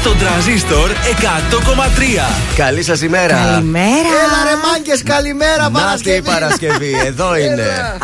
Στον τραζίστορ 100,3. Καλή σας ημέρα. Καλημέρα. Έλα ρε μάγκες, καλημέρα Να Παρασκευή. τη Παρασκευή, εδώ είναι.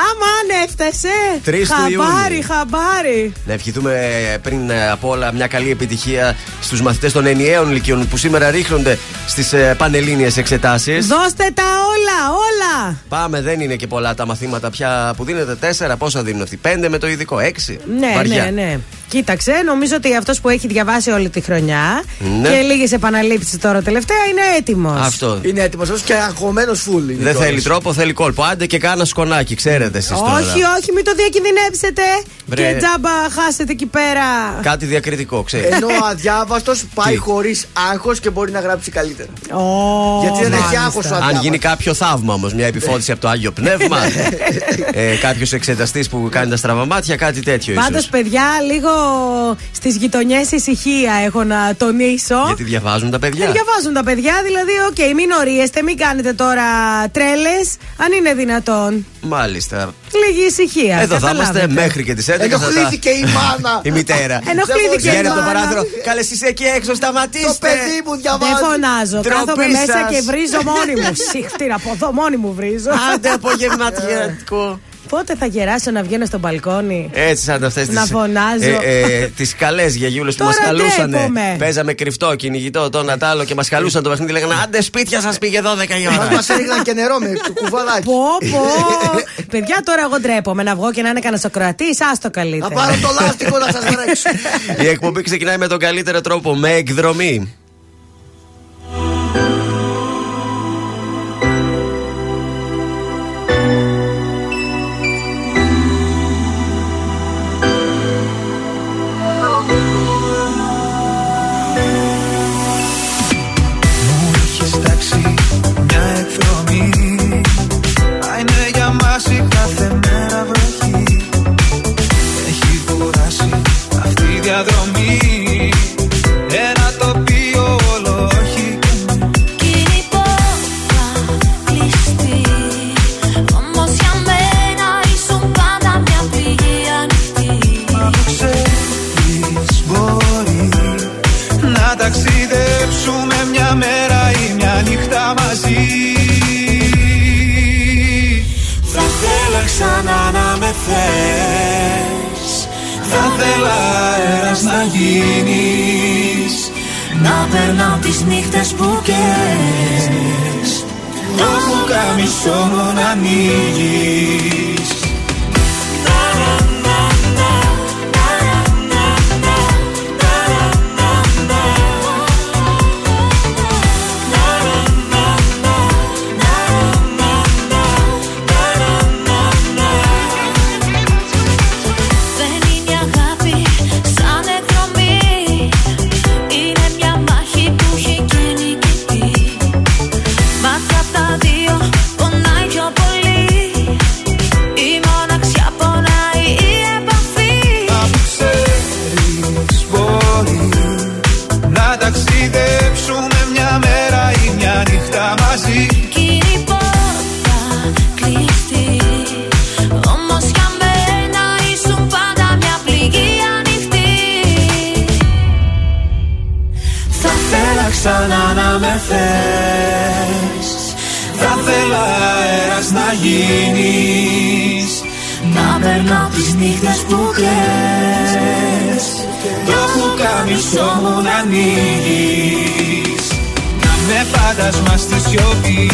Αμάν έφτασε. Τρεις του Χαμπάρι, Ιούνιου. χαμπάρι. Να ευχηθούμε πριν ε, από όλα μια καλή επιτυχία στους μαθητές των ενιαίων λυκειών που σήμερα ρίχνονται στις πανελλήνιες εξετάσεις. Δώστε τα όλα, όλα. Πάμε, δεν είναι και πολλά τα μαθήματα πια που δίνετε. Τέσσερα, πόσα δίνουν αυτοί. Πέντε με το ειδικό, έξι. Ναι, Βαριά. ναι, ναι. Κοίταξε, νομίζω ότι αυτός που έχει διαβάσει όλη τη χρονιά Ναι. και λίγες επαναλήψεις τώρα τελευταία είναι έτοιμος. Αυτό. Είναι έτοιμος και αγχωμένος φουλ. είναι Δεν κιόλας. θέλει τρόπο, θέλει κόλπο. Άντε και κάνα σκονάκι, ξέρετε εσείς τώρα. Όχι, όχι, μην το διακινδυνεύσετε. Βρε. Και τζάμπα χάσετε εκεί πέρα. Κάτι διακριτικό, ξέρεις. Ενώ ο αδιάβαστο πάει Τι; χωρίς άγχος και μπορεί να γράψει καλύτερα. Ω, Γιατί δεν έχει μάλιστα. άγχος ο Αν αδιάβαστος. γίνει κάποιο θαύμα όμως, μια επιφώτιση από το άγιο πνεύμα, ε, κάποιος εξεταστής που κάνει τα στραβά μάτια, κάτι τέτοιο Πάντως, ίσως. παιδιά, λίγο στις γειτονιές ησυχία έχω να τονίσω. Γιατί διαβάζουν τα παιδιά. Δεν διαβάζουν τα παιδιά, δηλαδή, οκ, μην ωρύεστε, μην κάνετε τώρα τρέλες, αν είναι δυνατόν. Μάλιστα. Λίγη ησυχία. Εδώ θα είμαστε καταλάβετε. μέχρι και τις 11. θα τα- Ενοχλήθηκε η μάνα. Η μητέρα. Ενοχλήθηκε η Βγαίνει από το μάνα. παράθυρο. Καλέ είσαι εκεί έξω, σταματήστε. Το παιδί μου Δεν διαβάζει. φωνάζω. Ντροπή Κάθομαι μέσα σας. και βρίζω μόνη μου. Σύχτηρα από εδώ μόνη μου βρίζω. Άντε απογευματιατικό. Πότε θα γεράσω να βγαίνω στο μπαλκόνι. Έτσι σαν αυτέ τι. Να φωνάζω; Ε, τις καλές γιαγιούλες που μας Τώρα καλούσαν. ντρέπομαι. Παίζαμε κρυφτό, κυνηγητό, το ένα τ' άλλο και μας καλούσαν το παιχνίδι. Λέγανε Άντε σπίτια σας πήγε 12 η ώρα. Μα έριχναν και νερό με το κουβαλάκι. Πω, πω. Παιδιά, τώρα εγώ ντρέπομαι να βγω και να είναι κανένας Σοκρατή. Άστο Να καλύτερα. πάρω το λάστιχο να σας βρέξω. Η εκπομπή ξεκινάει με τον καλύτερο τρόπο, με εκδρομή. Η κάθε αέρας να γίνεις. Να περνάω τις νύχτες που καίες Το πουκάμισο μου να ανοίγεις θες Θα θέλα αέρας να γίνεις. Να περνάω τις νύχτες που κλαις. Το πουκάμισο μου να ανοίγεις. Να με φάντασμα στη σιωπή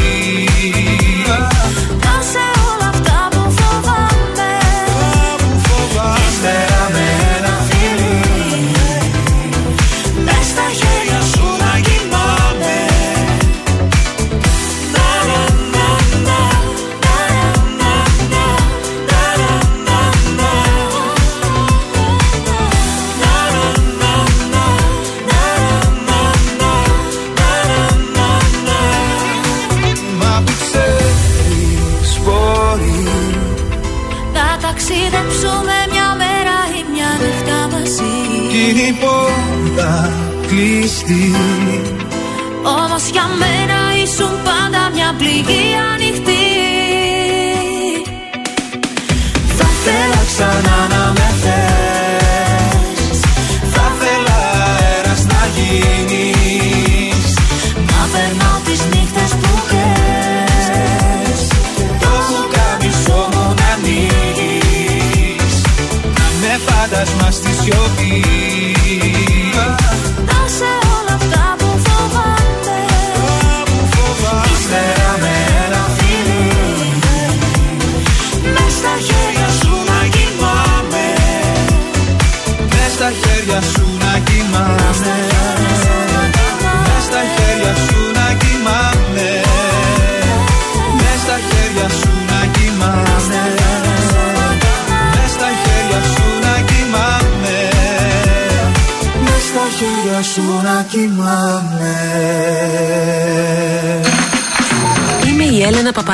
κλειστή Όμως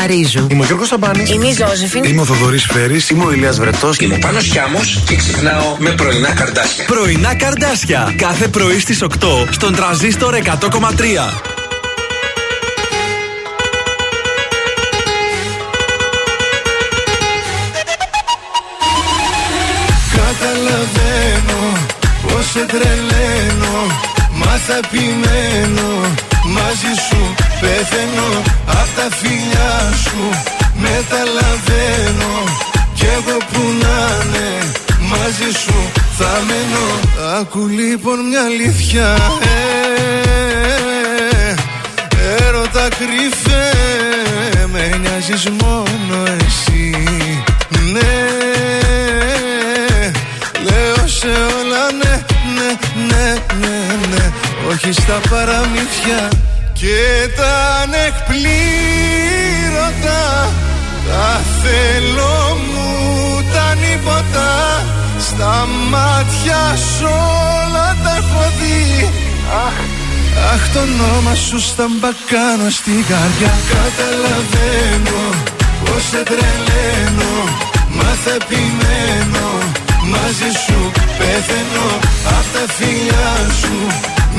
Έλενα Παπαρίζου. Είμαι ο Γιώργος Σαμπάνης. Είμαι η Ζώζεφιν. Είμαι ο Θοδωρής Φέρης. Είμαι ο Ηλίας Βρετός. Είμαι ο Πάνος Χιάμος και ξυπνάω με πρωινά καρδάσια. Πρωινά καρδάσια. Κάθε πρωί στις 8 στον τραζίστορ 100,3. Καταλαβαίνω πως σε τρελαίνω Μα θα επιμένω Μαζί σου πεθαίνω Απ' τα φιλιά σου Μεταλαβαίνω Κι εγώ που να είναι Μαζί σου θα μένω. Άκου λοιπόν μια αλήθεια ε, Έρωτα κρυφέ Με νοιάζεις μόνο εσύ. Ναι Λέω σε όλα ναι, ναι, ναι, ναι, ναι. Όχι στα παραμύθια και τα ανεκπλήρωτα Τα θέλω μου τα νύποτα Στα μάτια σου όλα τα έχω δει. Αχ, αχ το όνομα σου στα μπακάνω στην καρδιά. Καταλαβαίνω πως σε τρελαίνω Μα θα επιμένω Μαζί σου πεθαίνω. Απ' τα φιλιά σου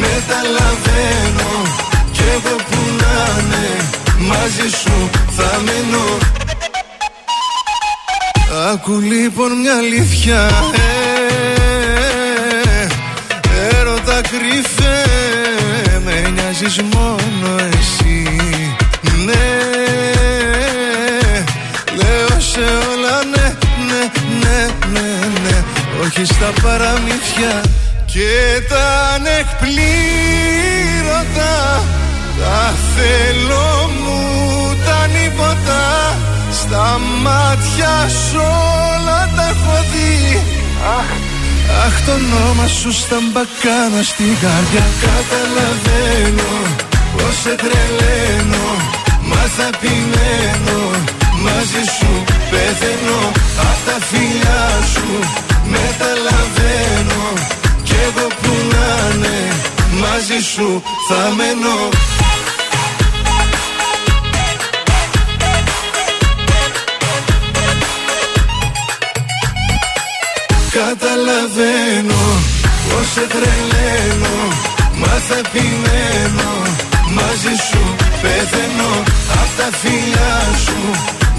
Μεταλαβαίνω. Κι εγώ που να είναι Μαζί σου θα μένω Άκου λοιπόν μια αλήθεια ε, Έρωτα κρυφέ Με νοιάζεις μόνο εσύ. Ναι Λέω σε όλα ναι, ναι, ναι, ναι, ναι. Όχι στα παραμύθια και τα ανεκπλήρωτα Τα θέλω μου τα νύποτα Στα μάτια σου όλα τα έχω δει. Αχ, αχ το όνομα σου στα μπακάνα στην καρδιά Καταλαβαίνω πως σε τρελαίνω Μα θα επιμένω Μαζί σου πεθαίνω. Απ' τα φιλιά σου Μεταλαβαίνω Κι εγώ που να είναι Μαζί σου θα μένω Καταλαβαίνω πως σε τρελαίνω Μα θα επιμένω Μαζί σου πεθαίνω. Απ' τα φιλιά σου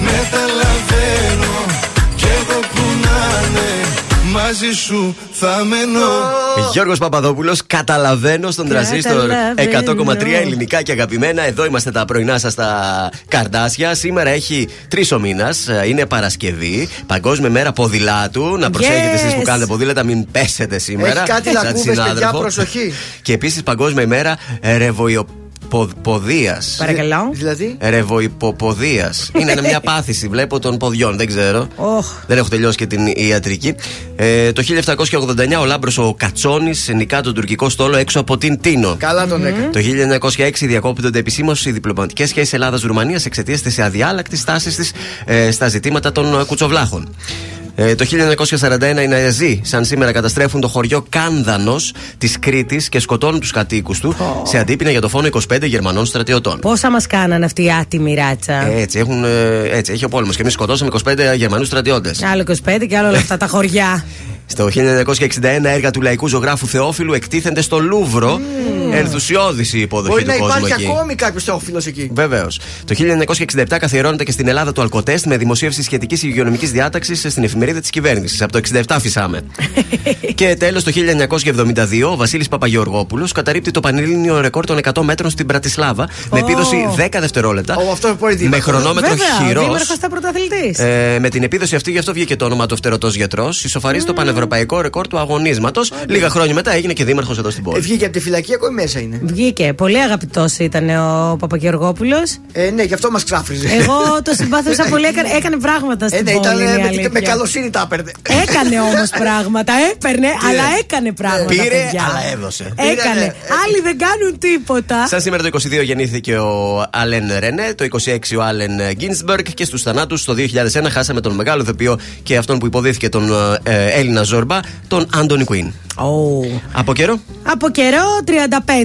Μεταλαβαίνω Μαζί σου θα μένω Γιώργος Παπαδόπουλος, καταλαβαίνω στον τραζίστορ Καταλαβαίνω. 100,3 ελληνικά και αγαπημένα. Εδώ είμαστε τα πρωινά σας στα καρδάσια. Σήμερα έχει τρεις ο μήνας, είναι Παρασκευή, Παγκόσμια μέρα ποδηλάτου. Να προσέχετε εσείς που Yes. κάνετε ποδήλατα, μην πέσετε σήμερα. Έχει κάτι σαν λακκούβες, παιδιά, συνάδελφο. προσοχή. Και επίσης Παγκόσμια ημέρα ρεβοϊοποδία. Παρακαλώ. Δηλαδή; Ρεβοϊποποδίας. Είναι μια πάθηση, βλέπω των ποδιών, δεν ξέρω. Οχ. Δεν έχω τελειώσει και την ιατρική. Ε, το 1789 ο Λάμπρος ο Κατσόνης νικά τον τουρκικό στόλο έξω από την Τίνο. Καλά τον έκανε. Το 1906 διακόπτονται επισήμως οι διπλωματικές σχέσεις Ελλάδα-Ρουμανία εξαιτίας της αδιάλακτης στάσης της ε, στα ζητήματα των ε, κουτσοβλάχων. Ε, το 1941 οι Ναζί, σαν σήμερα, καταστρέφουν το χωριό Κάνδανος της Κρήτης και σκοτώνουν τους κατοίκους του σε αντίπεινα για το φόνο 25 Γερμανών στρατιωτών. Πόσα μας κάνανε αυτή η άτιμη ράτσα; Έτσι, έχουν, ε, έτσι, έχει ο πόλεμος. Και εμείς σκοτώσαμε 25 Γερμανούς στρατιώτες. Άλλο 25 και άλλο όλα αυτά τα χωριά. Στο 1961 έργα του λαϊκού ζωγράφου Θεόφιλου εκτίθενται στο Λούβρο. Ενθουσιώδης η υποδοχή Μπορεί του να κόσμου υπάρχει εκεί. ακόμη κάποιος θεόφιλος εκεί. Βεβαίως. Το 1967 καθιερώνεται και στην Ελλάδα το Αλκοτέστ με δημοσίευση σχετικής υγειονομικής διάταξης στην εφημερίδα της κυβέρνησης. Από το 67 φυσάμε. και τέλος το 1972 ο Βασίλης Παπαγεωργόπουλος καταρρύπτει το πανελλήνιο ρεκόρ των 100 μέτρων στην Πρατισλάβα με Ω. επίδοση 10 δευτερόλεπτα. Ω, αυτό είναι πολύ με δίμαρχος. χρονόμετρο Βέβαια, χειρός. δήμαρχος στα πρωταθλητής. Ε, με την επίδοση αυτή, γι' αυτό βγήκε το όνομα του Φτερωτός Γιατρός. Ισοφαρίζει το πανευρωπαϊκό ρεκόρ του αγωνίσματος. Λίγα χρόνια μετά έγινε και δήμαρχος εδώ στην Ε, πόλη. Βγήκε από τη φυλακή, ακόμη μέσα είναι. Βγήκε. Πολύ αγαπητός ήταν ο Παπαγεωργόπουλος. Ε, ναι, γι' αυτό μας ξάφριζε. Εγώ το συμπάθησα πολύ. Έκανε, έκανε πράγματα Ε, στην ναι, πόλη. ήταν είναι ε, η με, αλήθεια. με καλοσύνη τα έπαιρνε. Έκανε όμως πράγματα. Έπαιρνε, αλλά έκανε πράγματα. Πήρε, παιδιά. αλλά έδωσε. Έκανε. Πήρε, ε, Άλλοι δεν κάνουν τίποτα. Σαν σήμερα το 22 γεννήθηκε ο Αλέν Ρενέ, το 26 ο Άλεν Γκίνσμπεργκ και στους θανάτους το 2001 χάσαμε τον μεγάλο ηθοποιό και αυτόν που υποδίθηκε τον ε, Έλληνας Ζόρμπα, τον Άντωνι Κουίν. Oh. Από καιρό; Από καιρό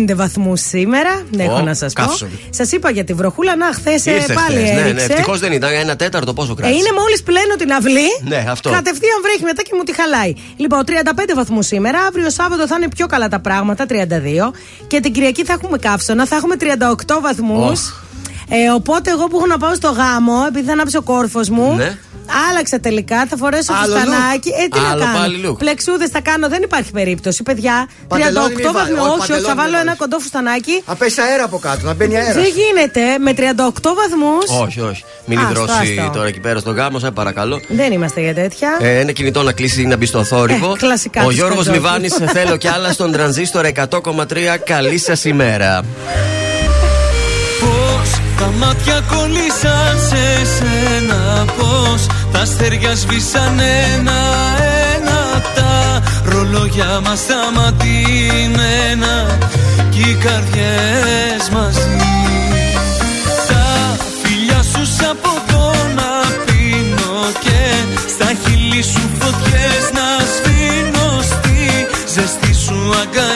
35 βαθμούς σήμερα. Δεν έχω Ω, να σας πω. καύσωμη. Σας είπα για τη βροχούλα. Να, χθες Ήρθες πάλι χθες, ναι, ναι, έριξε. ευτυχώς δεν ήταν. Ένα τέταρτο πόσο Ε, κράτησε; είναι μόλις πλένω την αυλή. Ναι, αυτό. Κατευθείαν βρέχει μετά και μου τη χαλάει. Λοιπόν, 35 βαθμούς σήμερα. Αύριο Σάββατο θα είναι πιο καλά τα πράγματα, 32. Και την Κυριακή θα έχουμε καύσωνα, θα έχουμε 38 βαθμούς. Οχ. Ε, οπότε εγώ που έχω να πάω στο γάμο, επειδή θα ανάψει ο κόρφο μου. Ναι. Άλλαξα τελικά, θα φορέσω Άλλο φουστανάκι. Ε, τι Άλλο να κάνω; πάλι look. Πλεξούδες θα κάνω, δεν υπάρχει περίπτωση, παιδιά. 38 Παντελόνι μη βάλε, βαθμού, όχι, όχι, όχι, θα παντελόνι βάλω μη ένα βάλεις. κοντό φουστανάκι. Να πέσει αέρα από κάτω, να μπαίνει αέρας. Δεν γίνεται με 38 βαθμούς. Όχι, όχι. Μην Άστο, υδρώσει άστο. τώρα εκεί πέρα στο γάμο, σε παρακαλώ. Δεν είμαστε για τέτοια. Ε, ένα κινητό να κλείσει ή να μπει στο θόρυβο. Ε, κλασικά Ο της Γιώργος Καντζόκη. Λιβάνη, θέλω κι άλλα στον τρανζίστορ 100,3. Καλή σας ημέρα. Πώς τα μάτια κολλήσαν σε σένα Πώς τα αστέρια σβήσαν ένα-ένα Τα ρολόγια μας σταματημένα Κι οι καρδιές μαζί. Τα φιλιά σου σαν ποτό να πίνω Και στα χείλη σου φωτιές να σβήνω Στη ζεστή σου αγκαλιά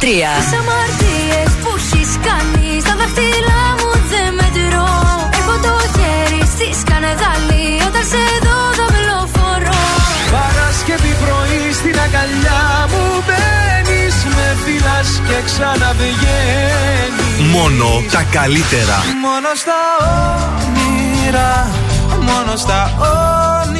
Τις αμαρτίες που έχεις κάνει Τα δάχτυλά μου δεν μετρώ. Έχω το χέρι στη σκανεδάλη όταν σε δω δαυλοφορώ. Παρασκευή πρωί στην αγκαλιά μου μπαίνεις με φυλάς και ξαναβγαίνεις. Μόνο τα καλύτερα. Μόνο στα όνειρα, μόνο στα όνειρα.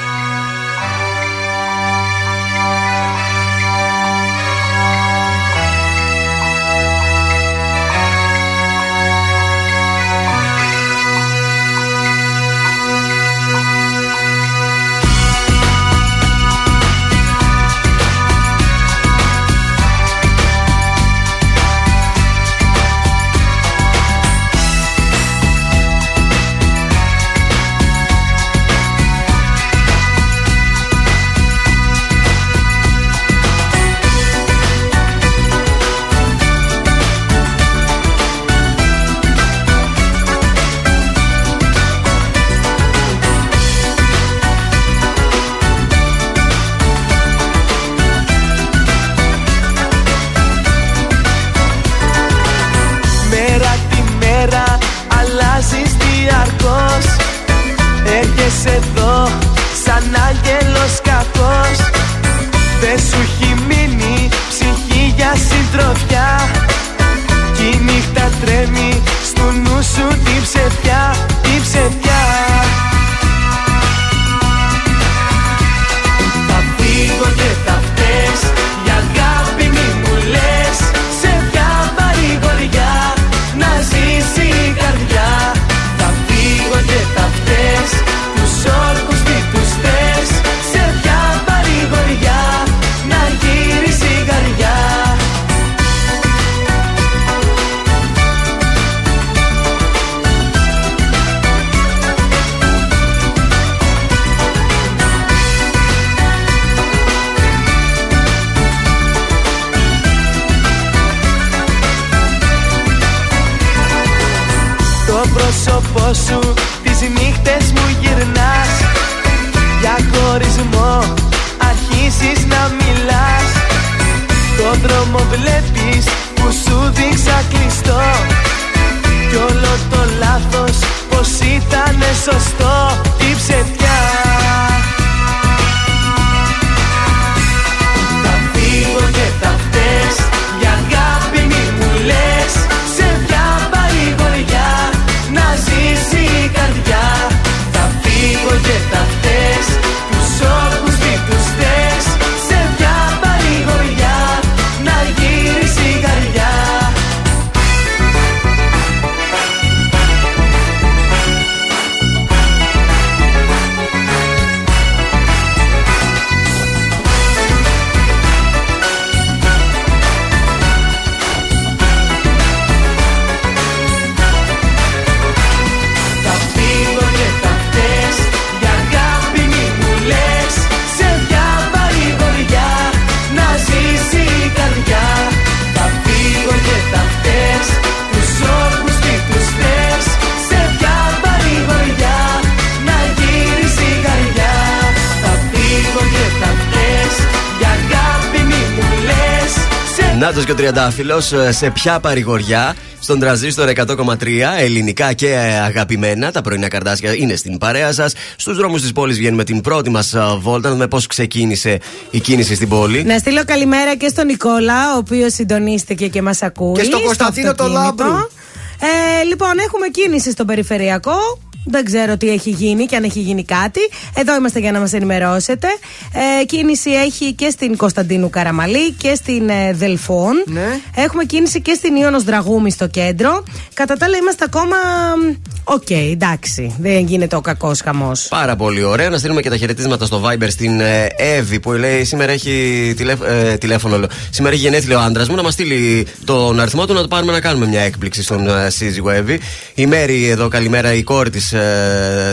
Δημοφιλώ ε, σε ποια παρηγοριά. Στον τραζίστορ 100,3 ελληνικά και ε, αγαπημένα. Τα πρωινά καρδάσια είναι στην παρέα σας. Στους δρόμους της πόλης βγαίνουμε την πρώτη μας ε, βόλτα. Να πώς ξεκίνησε η κίνηση στην πόλη. Να στείλω καλημέρα και στον Νικόλα, ο οποίος συντονίστηκε και μας ακούει. Και στον Κωνσταντίνο το Λάμπρου. Ε, λοιπόν, έχουμε κίνηση στον περιφερειακό. Δεν ξέρω τι έχει γίνει και αν έχει γίνει κάτι. Εδώ είμαστε για να μας ενημερώσετε. Ε, κίνηση έχει και στην Κωνσταντίνου Καραμαλή και στην ε, Δελφών. Ναι. Έχουμε κίνηση και στην Ιώνος Δραγούμη στο κέντρο. Κατά τα άλλα είμαστε ακόμα. μ, Οκ, εντάξει. Δεν γίνεται ο κακός χαμός. Πάρα πολύ ωραία. Να στείλουμε και τα χαιρετίσματα στο Viber στην ε, Εύη που λέει σήμερα έχει τηλέφ- ε, τηλέφωνο. λέω. Σήμερα έχει γενέθλια ο άντρας μου να μας στείλει τον αριθμό του να το πάρουμε να κάνουμε μια έκπληξη στον ε, σύζυγο Εύη. Η Μέρη εδώ, καλημέρα. Η κόρη της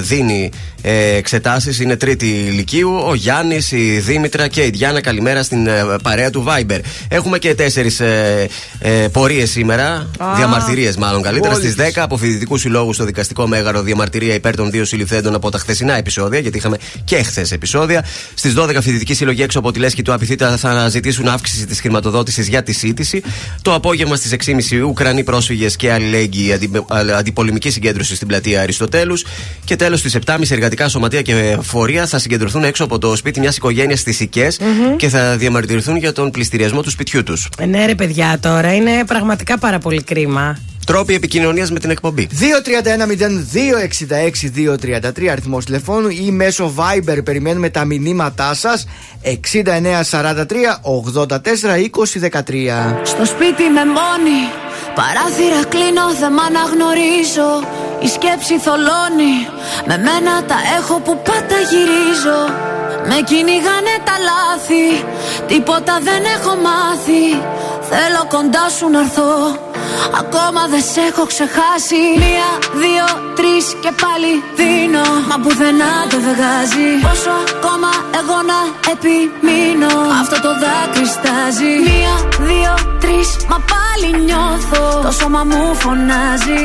δίνει ε, εξετάσεις. Είναι τρίτη ηλικίου. Ο Γιάννης, η Δήμητρα και η Διάννα, καλημέρα στην ε, παρέα του Viber. Έχουμε και τέσσερις ε, ε, πορείες σήμερα. Α. Διαμαρτυρίες, μάλλον καλύτερα. Μόλις. Στις 10 από φοιτητικού συλλόγους στο δικαστικό μέγαρο διαμαρτυρία υπέρ των δύο συλληφθέντων από τα χθεσινά επεισόδια, γιατί είχαμε και χθες επεισόδια. Στις 12 φοιτητικοί σύλλογοι έξω από τη Λέσχη του Απιθύτα θα ζητήσουν αύξηση της χρηματοδότησης για τη σύντηση. Το απόγευμα στις 6.30 Ουκρανοί πρόσφυγες και αλληλέγγυοι αντι, α, αντιπολεμική συγκέντρωση στην πλατεία Αριστοτέλου. Και τέλος στις 7.30 εργατικά σωματεία και φορεία θα συγκεντρωθούν έξω από το σπίτι μιας οικογένειας στις οικε και θα διαμαρτυρηθούν για τον πληστηριασμό του σπιτιού τους. Ε, Ναι, ρε παιδιά τώρα. Είναι πραγματικά πάρα πολύ κρίμα. Τρόποι επικοινωνίας με την εκπομπή. 231-0266-233 αριθμός τηλεφώνου ή μέσω Viber περιμένουμε τα μηνύματά σας 6943 84 20 13. Στο σπίτι με μόνη Παράθυρα κλείνω, δεν μ' αναγνωρίζω Η σκέψη θολώνει. Με μένα τα έχω που πάντα γυρίζω. Με κυνηγάνε τα λάθη. Τίποτα δεν έχω μάθει. Θέλω κοντά σου να έρθω. Ακόμα δεν σε έχω ξεχάσει. Μία, δύο, τρεις και πάλι δίνω. Μα πουθενά δεν βγάζει. Πόσο ακόμα εγώ να επιμείνω. Αυτό το δάκρυ στάζει Μία, δύο, τρεις Μα πάλι νιώθω. Το σώμα μου φωνάζει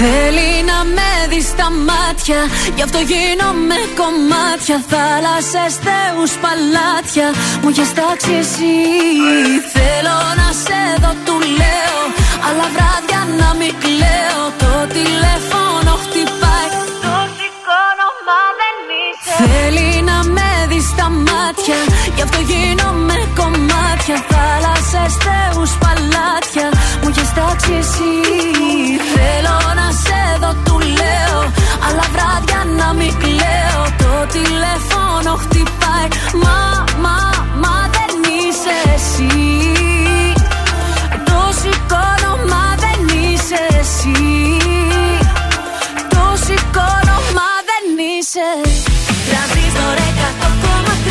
Θέλει να με δεις στα μάτια Γι' αυτό γίνομαι κομμάτια. Θάλασσες, θεούς, παλάτια. Μου έχεις τάξει εσύ. Θέλω να σε δω, του λέω. Αλλά βράδια να μην κλαίω. Το τηλέφωνο χτυπάει. Το σηκώνω, μα δεν είσαι. Θέλει να με δει στα μάτια. Γι' αυτό γίνομαι κομμάτια. Θάλασσες, θεούς, παλάτια. Μου έχεις τάξει εσύ. Θέλω να σε δω, του λέω Αλλά βράδια να μην κλαίω. Το τηλέφωνο χτυπάει. Μα, μα, μα δεν είσαι εσύ. Το σηκώνω, μα δεν είσαι εσύ. Το σηκώνω, μα δεν είσαι. Τρανζίστορ 100,3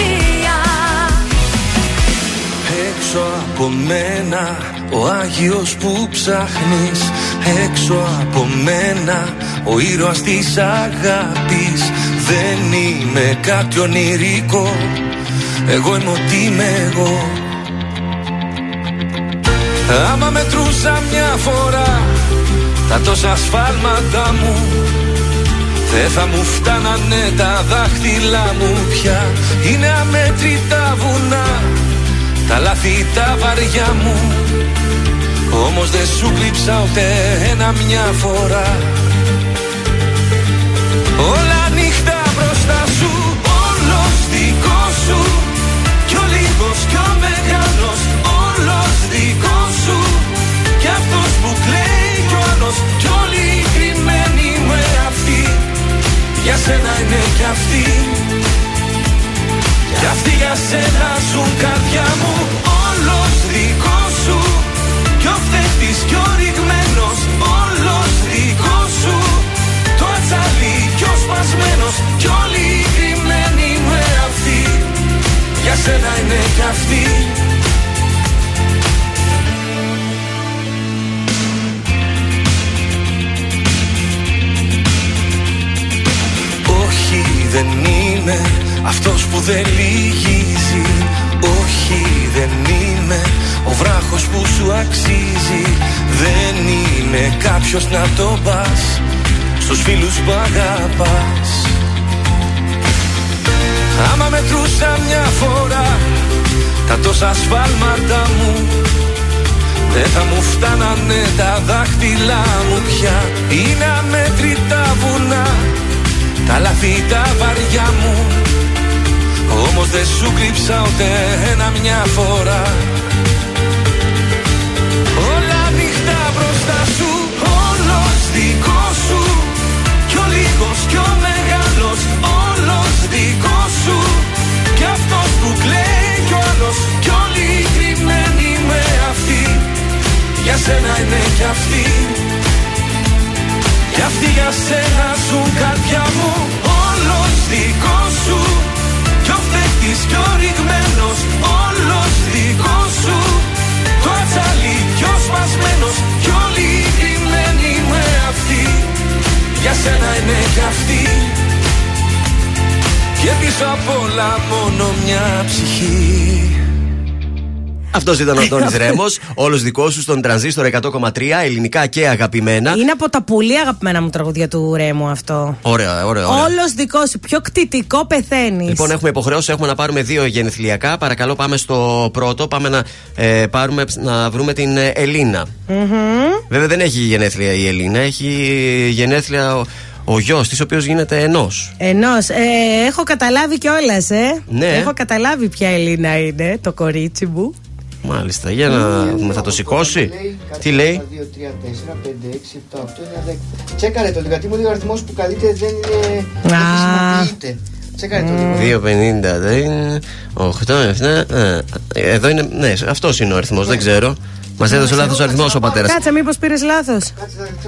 Έξω από μένα ο Άγιος που ψάχνεις Έξω από μένα ο ήρωας της αγάπης. Δεν είμαι κάτι ονειρικό Εγώ είμαι ό,τι είμαι εγώ. Άμα μετρούσα μια φορά τα τόσα σφάλματα μου Δεν θα μου φτάνανε τα δάχτυλά μου πια. Είναι αμέτρητα βουνά Τα λάθη τα βαριά μου. Όμως δεν σου κρύψα ούτε ένα μια φορά. Όλα νύχτα μπροστά σου Όλος δικός σου. Κι ο λίγος κι ο μεγάλος Όλος δικός σου. Κι αυτός που κλαίει κι ο άλλος Κι όλοι οι κρυμμένοι με αυτοί Για σένα είναι κι αυτοί Κι αυτοί για σένα ζουν καρδιά μου Όλος δικός σου. Κι ο φταίχτης κι ο ρηγμένος Όλος δικός σου. Το ατσαλί κι ο σπασμένος Κι όλοι οι κρυμμένοι με αυτοί Για σένα είναι κι αυτοί Όχι δεν είμαι αυτός που δεν λυγίζει Όχι δεν είμαι. Ο βράχος που σου αξίζει Δεν είμαι. Κάποιος να το πας Στους φίλους που αγαπάς. Άμα μετρούσα μια φορά Τα τόσα σφάλματα μου δεν θα μου φτάνανε τα δάχτυλά μου πια. Είναι αμέτρητα βουνά Τα λάθη τα βαριά μου Όμως δεν σου κρύψα ούτε ένα μια φορά. Όλα ανοιχτά μπροστά σου Όλος δικός σου. Κι ο λίγος κι ο μεγάλος Όλος δικός σου. Κι αυτός που κλαίει κι ο άλλος Κι όλοι οι κρυμμένοι με αυτοί. Για σένα είναι κι αυτοί. Κι αυτοί για σένα ζουν καρδιά μου Όλος δικός σου Κι ο φταίχτης κι ο ρηγμένος Όλος δικός σου. Το ατσαλί κι ο σπασμένος Κι όλοι οι κρυμμένοι με αυτοί. Για σένα είναι κι αυτοί Και πίσω απ' όλα μόνο μια ψυχή Αυτός ήταν ο Αντώνης Ρέμος. Όλος δικός σου στον τρανζίστορ 100,3 ελληνικά και αγαπημένα. Είναι από τα πολύ αγαπημένα μου τραγουδία του Ρέμου αυτό. Ωραία, ωραία. ωραία. Όλος δικός σου. Πιο κτητικό πεθαίνεις. Λοιπόν, έχουμε υποχρεώσει, έχουμε να πάρουμε δύο γενεθλιακά. Παρακαλώ, πάμε στο πρώτο. Πάμε να, ε, πάρουμε, να βρούμε την ε, Ελίνα. Βέβαια, δεν έχει γενέθλια η Ελίνα. Έχει γενέθλια ο, ο γιος της, ο οποίος γίνεται ενός. Ενός. Ε, έχω καταλάβει κιόλας, ε. Ναι. Έχω καταλάβει ποια Ελίνα είναι, το κορίτσι μου. Μάλιστα, για να δούμε, θα το σηκώσει. Τι λέει, 2, 3, 4, 5, 6, 7, 8, 9, 10. Τσέκαρε το λίγο, γιατί μου λέει ο αριθμός που καλείται δεν είναι. Δεν Α. χρησιμοποιείται. Τσέκαρε το λίγο. 2,50, 8, 7. ε, Εδώ είναι, ναι, αυτός είναι ο αριθμός, δεν ξέρω. Μας έδωσε λάθος αριθμός ο πατέρας. Κάτσε, μήπως πήρες λάθος;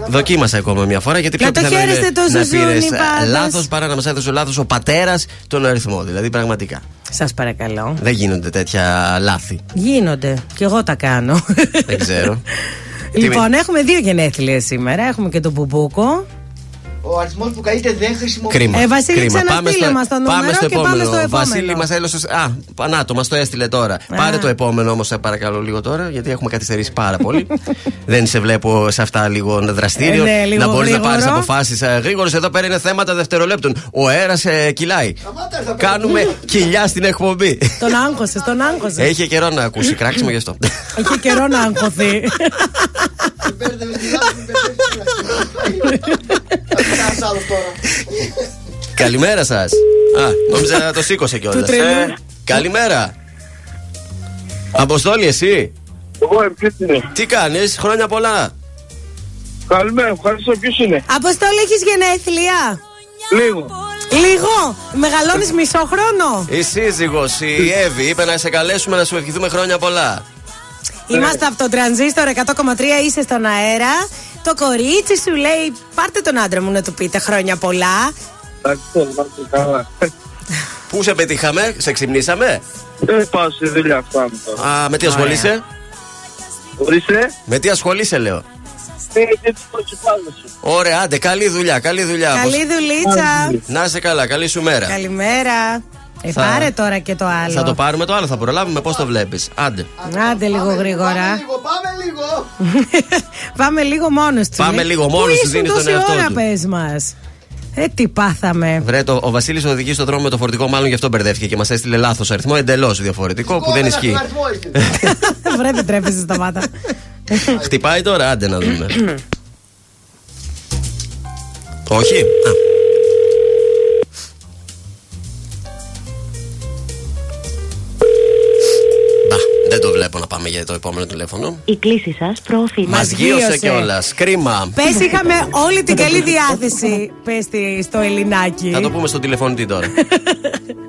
Δοκίμασα ακόμα μια φορά γιατί πιο Να το πιθανό είναι χαίρεστε το να Ζουζούνι πήρες, ε, πάντως. λάθος παρά να μας έδωσε λάθος ο πατέρας τον αριθμό. Δηλαδή πραγματικά. Σας παρακαλώ. Δεν γίνονται τέτοια λάθη. Γίνονται. Κι εγώ τα κάνω. Δεν ξέρω. λοιπόν, έχουμε δύο γενέθλια σήμερα. Έχουμε και τον Μπουμπούκο. Ο αριθμός που καλείται δεν χρησιμοποιείται. Κρίμα. Ε, Βασίλη, Κρίμα. ξαναστείλε μας το νούμερο πάμε στο και πάμε επόμενο. στο επόμενο. Βασίλη μας έδωσε. Α, πανάτο, μα το έστειλε τώρα. Πάρε το επόμενο όμως, παρακαλώ λίγο τώρα, γιατί έχουμε καθυστερήσει πάρα πολύ. Δεν σε βλέπω σε αυτά λίγο δραστήριο. Ε, ναι, λίγο να μπορείς να γρήγορο. πάρεις αποφάσεις γρήγορες. Εδώ πέρα είναι θέματα δευτερολέπτων. Ο αέρας ε, κυλάει. Κάνουμε κοιλιά στην εκπομπή. Τον άγχωσες, τον άγχωσες. Έχει καιρό να ακούσει κράξιμο γι' αυτό. Έχει καιρό να αγχωθεί. Ένα άλλο τώρα. Καλημέρα σας. Α, νόμιζα να το σήκωσε κιόλας. Του τρελού. καλημέρα. Αποστόλη, εσύ. Εγώ ποιος είναι; Τι κάνεις, χρόνια πολλά. Καλημέρα, ευχαριστώ. Ποιος είναι; Αποστόλη, έχεις γενέθλια; Λίγο. Λίγο. Μεγαλώνεις μισό χρόνο; Η σύζυγο, η Εύη, είπε να σε καλέσουμε να σου ευχηθούμε χρόνια πολλά. Είμαστε από το τρανζίστορ 100,3, είσαι στον αέρα. Το κορίτσι σου λέει: Πάρτε τον άντρα μου να του πείτε χρόνια πολλά. Εντάξει, είμαστε καλά. Πού σε πετύχαμε, σε ξυπνήσαμε; Δεν πάω στη δουλειά φτάνω τώρα. Α, με τι ασχολείσαι; Ορίστε. Με τι ασχολείσαι, λέω; Ε, και τις προσυπάλλες σου. Ωραία, άντε, καλή δουλειά, καλή δουλειά. Καλή δουλίτσα. Να είσαι καλά, καλή σου μέρα. Καλημέρα. Ε, Θα- πάρε τώρα και το άλλο. Θα το πάρουμε το άλλο, θα προλάβουμε πώς το βλέπεις. Άντε. Άντε λίγο γρήγορα. Λίγο, πάμε λίγο. Πάμε λίγο μόνος του. Πάμε λίγο μόνος του, Πού δίνεις ήσουν τον τόση εαυτό ώρα, του. πες μας. Ε, τι πάθαμε. Βρε, το, ο Βασίλης οδηγεί στον δρόμο με το φορτικό, μάλλον γι' αυτό μπερδεύτηκε και μας έστειλε λάθος αριθμό. Εντελώς διαφορετικό που δεν ισχύει. Βρε, δεν τρέπεσαι στα μάτα. Χτυπάει τώρα, άντε να δούμε. Όχι. Α. Δεν το βλέπω να πάμε για το επόμενο τηλέφωνο. Η κλήση σας προωθεί. Μας γύρωσε κιόλας. Κρίμα. Πες, είχαμε όλη την καλή διάθεση. Πες στο Ελληνάκι. Θα το πούμε στον τηλεφωνητή τώρα.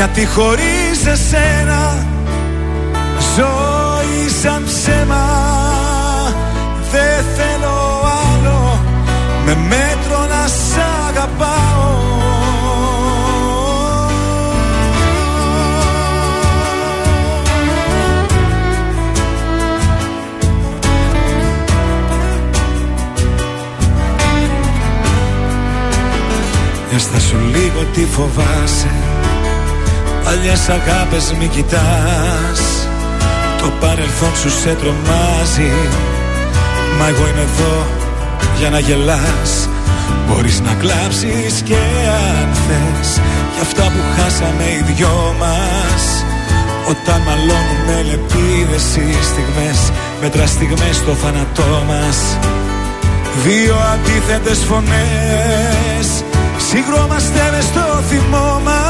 γιατί χωρίς εσένα ζωή σαν ψέμα Δεν θέλω άλλο. Με μέτρο να σ' αγαπάω. Έστα σου λίγο τι φοβάσαι Παλιές αγάπες μη κοιτάς. Το παρελθόν σου σε τρομάζει. Μα εγώ είμαι εδώ για να γελάς. Μπορείς να κλάψεις και αν θες. Για αυτά που χάσαμε οι δυο μας. Όταν μαλώνουμε λεπίδες οι στιγμές Μέτρα στιγμές στο θάνατό μας. Δύο αντίθετες φωνές. Συγκρόμαστε μες στο θυμό μας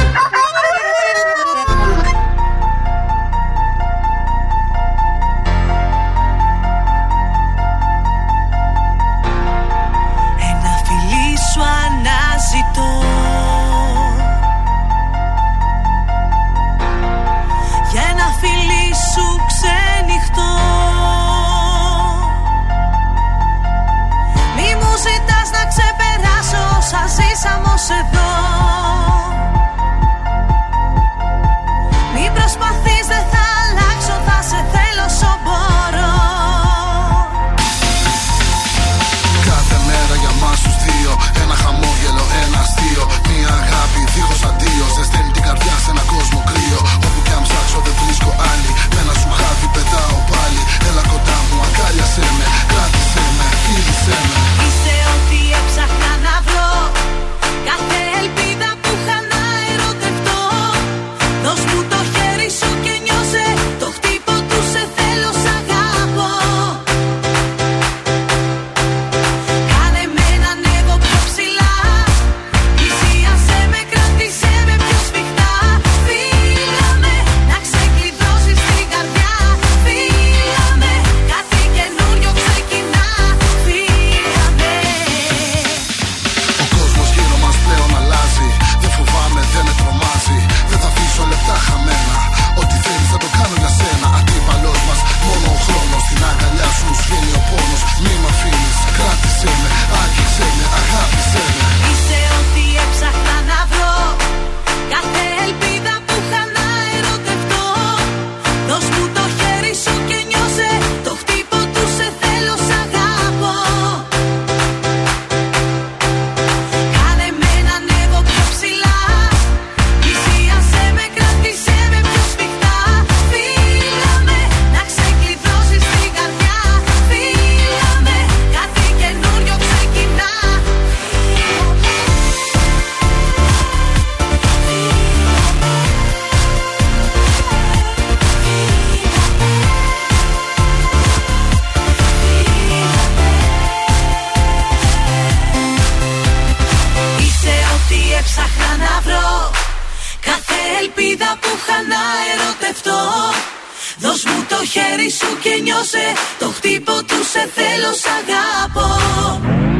Το χτύπο του σε θέλω σ' αγάπω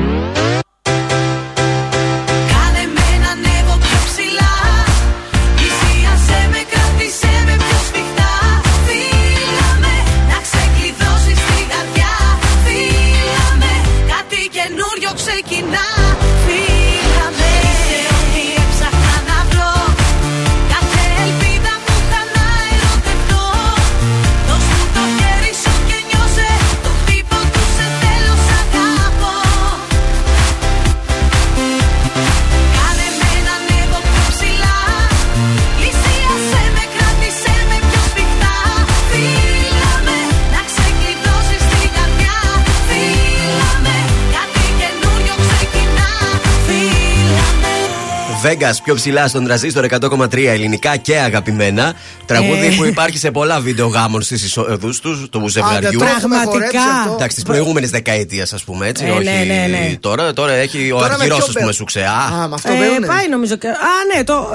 Vegas πιο ψηλά στον τραζίστορ 100,3 ελληνικά και αγαπημένα. Τραγούδι Ε. που υπάρχει σε πολλά βίντεο γάμων στις εισόδους τους, του ζευγαριού. το έχουμε χορέψει αυτό. Εντάξει, τη προηγούμενη δεκαετία, ας πούμε έτσι. Ε, όχι ναι, ναι, ναι. Τώρα, τώρα έχει ο Τώρα με αργυρός, ποιο ας πούμε, μπε- σου ξεά. Α, με αυτό Ε, μπαίνουνε. πάει νομίζω και. Α, ναι, το,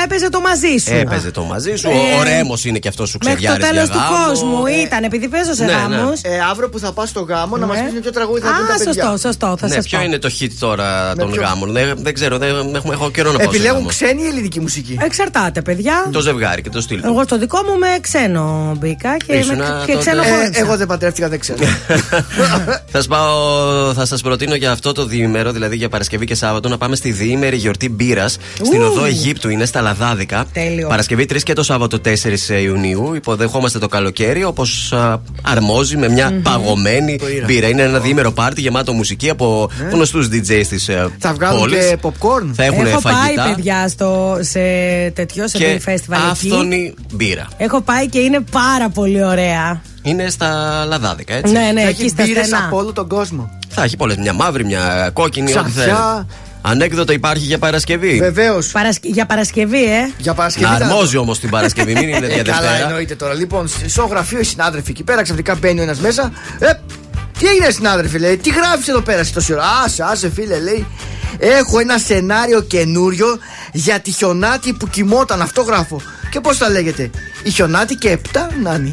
ε, έπαιζε το μαζί σου. Έπαιζε το μαζί σου. Ε, ο Ρέμος είναι και αυτός σου Μέχρι το ξεβιάρει. τέλος του κόσμου ήταν, επειδή παίζω σε Ναι, ναι. γάμους. Ε, αύριο που θα πας στο γάμο να μας Ναι. πεις με ποιο τραγούδι θα πει Α, τα παιδιά. σωστό, σωστό. Θα Ναι, σας ποιο πω. είναι το hit τώρα των ποιο; γάμων. Δεν, δεν ξέρω, δεν έχουμε, έχω καιρό να πάω. σε Επιλέγουν γάμο. ξένη ή ελληνική μουσική; Εξαρτάται, παιδιά. Το ζευγάρι και το στυλ. του. Εγώ στο δικό μου με ξένο μπήκα και, Ήσουνα με, και τότε- ξένο Ε, χώρισα. εγώ δεν παντρεύτηκα, δεν ξέρω. θα, σας πάω, θα σας προτείνω για αυτό το διήμερο, δηλαδή για Παρασκευή και Σάββατο, να πάμε στη διήμερη γιορτή μπύρας στην Ου. οδό Αιγύπτου. Είναι στα Λαδάδικα. Τέλειο. Παρασκευή 3 και το Σάββατο 4 Ιουνίου. Υποδεχόμαστε το καλοκαίρι όπως αρμόζει με μια παγωμένη μπύρα. Είναι ένα διήμερο πάρτι γεμάτο μουσική από γνωστούς DJs της Θα βγάλουν πόλης. και popcorn. Θα έχουν Έχω πάει, φαγητά παιδιά, στο, σε τέτοιο, σε και beer festival εκεί. άφθονη μπύρα. Έχω πάει και είναι πάρα πολύ ωραία. Είναι στα Λαδάδικα, έτσι. Ναι, ναι, Θα εκεί έχει στα μπύρες στενά. από όλο τον κόσμο. Θα έχει πολλές. Μια μαύρη, μια κόκκινη, ό,τι Ξαφιά. θέλεις. Ανέκδοτο υπάρχει για Παρασκευή. Βεβαίως. Παρασκε- Για Παρασκευή, ε. Για Παρασκευή. Να θα- αρμόζει όμως την Παρασκευή, μην είναι Ε, για καλά, Δευτέρα. εννοείται τώρα. Λοιπόν, στο γραφείο οι συνάδελφοι εκεί πέρα ξαφνικά μπαίνει ο ένας μέσα. Ε, τι έγινε, συνάδελφοι, λέει, τι γράφεις εδώ πέρα τόση ώρα; Άσε, άσε, φίλε, λέει. Έχω ένα σενάριο καινούριο για τη χιονάτη που κοιμόταν. Αυτό γράφω. Και πώς θα λέγεται, Η χιονάτη και επτά νάνι.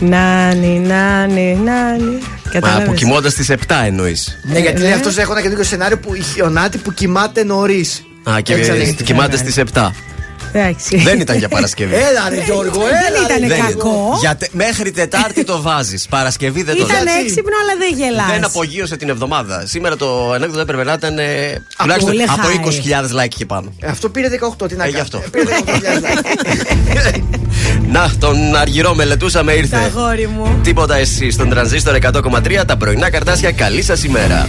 Νάνι, νάνι, νάνι. Μα Κατάλαβες. που κοιμώντας τις 7 εννοείς. ναι, γιατί λέει ε. αυτός έχω ένα καινούριο σενάριο που η χιονάτη που κοιμάται νωρίς. Α, και Έτσι θα λέγεται. κοιμάται στις 7. Εντάξει. Δεν ήταν για Παρασκευή. Έλα, ρε Γιώργο, έλα. Δεν ρε, ήταν Δεν κακό. Για τε- μέχρι Τετάρτη το βάζεις. Παρασκευή δεν το Ήταν βάζεις. έξυπνο, αλλά δεν γελάς. Δεν απογείωσε την εβδομάδα. Σήμερα το ανέκδοτο έπρεπε να ήταν ε, τουλάχιστον πολύ από high. 20.000 like και πάνω. Ε, Αυτό πήρε 18, τι να Ε, κάνει. γι' αυτό. Πήρε 18.000. Να, τον Αργυρό μελετούσαμε, Τα ήρθε. αγόρι μου. Τίποτα εσύ στον τρανζίστορ 100,3 τα πρωινά καρτάσια. Καλή σας ημέρα.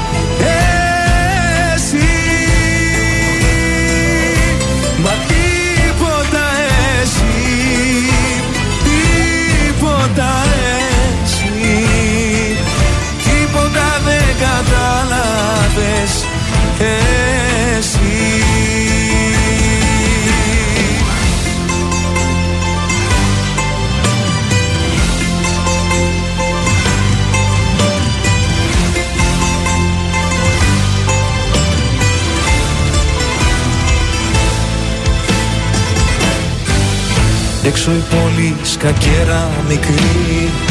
εσύ. Έξω η πόλη σκακέρα μικρή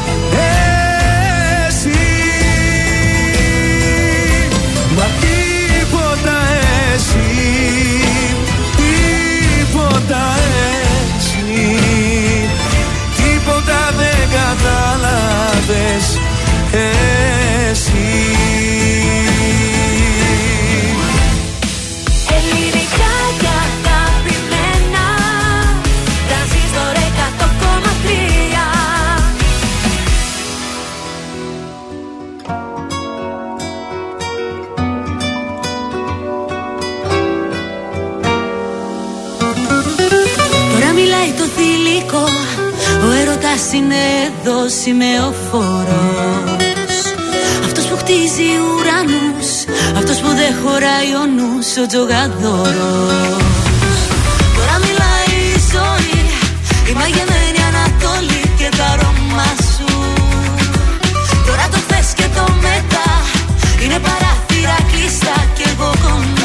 Τίποτα εσύ Τίποτα δεν κατάλαβες Εσύ είναι εδώ σημεοφόρος Αυτός που χτίζει ουρανούς Αυτός που δεν χωράει ο νους Ο τζογαδόρος. Τώρα μιλάει η ζωή Η μαγεμένη Ανατολή και τα αρώμα σου. Τώρα το θες και το μετά Είναι παράθυρα κλειστά και εγώ κοντά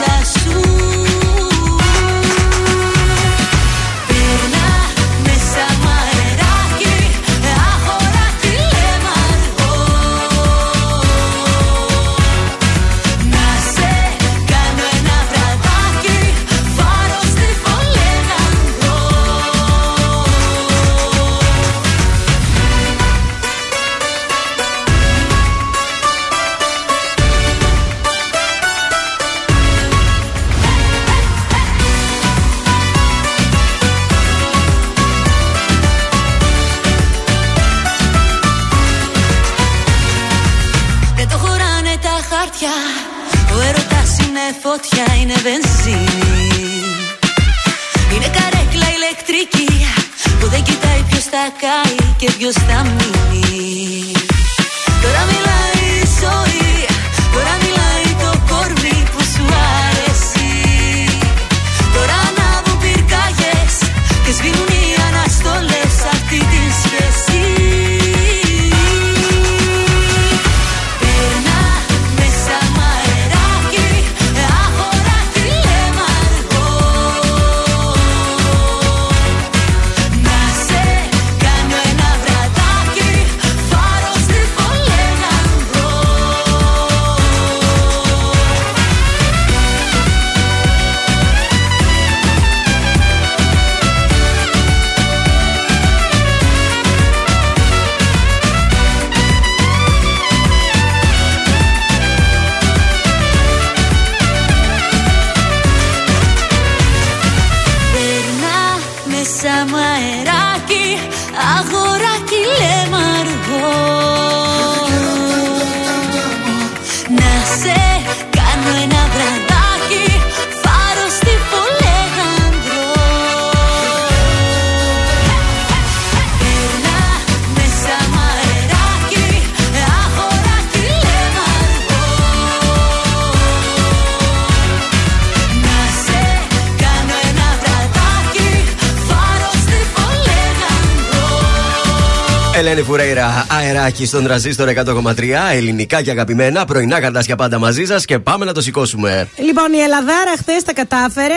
αεράκι στον τραζίστορ 100,3. Ελληνικά και αγαπημένα. Πρωινά καρτάσια πάντα μαζί σας και πάμε να το σηκώσουμε. Λοιπόν, η Ελλαδάρα χθες τα κατάφερε.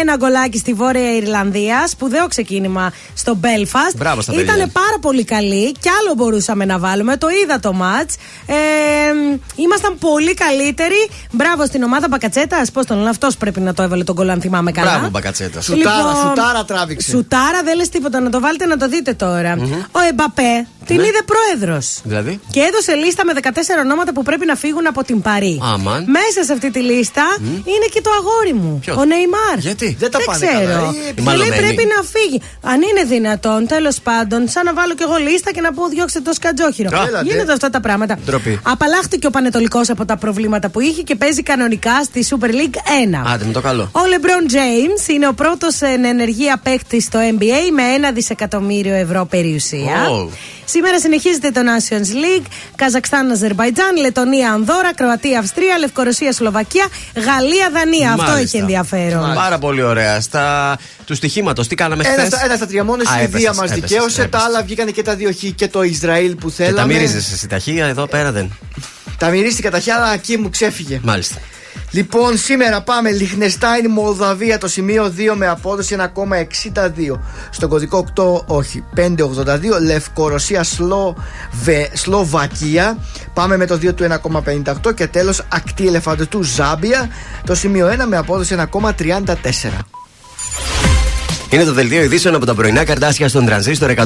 Ένα γκολάκι στη Βόρεια Ιρλανδία. Σπουδαίο ξεκίνημα στο Belfast. Μπράβο στα παιδιά. Ήταν πάρα πολύ καλή. Κι άλλο μπορούσαμε να βάλουμε. Το είδα το ματ. Ε, ήμασταν πολύ καλύτεροι. Μπράβο στην ομάδα Μπακατσέτας. Πώς τον λένε, αυτός πρέπει να το έβαλε τον γκολ, αν θυμάμαι καλά. Μπράβο, μπακατσέτας. Σουτάρα, σουτάρα τράβηξε. Σουτάρα δεν λες τίποτα. Να το βάλετε να το δείτε τώρα. Ο Εμπαπέ Την Ναι. είδε πρόεδρος. Δηλαδή; Και έδωσε λίστα με 14 ονόματα που πρέπει να φύγουν από την Παρή. Αμάν. Μέσα σε αυτή τη λίστα είναι και το αγόρι μου. Ποιος; Ο Νεϊμάρ. Γιατί; Δεν τα πάνε ξέρω. καλά. Ε, Του λέει μαλωμένοι. πρέπει να φύγει. Αν είναι δυνατόν, τέλος πάντων, σαν να βάλω κι εγώ λίστα και να πω διώξτε το σκατζόχυρο. Α. Έλατε. Γίνονται αυτά τα πράγματα. Ντροπή. Απαλλάχτηκε ο Πανετολικός από τα προβλήματα που είχε και παίζει κανονικά στη Super League 1. Άντε με το καλό. Ο LeBron James είναι ο πρώτος εν ενεργεία παίκτης στο NBA με ένα δισεκατομμύριο ευρώ περιουσία. Wow. Σήμερα συνεχίζεται το Nations League. Καζακστάν, Αζερβαϊτζάν, Λετωνία, Ανδόρα, Κροατία, Αυστρία, Λευκορωσία, Σλοβακία, Γαλλία, Δανία. Αυτό Μάλιστα. έχει ενδιαφέρον. Πάρα πολύ ωραία. Στα του στοιχήματος, τι κάναμε Ένα χθες; στα, ένα στα τρία μόνος η Α, Σουηδία έπεσες, μας έπεσες, δικαίωσε. Τα έπεσες. άλλα βγήκαν και τα δύο χ και το Ισραήλ που Και τα θέλαμε. μύριζες εσύ τα χεία, εδώ πέρα δεν. Τα μυρίστηκα τα χ, αλλά εκεί μου ξέφυγε. Μάλιστα. Λοιπόν, σήμερα πάμε Λιχνεστάιν, Μολδαβία, το σημείο 2 με απόδοση 1,62. Στον κωδικό 8, όχι, 5,82. Λευκορωσία, Σλοβε, Σλοβακία. Πάμε με το 2 του 1,58. Και τέλος, ακτή ελεφαντετού Ζάμπια, το σημείο 1 με απόδοση 1,34. Είναι το δελτίο ειδήσεων από τα πρωινά καρτάσια στον τρανζίστορ 100,3.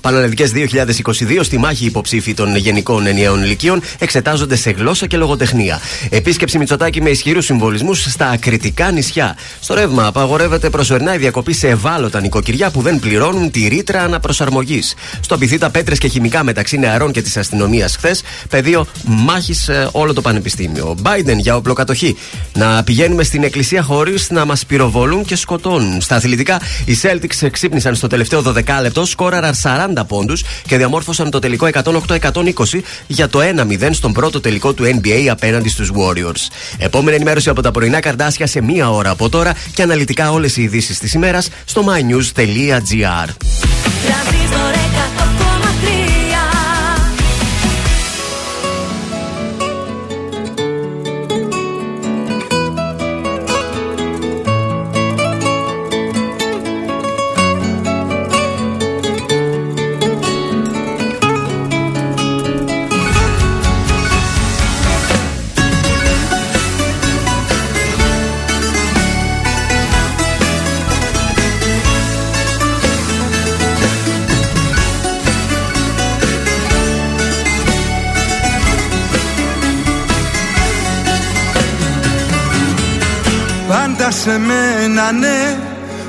Πανελλαδικές 2022 στη μάχη υποψήφοι των γενικών ενιαίων ηλικίων εξετάζονται σε γλώσσα και λογοτεχνία. Επίσκεψη Μητσοτάκη με ισχυρούς συμβολισμούς στα ακριτικά νησιά. Στο ρεύμα απαγορεύεται προσωρινά η διακοπή σε ευάλωτα νοικοκυριά που δεν πληρώνουν τη ρήτρα αναπροσαρμογής. Στο πυθίτα πέτρες και χημικά μεταξύ νεαρών και της αστυνομίας χθες, πεδίο μάχης όλο το πανεπιστήμιο. Biden για οπλοκατοχή. Να πηγαίνουμε στην εκκλησία χωρίς να μας πυροβολούν και σκοτώνουν. Στα αθλητικά, οι Celtics ξύπνησαν στο τελευταίο 12 λεπτό, σκόραραν 40 πόντους και διαμόρφωσαν το τελικό 108-120 για το 1-0 στον πρώτο τελικό του NBA απέναντι στους Warriors. Επόμενη ενημέρωση από τα πρωινά καρδάσια σε μία ώρα από τώρα και αναλυτικά όλες οι ειδήσεις της ημέρας στο mynews.gr. μένα ναι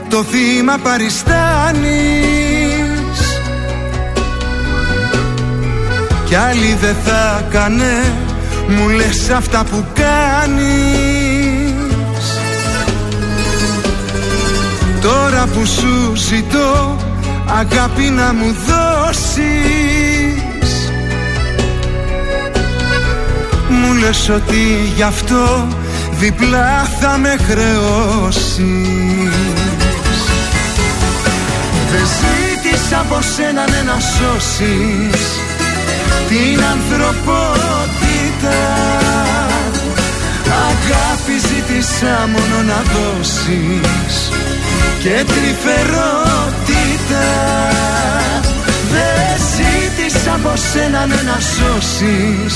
το θύμα παριστάνεις Κι άλλη δεν θα κάνε μου λες αυτά που κάνεις. Τώρα που σου ζητώ αγάπη να μου δώσεις. Μου λες ότι γι' αυτό διπλά θα με χρεώσεις. Δεν ζήτησα από σένα ναι, να σώσεις την ανθρωπότητα. Αγάπη ζήτησα μόνο να δώσεις και τρυφερότητα. Δεν ζήτησα από σένα ναι, να σώσεις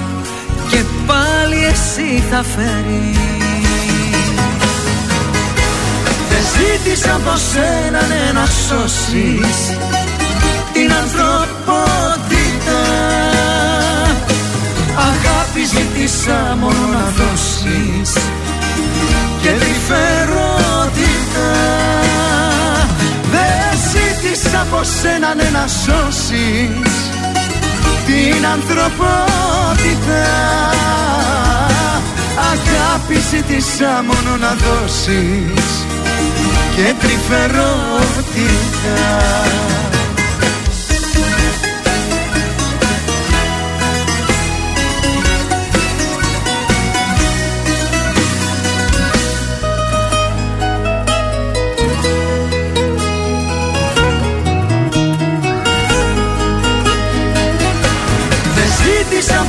πάλι εσύ θα φέρεις. Δεν ζήτησα από σένα ναι, να σώσεις την ανθρωπότητα. Αγάπη ζήτησα μόνο να δώσεις και τρυφερότητα Δεν ζήτησα από σένα ναι, να σώσεις την ανθρωπότητα. Αγάπη ζήτησα μόνο να δώσεις και τρυφερότητα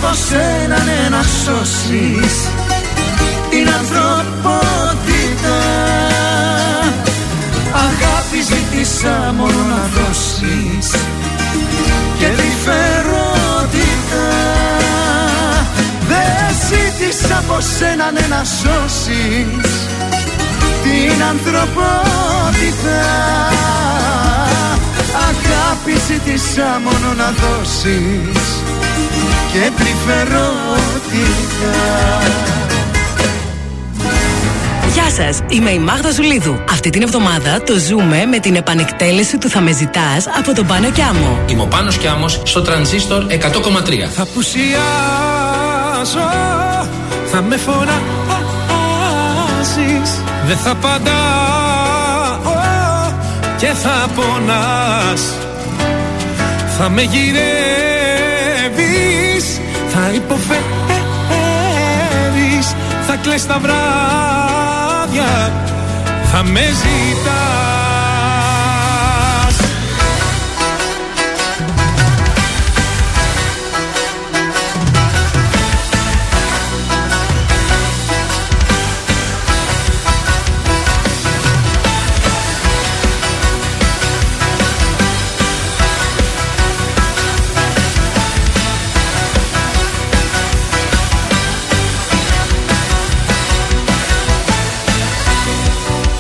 ζήτησα από σένα ναι, να σώσεις την ανθρωπότητα. Αγάπη ζήτησα μόνο να δώσεις και τρυφερότητα Δεν ζήτησα από σένα ναι, να σώσεις την ανθρωπότητα. Αγάπη ζήτησα μόνο να δώσεις και τρυφερότητα Γεια σας, είμαι η Μάγδα Ζουλίδου. Αυτή την εβδομάδα το ζούμε με την επανεκτέλεση του Θα με ζητάς από τον Πάνο Κιάμο. Είμαι ο Πάνος Κιάμος στο τρανζίστορ 100,3. Θα πουσιάζω, θα με φωνάζεις Δεν θα απαντάω και θα πονάς Θα με γυρεύεις, θα υποφέρεις Θα κλαις τα βράδια, θα με ζητάς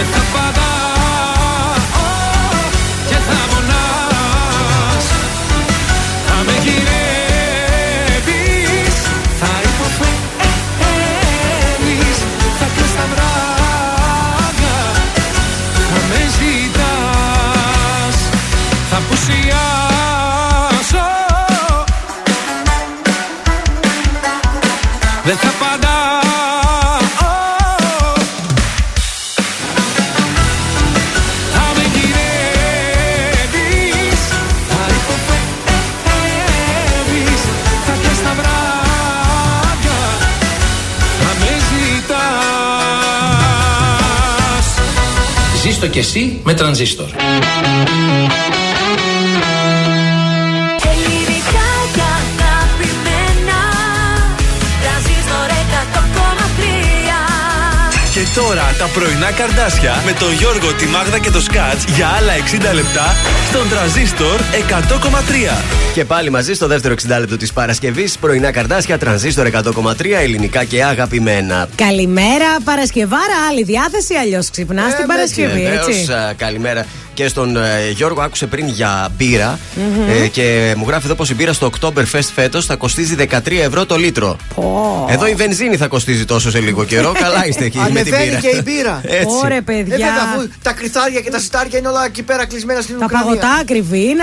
Δεν θα απαντάω Ζήστο κι εσύ με τρανζίστορ. Τώρα τα πρωινά καρδάσια με τον Γιώργο, τη Μάγδα και το Σκάτς για άλλα 60 λεπτά στον τραζίστορ 100,3. Και πάλι μαζί στο δεύτερο 60 λεπτό της Παρασκευής, πρωινά καρδάσια, τρανζίστορ 100,3, ελληνικά και αγαπημένα. Καλημέρα, Παρασκευάρα, άλλη διάθεση, αλλιώς ξυπνάς την Παρασκευή, Βεβαίως, έτσι. α, καλημέρα και στον ε, Γιώργο. Άκουσε πριν για μπύρα Μμμ. ε, και μου γράφει εδώ πως η μπύρα στο Oktoberfest φέτος θα κοστίζει 13 ευρώ το λίτρο. Εδώ η βενζίνη θα κοστίζει τόσο σε λίγο καιρό. Καλά είστε εκεί με την Ανεβαίνει μπύρα. και η μπύρα. Έτσι. Ωραία, παιδιά. Ε, βέβαια, αφού τα κρυθάρια και τα σιτάρια είναι όλα εκεί πέρα κλεισμένα στην Τα Ουκρανία. παγωτά ακριβή είναι.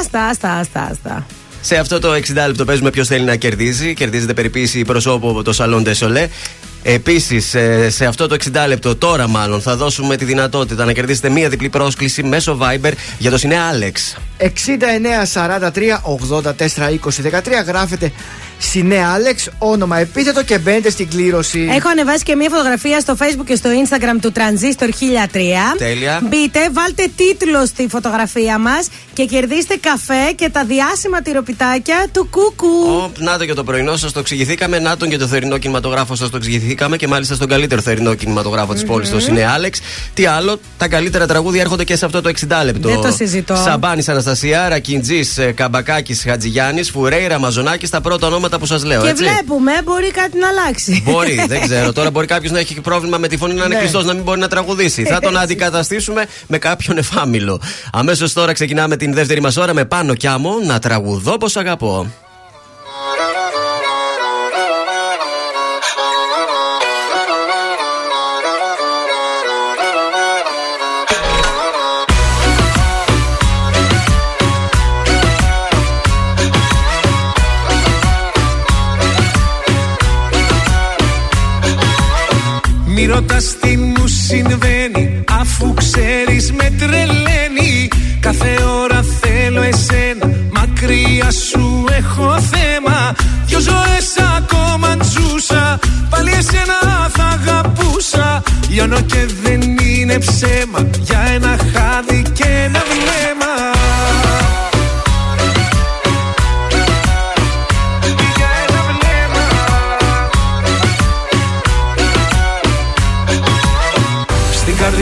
Άστα, άστα, άστα, άστα. Σε αυτό το 60 λεπτό παίζουμε ποιος θέλει να κερδίζει. Κερδίζετε περιποίηση προσώπου από το Salon de Soleil. Επίσης, σε αυτό το 60 λεπτό, τώρα μάλλον, θα δώσουμε τη δυνατότητα να κερδίσετε μία διπλή πρόσκληση μέσω Viber για το Σινέ Alex. Γράφετε Συνέ Άλεξ, όνομα επίθετο και μπαίνετε στην κλήρωση. Έχω ανεβάσει και μια φωτογραφία στο facebook και στο instagram του Transistor 1003. Τέλεια. Μπείτε, βάλτε τίτλο στη φωτογραφία μας και κερδίστε καφέ και τα διάσημα τυροπιτάκια του Κούκου. Οπ, να το και το πρωινό σας τον εξηγηθήκαμε. Να τον και το θερινό κινηματογράφο σας το εξηγηθήκαμε. Και μάλιστα στον καλύτερο θερινό κινηματογράφο της πόλης, το Σινέ Άλεξ. Τι άλλο, τα καλύτερα τραγούδια έρχονται και σε αυτό το 60 λεπτό. Δεν το συζητώ. Γιαμπάνη Αναστασία, Ρακιντζής Καμπακάκης Χατζηγιάννης, Φουρέιρα Μαζονάκης, τα πρώτα ονόματα που σας λέω. και έτσι. βλέπουμε, μπορεί κάτι να αλλάξει. Μπορεί, δεν ξέρω. Τώρα μπορεί κάποιος να έχει πρόβλημα με τη φωνή να είναι Ναι. κλειστός, να μην μπορεί να τραγουδήσει. Θα τον Έτσι. αντικαταστήσουμε με κάποιον εφάμιλλο. Αμέσως τώρα ξεκινάμε την δεύτερη μας ώρα με πάνω κι άμμο να τραγουδώ πω αγαπώ. Μη ρωτάς τι μου συμβαίνει Αφού ξέρεις με τρελαίνει. Κάθε ώρα θέλω εσένα Μακριά σου έχω θέμα. Δυο ζωές ακόμα τζούσα Πάλι εσένα θα αγαπούσα. Λιώνω και δεν είναι ψέμα Για ένα χάδι και ένα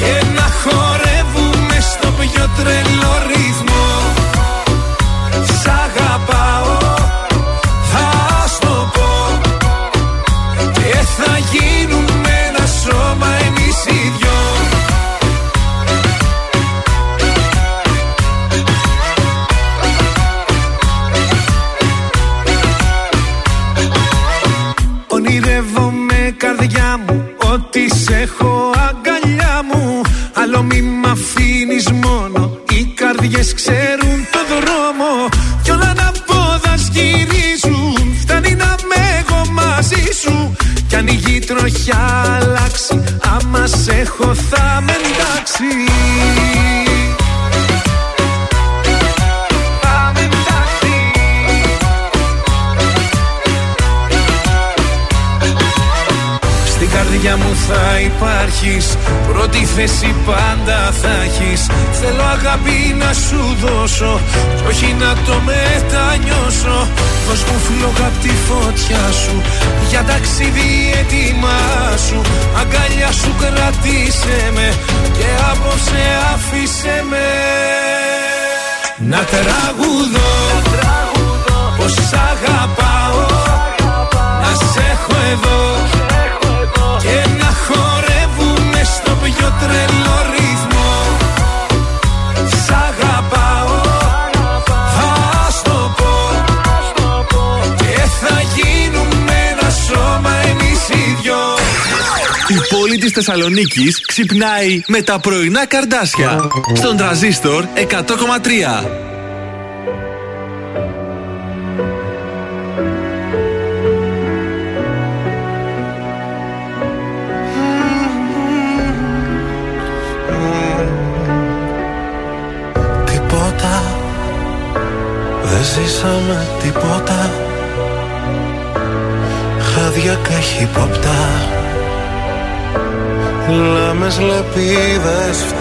και να χορεύουμε στο πιο τρελό ρυθμό Άλλο μη μ' αφήνεις μόνο. Οι καρδιές ξέρουν το δρόμο Κι όλα να πόδας γυρίζουν. Φτάνει να με εγώ μαζί σου Κι αν η γη τροχιά αλλάξει. Άμα σε έχω θα με εντάξει Στην καρδιά μου θα υπάρχεις. Πρώτη θέση πάντα θα έχεις. Θέλω αγάπη να σου δώσω Κι όχι να το μετανιώσω. Δώσ' μου φλόγα απ' τη φωτιά σου. Για ταξίδι έτοιμά σου. Αγκαλιά σου κράτησε με Και απόψε άφησε με. Να τραγουδώ. Πως σ' αγαπάω. Να σε έχω εδώ τρελό ρυθμό Σ' αγαπάω, θα στο πω Και θα γίνουμε ένα σώμα εμείς οι δυο Η πόλη της Θεσσαλονίκης ξυπνάει με τα πρωινά καρδάσια. Στον τραζίστορ 100,3. Λάμες λεπίδες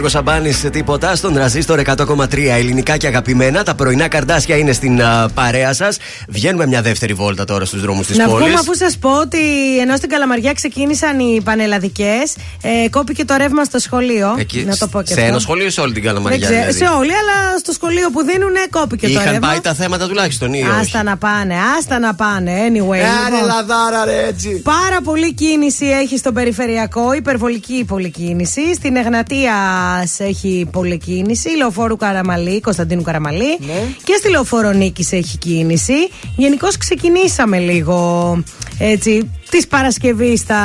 Γιώργος Σαμπάνης, τίποτα στον τραζίστορ 100,3 ελληνικά και αγαπημένα. Τα πρωινά καρδάσια είναι στην α, παρέα σας. Βγαίνουμε μια δεύτερη βόλτα τώρα στους δρόμους της Να πόλης. βγούμε αφού σας πω ότι ενώ στην Καλαμαριά ξεκίνησαν οι πανελλαδικές, ε, κόπηκε το ρεύμα στο σχολείο. να το πω και σε αυτό. ένα σχολείο ή σε όλη την Δεν Καλαμαριά. ξέρω, δηλαδή. σε όλοι, αλλά στο σχολείο που δίνουν κόπηκε το Είχαν ρεύμα. πάει τα θέματα τουλάχιστον ή όχι; Άστα να πάνε, άστα να πάνε. Anyway. Άρε λοιπόν. λαδάρα ρε έτσι Πάρα πολύ κίνηση έχει στο περιφερειακό, υπερβολική πολυκίνηση. Στην Εγνατία έχει πολυκίνηση, λεωφόρου Καραμαλή, Κωνσταντίνου Καραμαλή. Ναι. Και στη λεωφόρο Νίκης έχει κίνηση. Γενικώς ξεκινήσαμε λίγο έτσι της Παρασκευής στα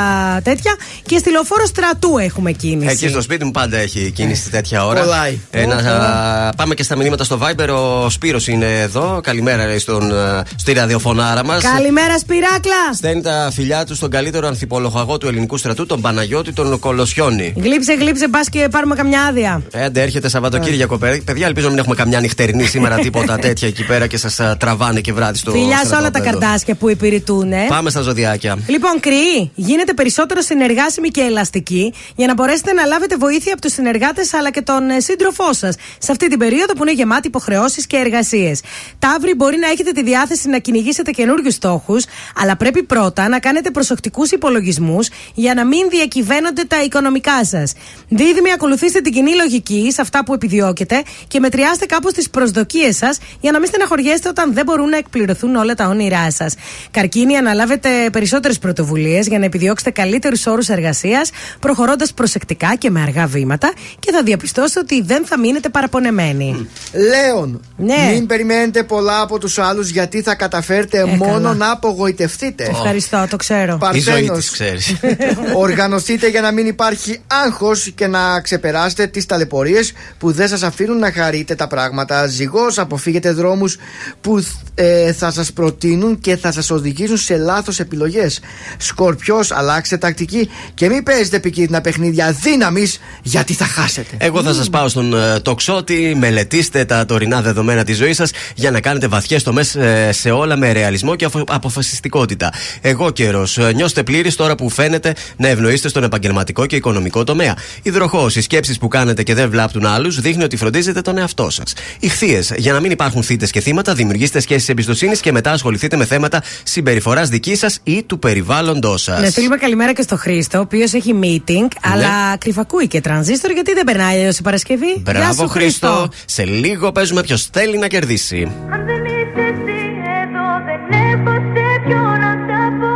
τέτοια. Και στη λεωφόρο Στρατού έχουμε κίνηση. Εκεί στο σπίτι μου πάντα έχει κίνηση τέτοια ώρα. Κολλάει. Ε, να, Οχ, α, πάμε και στα μηνύματα στο Viber. Ο Σπύρος είναι εδώ. Καλημέρα λέει, στον, α, στη ραδιοφωνάρα μας. Καλημέρα, Σπυράκλα! Στέλνει τα φιλιά του στον καλύτερο ανθιπολογαγό του ελληνικού στρατού, τον Παναγιώτη τον Κολοσιόνη. Γλύψε, γλύψε, πας και πάρουμε καμιά άδεια. Έντε έρχεται Σαββατοκύριακο. Ε. παι- Παιδιά, ελπίζω να μην έχουμε καμιά νυχτερινή σήμερα τίποτα τέτοια εκεί πέρα και σας τραβάνε και βράδυ στο. Φιλιά σε όλα τα στρατόπεδο. καρτάσια που υπηρετούν. ε. Πάμε στα ζωδιάκια. Λοιπόν, κρυοί, γίνετε περισσότερο συνεργάσιμοι και ελαστικοί για να μπορέσετε να λάβετε βοήθεια από τους συνεργάτες αλλά και τον ε, σύντροφό σας σε αυτή την περίοδο που είναι γεμάτη υποχρεώσεις και εργασίες. Ταύροι, μπορεί να έχετε τη διάθεση να κυνηγήσετε καινούριους στόχους, αλλά πρέπει πρώτα να κάνετε προσεκτικούς υπολογισμούς για να μην διακυβαίνονται τα οικονομικά σας. Δίδυμοι, ακολουθήστε την κοινή λογική σε αυτά που επιδιώκετε και μετριάστε κάπως τις προσδοκίες σας για να μην στεναχωριέστε όταν δεν μπορούν να εκπληρωθούν όλα τα όνειρά σας. Καρκίνοι, αναλάβετε περισσότερες πρωτοβουλίες για να επιδιώξετε καλύτερους όρους εργασίας, προχωρώντας προσεκτικά και με αργά βήματα και θα διαπιστώσετε ότι δεν θα μείνετε παραπονεμένοι. Λέων, Ναι. μην περιμένετε πολλά από τους άλλους γιατί θα καταφέρετε Ε, μόνο καλά. να απογοητευτείτε. Ευχαριστώ, το ξέρω. Η ζωή Παρθένος. της ξέρεις. Οργανωθείτε για να μην υπάρχει άγχος και να ξεπεράσετε τις ταλαιπωρίες που δεν σας αφήνουν να χαρείτε τα πράγματα. Ζυγός, αποφύγετε δρόμους που ε, θα σας προτείνουν και θα σας οδηγήσουν σε λάθος επιλογές. Σκορπιός, αλλάξτε τακτική και μην παίζετε επικίνδυνα παιχνίδια δύναμης γιατί θα χάσετε. Εγώ θα σας πάω στον ε, τοξότη. Μελετήστε τα τωρινά δεδομένα της ζωής σας για να κάνετε βαθιές τομές ε, σε όλα με ρεαλισμό και αφο- αποφασιστικότητα. Εγώ καιρός. Νιώστε πλήρης τώρα που φαίνεται να ευνοείστε στον επαγγελματικό και οικονομικό τομέα. Υδροχό, οι σκέψεις που κάνετε και δεν βλάπτουν άλλους δείχνει ότι φροντίζετε τον εαυτό σας. Ηχθείε, για να μην υπάρχουν θύτες και θύματα, δημιουργήστε σχέσεις εμπιστοσύνης και μετά ασχοληθείτε με θέματα συμπεριφοράς δικής σας ή του περιβάλλοντός σας. Να στείλουμε καλημέρα και στο Χρήστο, ο οποίος έχει meeting, αλλά κρυφακούει και τρανζίστορ γιατί δεν περνάει αλλιώ η Παρασκευή. Γεια Μπράβο, σου, Χρήστο. Σε λίγο παίζουμε ποιος θέλει να κερδίσει. Αν δεν είσαι εσύ εδώ δεν έχω σε ποιο να τα πω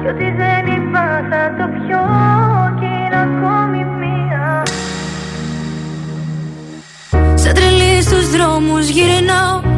Κι ότι δεν είπα θα το πιω κι είναι ακόμη μία Σαν τρελή στους δρόμους γυρνάω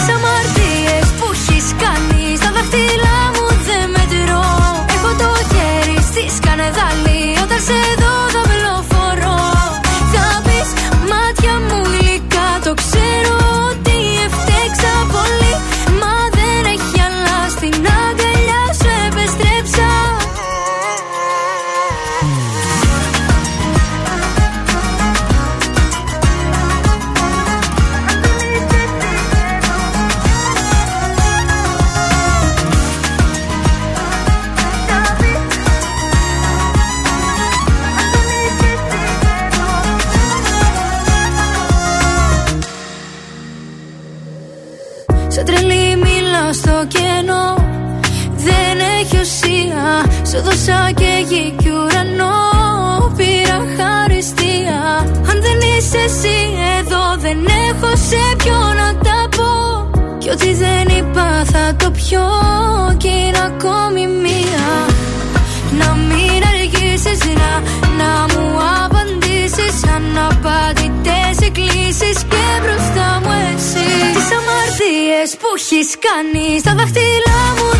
ουσία Σου δώσα και γη κι ουρανό. Πήρα χαριστία. Αν δεν είσαι εσύ εδώ Δεν έχω σε ποιο να τα πω. Κι ό,τι δεν είπα θα το πιω. Κι είναι ακόμη μία. Να μην αργήσεις να, να μου απαντήσεις. Αναπαντητές εκκλήσεις Και μπροστά μου εσύ. Τις αμαρτίες που έχεις κάνει Στα δάχτυλά μου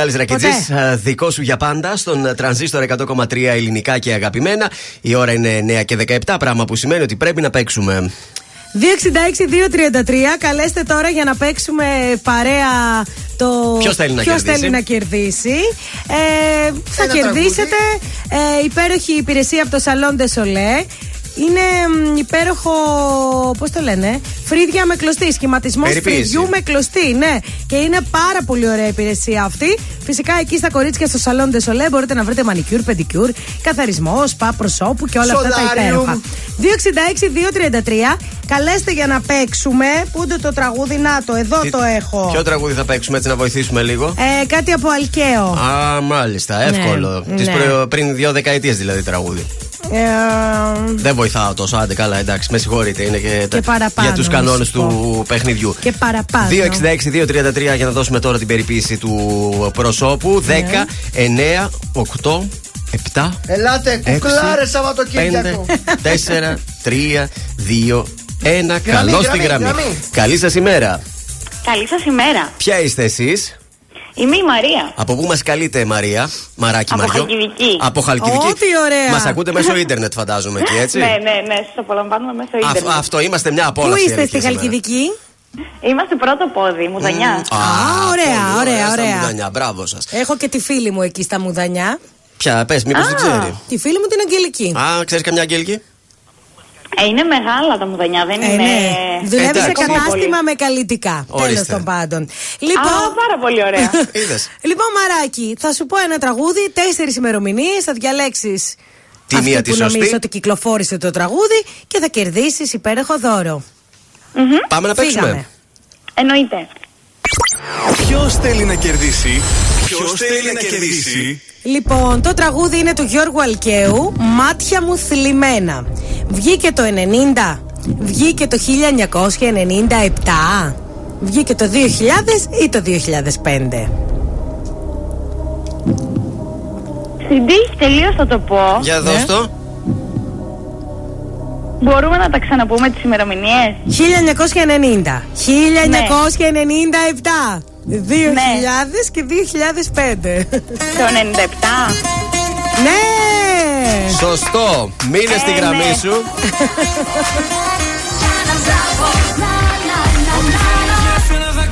Ήταν ο Μιχάλης Ρακιτζής, ε, δικός σου για πάντα, στον ε, τρανζίστορ 100,3 ελληνικά και αγαπημένα. Η ώρα είναι 9 και 17, πράγμα που σημαίνει ότι πρέπει να παίξουμε. 266-233. Καλέστε τώρα για να παίξουμε παρέα το. Ποιος θέλει να ποιος κερδίσει; θέλει να κερδίσει. Ε, θα Ένα κερδίσετε ε, υπέροχη υπηρεσία από το Salon de Solé. Είναι μ, υπέροχο, πώς το λένε, φρύδια με κλωστή. Σχηματισμός Περιποίηση. φρυδιού με κλωστή, ναι. Και είναι πάρα πολύ ωραία υπηρεσία αυτή. Φυσικά εκεί στα κορίτσια στο Salon de Solé μπορείτε να βρείτε μανικιούρ, πεντικιούρ, καθαρισμό, σπα προσώπου και όλα αυτά τα Σολάριουμ. υπέροχα. 266-233. Καλέστε για να παίξουμε. Πού είναι το τραγούδι, να το, εδώ Τι- το έχω. Ποιο τραγούδι θα παίξουμε έτσι να βοηθήσουμε λίγο; Ε, κάτι από Αλκαίο. Α, μάλιστα, εύκολο. Ναι, Της ναι. προ- πριν δύο δεκαετίες δηλαδή τραγούδι. Ε, Δεν βοηθάω τόσο, άντε καλά, εντάξει, με συγχωρείτε. Είναι και, τα- παραπάνω, για τους να κανόνες σου του παιχνιδιού. και παραπάνω. 266-233 για να δώσουμε τώρα την περιποίηση του προσώπου. Ναι. 10, 9, 8, 7, Ελάτε, Έξι, κουκλάρε Σαββατοκύριακο. 4, 3, 2, 1. Γραμμή, Καλώς στη γραμμή, γραμμή. γραμμή. Καλή σας ημέρα. Καλή σας ημέρα. Ποια είστε εσείς, Είμαι η Μαρία. από πού μας καλείτε, Μαρία, Μαράκι Από Μαριό. Χαλκιδική. Από Χαλκιδική. Ω, τι ωραία. Μας ακούτε μέσω ίντερνετ, φαντάζομαι εκεί, έτσι; Ναι, ναι, ναι, σας απολαμβάνουμε μέσω Α, ίντερνετ. αυτό είμαστε μια Πού απόλαυση. είστε στη αλήθεια σήμερα. Χαλκιδική; Είμαστε πρώτο πόδι, μουδανιά. Α, ωραία, πολύ ωραία, στα ωραία. μουδανιά. Μπράβο σας. Έχω και τη φίλη μου εκεί στα Μουδανιά. Ποια, πες, μήπως δεν ξέρει. Τη φίλη μου την Αγγελική. Α, ξέρεις καμιά Αγγέλικη. Ε, είναι μεγάλα τα μουδανιά, δεν Ε, είναι. ναι. Δουλεύει σε εντάξει. κατάστημα με καλλιτικά. Τέλος Ορίστε. των πάντων. Α, Λοιπόν, πάρα πολύ ωραία. Είδες. λοιπόν, Μαράκι, θα σου πω ένα τραγούδι, τέσσερις ημερομηνίες, θα διαλέξεις. Τη αυτή μία τη που σωστή. νομίζω ότι κυκλοφόρησε το τραγούδι και θα κερδίσεις υπέροχο δώρο. Πάμε να Φύγαμε. παίξουμε. Εννοείται. Ποιος θέλει να κερδίσει. Ποιος θέλει να κερδίσει; Λοιπόν, το τραγούδι είναι του Γιώργου Αλκαίου, Μάτια μου θλιμμένα. Βγήκε το 90, βγήκε το 1997, βγήκε το 2000 ή το 2005. Στην τύχη τελείως θα το πω. Για δώσ' το. Μπορούμε να τα ξαναπούμε τις ημερομηνίες; 1990, 1997, 2000 και 2005. Το 97. ναι! Σωστό. Μείνε στη Ε, γραμμή ναι. σου. Σένα θα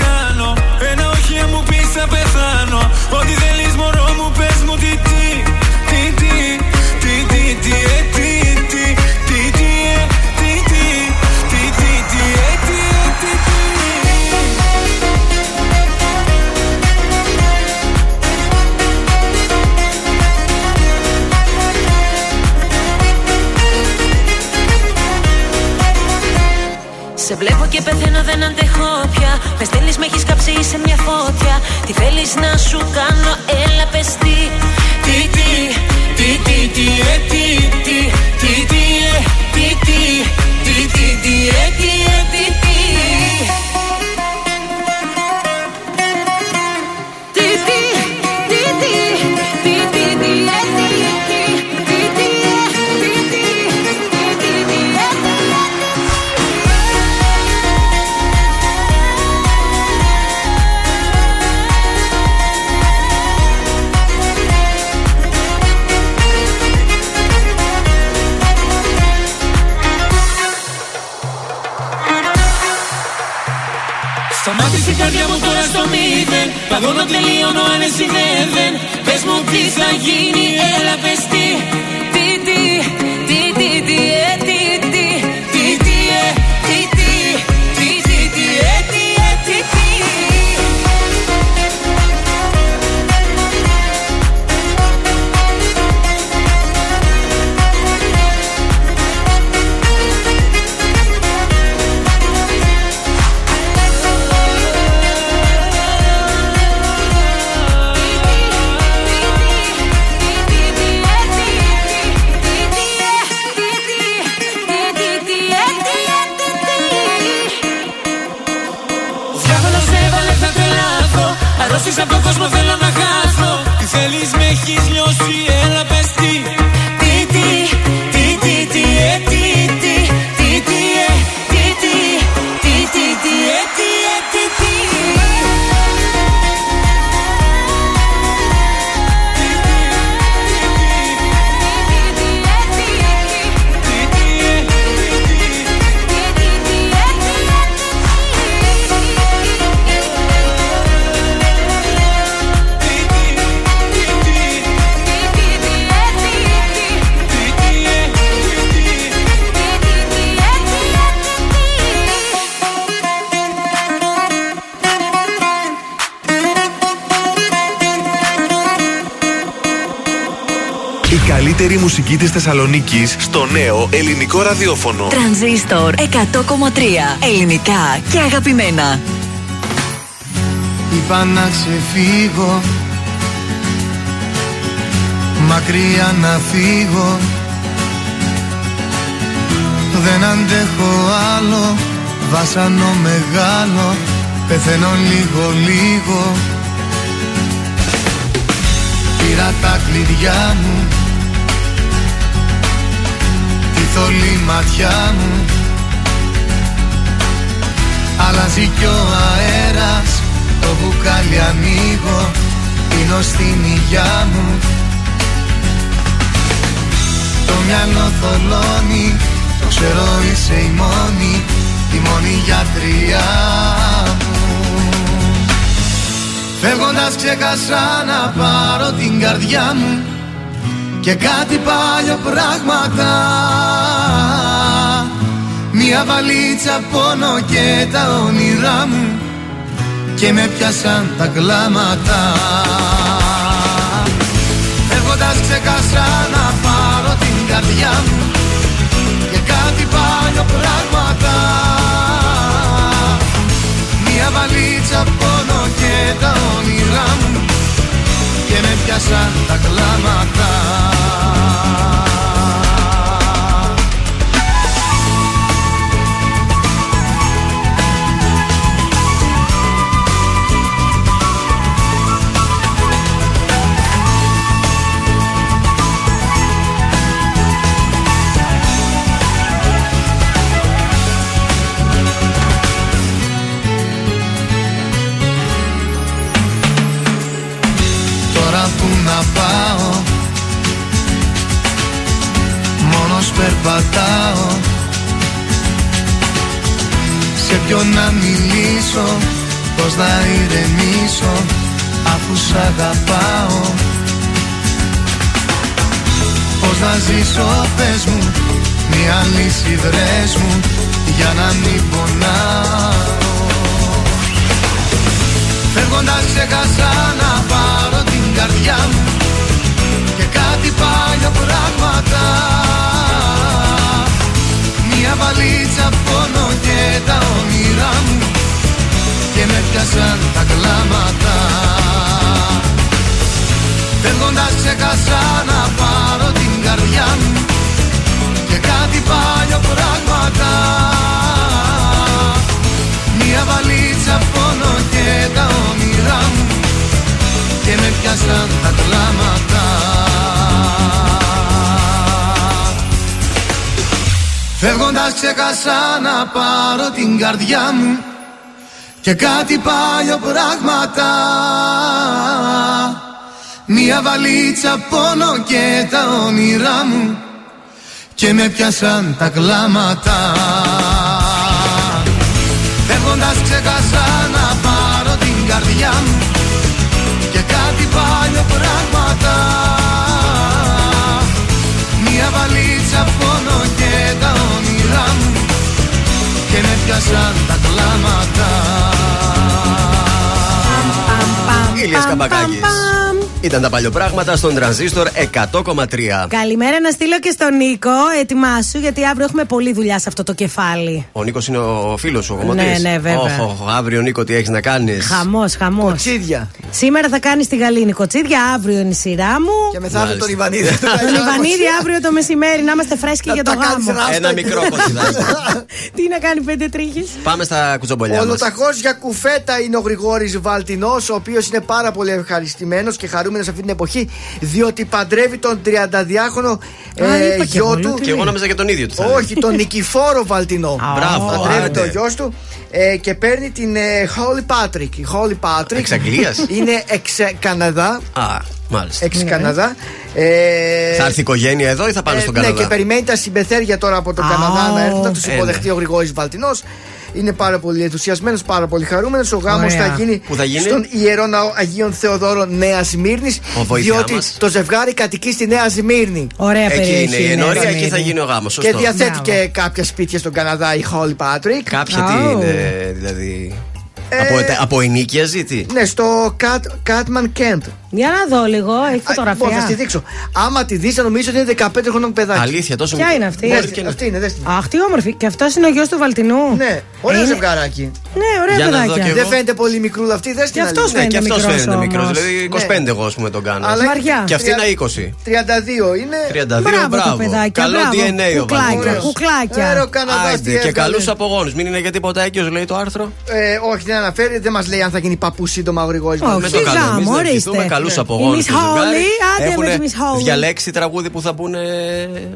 Σε βλέπω και πεθαίνω, δεν αντέχω πια. Με στέλνει, με έχει κάψει σε μια φώτια. Τι θέλει να σου κάνω, έλα πε τι. Τι, τι, τι, τι τι τι ε τι τι τι τι ε τι τι τι τι τι ε τι ε τι τι Τι, δεν δεν Πες μου τι θα γίνει έλα πες τι Τι τι καλύτερη μουσική της Θεσσαλονίκης στο νέο ελληνικό ραδιόφωνο. Τρανζίστορ 100,3 ελληνικά και αγαπημένα. Είπα να ξεφύγω Μακριά να φύγω Δεν αντέχω άλλο Βάσανο μεγάλο Πεθαίνω λίγο λίγο Πήρα τα κλειδιά μου θολή ματιά μου. Αλλάζει κι ο αέρας Το μπουκάλι ανοίγω Πίνω στην υγειά μου. Το μυαλό θολώνει Το ξέρω είσαι η μόνη Η μόνη γιατριά μου. Φεύγοντας ξέχασα να πάρω την καρδιά μου Και κάτι παλιό πράγματα Μια βαλίτσα πόνο και τα όνειρά μου Και με πιάσαν τα κλάματα. Φεύγοντας ξέχασα να πάρω την καρδιά μου Και κάτι παλιό πράγματα. Μια βαλίτσα πόνο και τα όνειρά μου Και με πιάσαν τα κλάματα περπατάω. Σε ποιον να μιλήσω Πώς να ηρεμήσω Αφού σ' αγαπάω. Πώς να ζήσω πες μου Μια λύση βρες μου Για να μην πονάω. Φεύγοντας ξέχασα να πάρω την καρδιά μου Και κάτι παλιά πράγματα μια βαλίτσα πόνο και τα όνειρά μου Και με πιάσαν τα κλάματα. Φεύγοντας ξέχασα να πάρω την καρδιά μου Και κάτι παλιό πράγματα. Μια βαλίτσα πόνο και τα όνειρά μου Και με πιάσαν τα κλάματα. Φεύγοντας ξέχασα να πάρω την καρδιά μου Και κάτι παλιό πράγματα. Μια βαλίτσα πόνο και τα όνειρά μου Και με πιάσαν τα κλάματα. Φεύγοντας ξέχασα να πάρω την καρδιά μου Και κάτι παλιό πράγματα Και με πιάσαν τα κλάματα Ήλιας Καμπακάκης. Ήταν τα παλιοπράγματα στον τρανζίστορ 100,3. Καλημέρα να στείλω και στον Νίκο. Ετοιμάσου, γιατί αύριο έχουμε πολλή δουλειά σε αυτό το κεφάλι. Ο Νίκος είναι ο φίλος σου, ο γονατή. Ναι, ναι, βέβαια. αύριο, Νίκο, τι έχεις να κάνεις; Χαμός, χαμός. Κοτσίδια. Σήμερα θα κάνεις τη Γαλήνη κοτσίδια, αύριο είναι η σειρά μου. Και μεθαύριο τον Ιβανίδη. Τον Ιβανίδη αύριο το μεσημέρι να είμαστε φρέσκοι για το τα κάνεις γάμο. ράστα. Ένα μικρό κοτσιδάκι. Τι να κάνει πέντε τρίχες; Πάμε στα κουτσομπολιά μας. Ολοταχώ για κουφέτα είναι ο Γρηγόρης Βαλτινός, ο οποίος είναι πάρα πολύ ευχαριστημένος και χαρούμενος αυτή την εποχή, διότι παντρεύει τον 32χρονο Α, ε, είπα και γιο εγώ, του. λέω, Και εγώ νόμιζα για τον ίδιο του. θα Όχι, τον Νικηφόρο Βαλτινό. Μπράβο, Παντρεύει άντε. το γιο του ε, και παίρνει την ε, Holly Patrick. Η Holly Patrick Εξ Αγγλίας; είναι εξ ε, Καναδά. Α, μάλιστα. Εξ Καναδά. Ε, Θα έρθει η οικογένεια εδώ ή θα πάνε ε, στον ναι, Καναδά; και περιμένει τα συμπεθέρια τώρα από τον Α, Καναδά να έρθουν να τους ε, υποδεχτεί ναι. ο Γρηγόρης Βαλτινός. Είναι πάρα πολύ ενθουσιασμένος, πάρα πολύ χαρούμενος. Ο γάμος Ωραία. θα γίνει, Πού θα γίνει; στον ιερό ναό Αγίων Θεοδόρων Νέα Σμύρνης. Ο βοήθειά Διότι μας. το ζευγάρι κατοικεί στη Νέα Σμύρνη. Ωραία Εκεί περιοχή. είναι η ναι, ενορία, ναι, εκεί ναι. θα γίνει ο γάμος. Και διαθέτει Μπράβο. και κάποια σπίτια στον Καναδά η Holly Patrick. Κάποια τι Ω. είναι, δηλαδή. Ε, Από, από ενοίκιαζη, τι. Ναι, στο Cat, Catman Kent. Για να δω λίγο, έχει Α, Λοιπόν, θα στη φωτογραφία. δείξω. Άμα τη δεις, θα νομίζω ότι είναι 15 χρονών παιδάκι. Αλήθεια, τόσο Ποια μικρό. είναι αυτή; Μπορεί Δες και τη, να- Αυτή είναι, δες τη. Αχ, τι όμορφη. Και αυτός είναι ο γιος του Βαλτινού. Ναι, ωραίο Είναι- ζευγαράκι. Ναι, ωραία Για να δω παιδάκια. κι εγώ. Δεν φαίνεται πολύ μικρούλα αυτή, δες την Και αυτός άλλη. Ναι, και φαίνεται αυτός μικρός φαίνεται μικρός. όμως. Δηλαδή 25 εγώ, ας πούμε, τον κάνω. Αλλά- Βαριά. Και αυτή είναι 20. 32 είναι. 32, Μπράβο, μπράβο. τα παιδάκια. Καλό μπράβο. DNA ο Κουκλάκια, Βαλτινός. κουκλάκια. Άρα ο Καναδάς τι Άιντε, και έβγαλε. καλούς απογόνους. Μην είναι για τίποτα έγκυος, λέει το άρθρο. Ε, όχι, δεν αναφέρει, δεν μας λέει αν θα γίνει παππούς σύντομα ο Γρηγόρης. Όχι. Με το Σιγά, καλό. Εμείς να ορίστε. ευχηθούμε καλούς Ναι. απογόνους. Η Miss Holly, άντε με τη Miss Holly. διαλέξει τραγούδι που θα πούνε.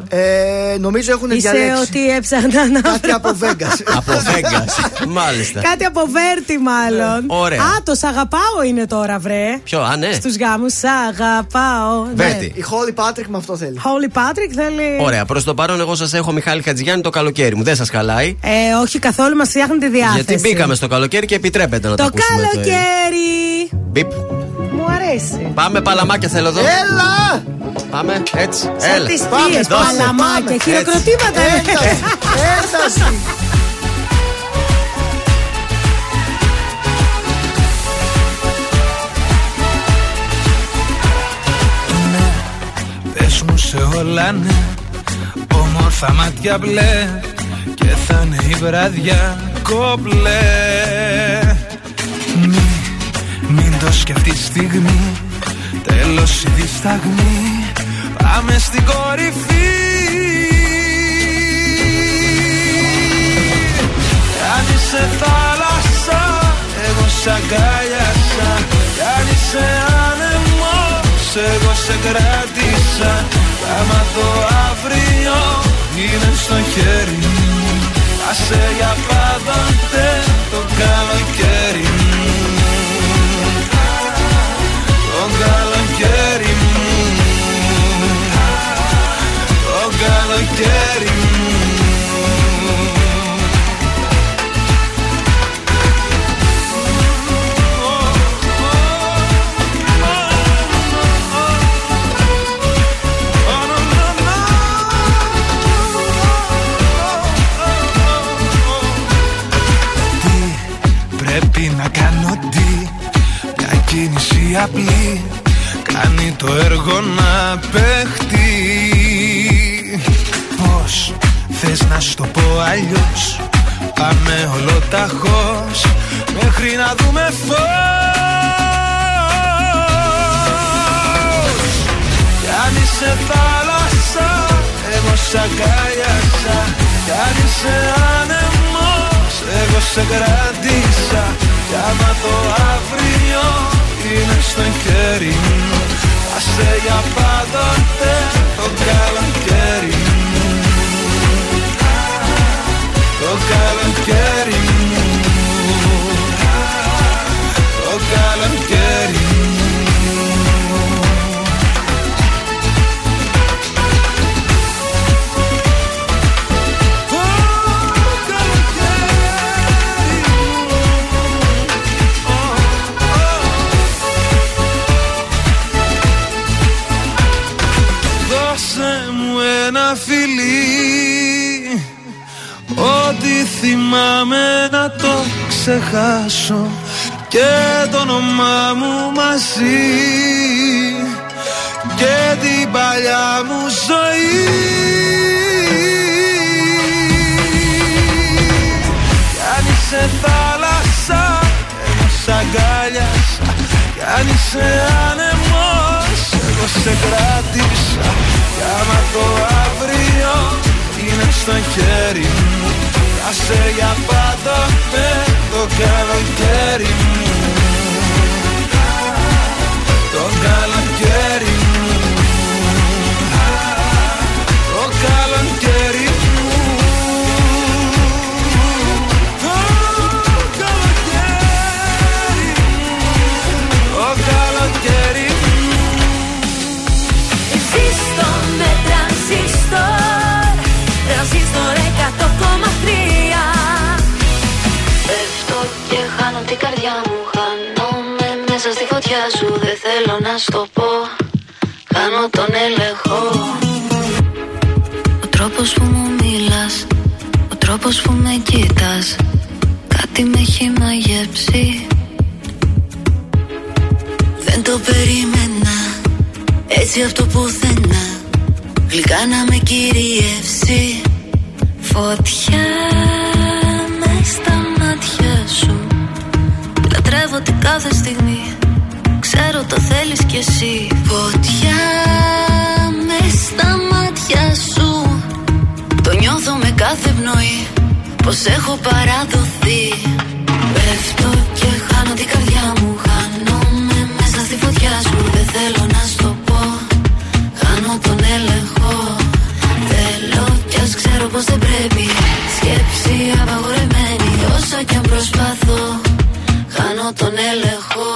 Ε, νομίζω έχουν Είσαι διαλέξει. ότι έψαχνα να Κάτι βρω. από Vegas. από Vegas. Μάλιστα. Κάτι από Βέρτι, μάλλον. Ωραία. Α, το σ' αγαπάω είναι τώρα, βρε. Ποιο, α, ναι. Στους γάμους, σ' αγαπάω. Βέρτι. Η Holly Patrick με αυτό θέλει. Holy Patrick θέλει. Ωραία, προς το παρόν, εγώ σας έχω Μιχάλη Χατζηγιάννη το καλοκαίρι μου. Δεν σας χαλάει. Ε, όχι καθόλου, μας φτιάχνουν τη διάθεση. Γιατί μπήκαμε στο καλοκαίρι και επιτρέπεται να το, Το ακούσουμε. καλοκαίρι. Μπιπ. Μου αρέσει. Πάμε παλαμάκια θέλω εδώ. Έλα! Πάμε έτσι. Σαν Έλα. τις Πάμε, θείες, πάμε, παλαμάκια, πάμε. χειροκροτήματα. Ένταση! Ένταση! Πες μου σε όλα ναι Όμορφα μάτια μπλε Και θα είναι η βραδιά κομπλέ στιγμή. Τέλος η δισταγμή Πάμε στην κορυφή. Αν είσαι θάλασσα Εγώ σ' αγκάλιασα Κι αν είσαι άνεμος Εγώ σε κράτησα Άμα το αύριο είναι στο χέρι μου Άσε για πάντοτε το καλοκαίρι μου Το καλοκαίρι μου. Το καλοκαίρι μου κίνηση απλή. Κάνει το έργο να παίχτει Πώς θες να σου το πω αλλιώς; Πάμε ολοταχώς Μέχρι να δούμε φως. Κι αν είσαι θάλασσα Εγώ σ' αγκάλιασα Κι αν είσαι άνεμος Εγώ σε κράτησα Κι άμα το αύριο είναι στον χέρι μου. Άσε για πάντοτε το καλοκαίρι μου. Το καλοκαίρι μου. Το καλοκαίρι μου. Θυμάμαι να το ξεχάσω και το όνομά μου μαζί και την παλιά μου ζωή. Κι αν είσαι θάλασσα εγώ σ' αγκάλιασα. Κι αν είσαι άνεμος εγώ σε κράτησα. Κι άμα το αύριο είναι στο χέρι μου Άσε για πάντοτε το καλοκαίρι μου. Το καλοκαίρι την καρδιά μου Χάνομαι μέσα στη φωτιά σου. Δεν θέλω να στο πω. Χάνω τον έλεγχο. Ο τρόπος που μου μιλάς Ο τρόπος που με κοίτας Κάτι με έχει μαγεύσει Δεν το περίμενα έτσι αυτό πουθενά. Γλυκά να με κυριεύσει. Φωτιά κάθε στιγμή. Ξέρω το θέλεις κι εσύ. Φωτιά με στα μάτια σου. Το νιώθω με κάθε πνοή. Πως έχω παραδοθεί. Πέφτω και χάνω την καρδιά μου. Χάνομαι μέσα στη φωτιά σου. Δεν θέλω να στο πω. Χάνω τον έλεγχο. Θέλω κι ας ξέρω πως δεν πρέπει. Σκέψη απαγορεμένη Όσο κι αν προσπαθώ Χάνω τον έλεγχο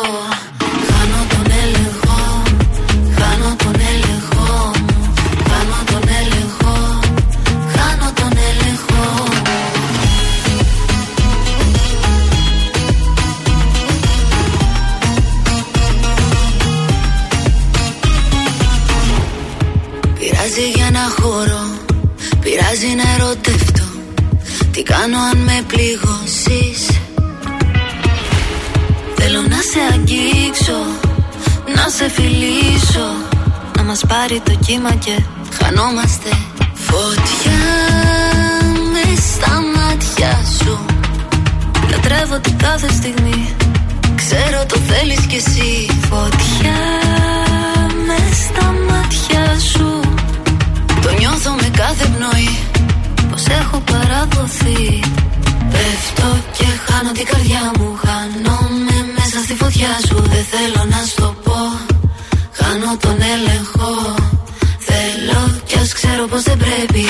κύμα και χανόμαστε Φωτιά. Με στα μάτια σου Λατρεύω την κάθε στιγμή. Ξέρω το θέλεις κι εσύ Φωτιά. Με στα μάτια σου Το νιώθω με κάθε πνοή. Πως έχω παραδοθεί. Πέφτω και χάνω την καρδιά μου. Χάνομαι μέσα στη φωτιά σου. Δεν θέλω να στο πω. Χάνω τον έλεγχο. Θέλω κι ας ξέρω πως δεν πρέπει.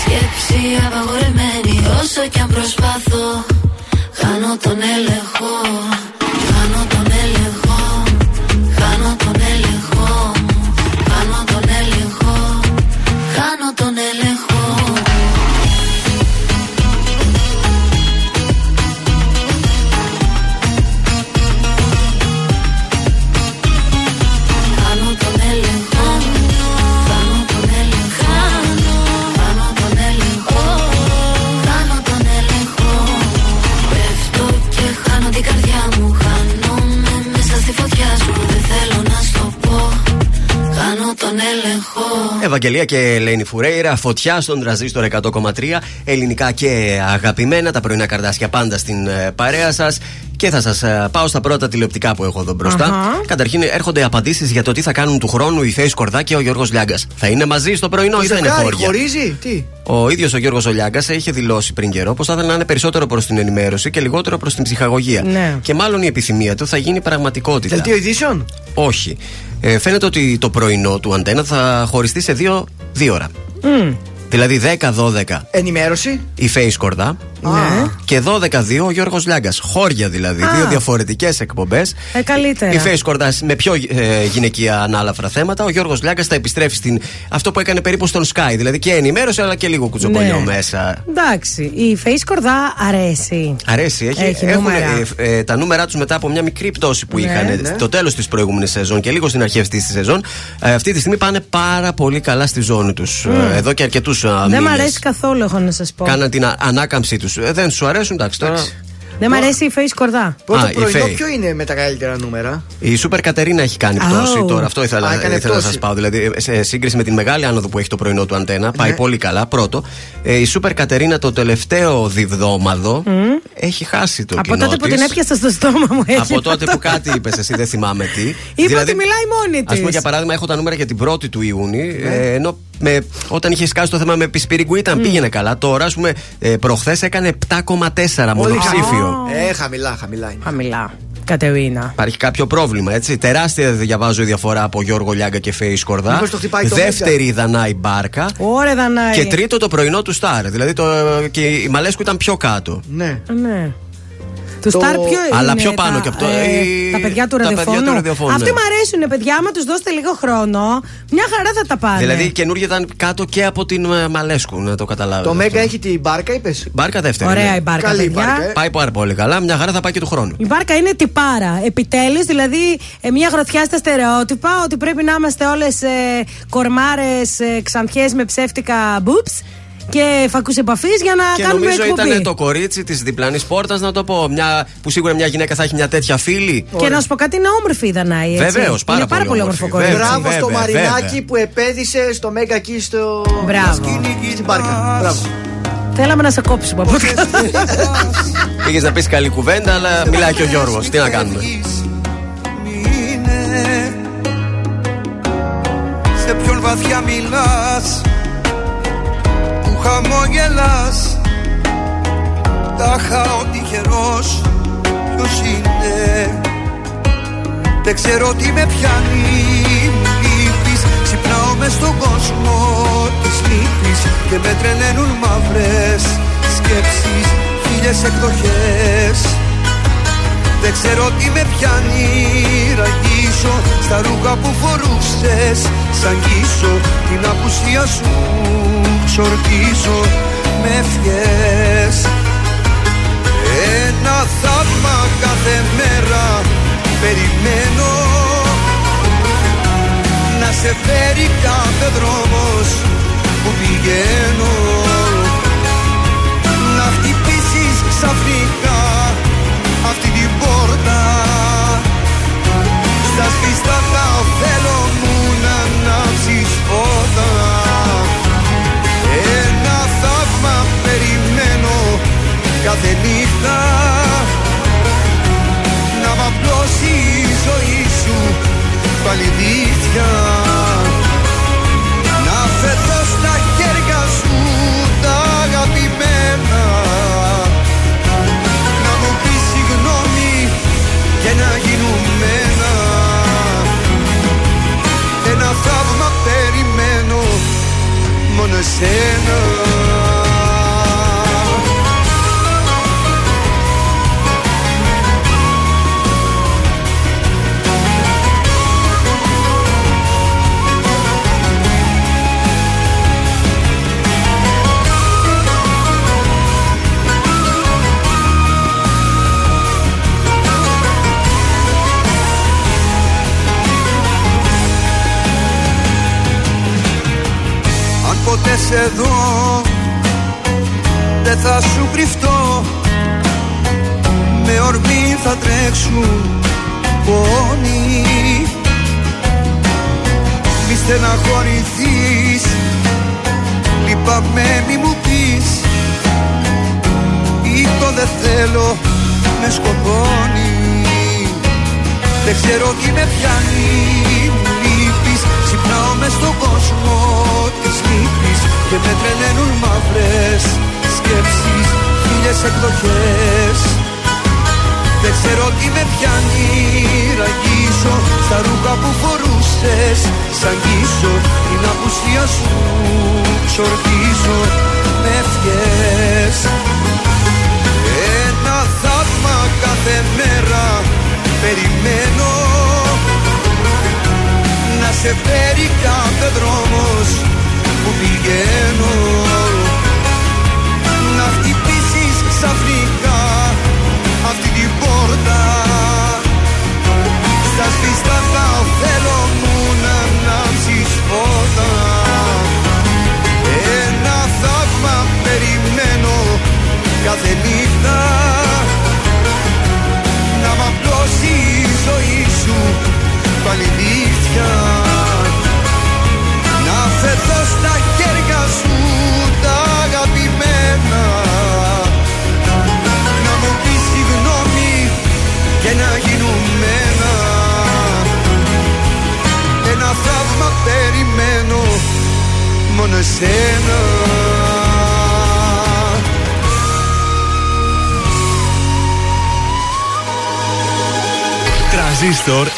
Σκέψη απαγορεμένη Όσο κι αν προσπαθώ Χάνω τον έλεγχο Χάνω τον έλεγχο Ευαγγελία και Ελένη Φουρέιρα, φωτιά στον τραζίστορ 100,3. Ελληνικά και αγαπημένα, τα πρωινά καρδάσια πάντα στην ε, παρέα σας. Και θα σας πάω στα πρώτα τηλεοπτικά που έχω εδώ μπροστά. Αχα. Καταρχήν έρχονται απαντήσεις για το τι θα κάνουν του χρόνου η Φέη Κορδά και ο Γιώργος Λιάγκας. Θα είναι μαζί στο πρωινό ή θα είναι Ζευγάρι, χώρια; χωρίζει, τι; Ο ίδιος ο Γιώργος Ολιάγκα είχε δηλώσει πριν καιρό πως θα ήθελε να είναι περισσότερο προς την ενημέρωση και λιγότερο προς την ψυχαγωγία. Ναι. Και μάλλον η επιθυμία του θα γίνει πραγματικότητα. Δελτίο ειδήσεων; Όχι. Ε, φαίνεται ότι το πρωινό του αντένα θα χωριστεί σε δύο, δύο ώρα. Μμ. Δηλαδή 10-12 Ενημέρωση. η Face Κορδά Ναι. και 12-2 ο Γιώργος Λιάγκας. Χώρια δηλαδή. Α. Δύο διαφορετικές εκπομπές. Ε, καλύτερα. Η Face Κορδάς με πιο ε, γυναικεία ανάλαφρα θέματα. Ο Γιώργος Λιάγκας θα επιστρέφει στην. αυτό που έκανε περίπου στον Sky. Δηλαδή και ενημέρωση αλλά και λίγο κουτσομπολιό Ναι. μέσα. Εντάξει, η Face Κορδά αρέσει. Αρέσει, έχει, Έχει έχουν νούμερα. ε, ε, τα νούμερά τους μετά από μια μικρή πτώση που Ναι, είχαν ναι. το τέλος της προηγούμενης σεζόν και λίγο στην αρχή αυτής της σεζόν. Ε, αυτή τη στιγμή πάνε πάρα πολύ καλά στη ζώνη τους. Μμ. εδώ και αρκετούς Δεν μ' αρέσει καθόλου, έχω να σας πω. Κάναν την α- ανάκαμψή τους Ε, δεν σου αρέσουν, εντάξει τώρα. Δεν μ' αρέσει η Φέη Σκορδά. Πρώτο Α, η πρωινό, Φέη. ποιο είναι με τα καλύτερα νούμερα; Η Σούπερ Κατερίνα έχει κάνει πτώση Oh. τώρα. Αυτό ήθελα, Α, έκανε ήθελα να πτώση. σας πάω. Δηλαδή, σε σύγκριση με την μεγάλη άνοδο που έχει το πρωινό του αντένα, πάει Ναι. πολύ καλά. Πρώτο. Ε, η Σούπερ Κατερίνα το τελευταίο διβδόμαδο έχει χάσει το Από κοινό τότε που της. την έπιασα στο στόμα μου έχει. Από τότε που κάτι είπες, εσύ δεν θυμάμαι τι. Είπε ότι μιλάει μόνη Α πούμε, της. για παράδειγμα, έχω τα νούμερα για την 1η του Ιούνιου. Ε, ενώ με, όταν είχε σκάσει το θέμα με πισπυρίγκου ήταν πήγαινε καλά. Τώρα, ας πούμε, ε, προχθές έκανε 7,4 μονοψήφιο. Ε, χαμηλά, χαμηλά είναι. Χαμηλά. Κατερίνα. Υπάρχει κάποιο πρόβλημα, έτσι. Τεράστια διαβάζω η διαφορά από Γιώργο Λιάγκα και Φέη Σκορδά. Μήπως το χτυπάει το Δεύτερη η Δανάη Μπάρκα. Ωραία, Δανάη. Και τρίτο το πρωινό του Σταρ. Δηλαδή το, και η Μαλέσκου ήταν πιο κάτω. Ναι. Ναι. Του Το- Σταρ ποιο Αλλά είναι πιο πάνω τα, και από το- ε, η- τα παιδιά του τα παιδιά ραδιοφώνου. του ραδιοφώνου, Αυτοί ναι. μου αρέσουν, παιδιά. Άμα τους δώσετε λίγο χρόνο, μια χαρά θα τα πάνε. Δηλαδή η καινούργια ήταν κάτω και από την ε, Μαλέσκου, να το καταλάβετε. Το Μέγκα αυτό. έχει την μπάρκα, είπες; Μπάρκα δεύτερη. Ωραία ναι. η μπάρκα, Καλή η παιδιά. μπάρκα, ε. Πάει πάρα πολύ καλά. Μια χαρά θα πάει και του χρόνου. Η μπάρκα είναι τυπάρα. Επιτέλους, δηλαδή ε, μια γροθιά στα στερεότυπα ότι πρέπει να είμαστε όλες ε, κορμάρες, ε, ξανθιές με ψεύτικα boobs και φακούς επαφής για να Και κάνουμε νομίζω εκπομπή. ήταν το κορίτσι της διπλανής πόρτας, να το πω. Μια, που σίγουρα μια γυναίκα θα έχει μια τέτοια φίλη. Και να σου πω κάτι, είναι όμορφη η Δανάη. έτσι. Βεβαίως, πάρα είναι πάρα πολύ πολύ όμορφη. όμορφο κορίτσι. Βέβαια. Μπράβο στο βέβαια, Μαρινάκι βέβαια. που επέδεισε στο Μέγκα εκεί στο. Μπράβο. Στην μπάρκα. Μπράβο. Θέλαμε να σε κόψουμε από αυτό. Πήγες να πεις καλή κουβέντα, αλλά μιλάει και ο Γιώργος. Τι να κάνουμε; είναι Σε ποιον βαθιά μιλάς Που χαμόγελας. Τάχα ο τυχερός Ποιος είναι. Δεν ξέρω τι με πιάνει Μου λείπεις. Ξυπνάω μες στον κόσμο της λύπης Και με τρελαίνουν μαύρες σκέψεις Χίλιες εκδοχές. Δεν ξέρω τι με πιάνει Ραγίσω στα ρούχα που φορούσες. Σαν γίσω την απουσία σου Ξορκίζω με ευχές. Ένα θαύμα κάθε μέρα Περιμένω. Να σε φέρει κάθε δρόμος Που πηγαίνω. Να χτυπήσεις ξαφνικά αυτή την πόρτα κάθε νύχτα. Να μ' απλώσει η ζωή σου πάλι δίχτυα. Να φεθώ στα χέρια σου τα αγαπημένα. Να μου πεις συγγνώμη και να γίνουμε ένα Ένα θαύμα περιμένω μόνο εσένα ποτέ σε δω Δεν θα σου κρυφτώ. Με ορμή θα τρέξουν πόνοι Μη στεναχωρηθείς. Λυπάμαι μη μου πεις. Ή το δεν θέλω με σκοτώνει. Δεν ξέρω τι με πιάνει, μου λείπεις Ξυπνάω μες στον κόσμο. της λύπης Και με τρελαίνουν μαύρες σκέψεις Χίλιες εκδοχές. Δεν ξέρω τι με πιάνει, ραγίζω Στα ρούχα που φορούσες. Σαν γίσω την απουσία σου Ξορκίζω με ευχές. Ένα θαύμα κάθε μέρα περιμένω. Να σε φέρει κάθε δρόμος που πηγαίνω. Να χτυπήσεις ξαφνικά αυτή την πόρτα. Στα σβηστά θέλω μου να ανάψεις φώτα Ένα θαύμα περιμένω κάθε νύχτα. Να μ' απλώσει η ζωή σου πάλι νύχτια. να γίνουμε ένα. Ένα θαύμα περιμένω μόνο εσένα. Τραζίστορ 100,3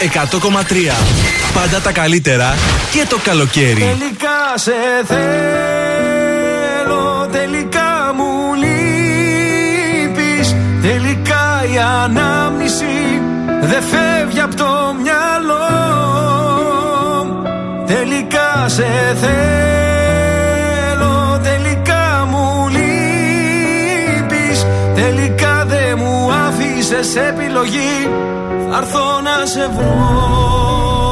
Πάντα τα καλύτερα και το καλοκαίρι. Τελικά σε θέλω Τελικά μου λείπεις. Τελικά η ανάμνηση δεν φεύγει από το μυαλό Τελικά σε θέλω, τελικά μου λείπεις. Τελικά δεν μου άφησες επιλογή. Θα έρθω να σε βρω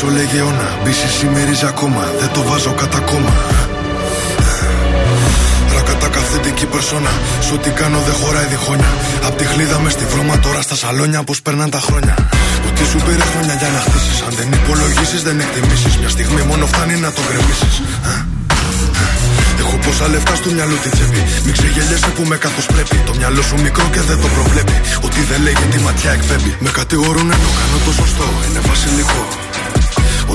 έχεις πίσω λεγεώνα Μπίση σημερίζει ακόμα, δεν το βάζω κατά κόμμα Ρακατάκα αυθεντική περσόνα Σ' ό,τι κάνω δεν χωράει διχόνια Απ' τη χλίδα μες στη βρώμα τώρα στα σαλόνια Πως περνάν τα χρόνια Ότι σου πήρες χρόνια για να χτίσεις Αν δεν υπολογίσεις δεν εκτιμήσεις Μια στιγμή μόνο φτάνει να το γκρεμίσεις Έχω πόσα λεφτά στο μυαλό τη τσέπη. Μην ξεγελιέσαι που με καθώ πρέπει. Το μυαλό σου μικρό και δεν το προβλέπει. Ότι δεν λέει τη ματιά εκπέμπει. Με κατηγορούν ενώ κάνω το σωστό. Είναι βασιλικό.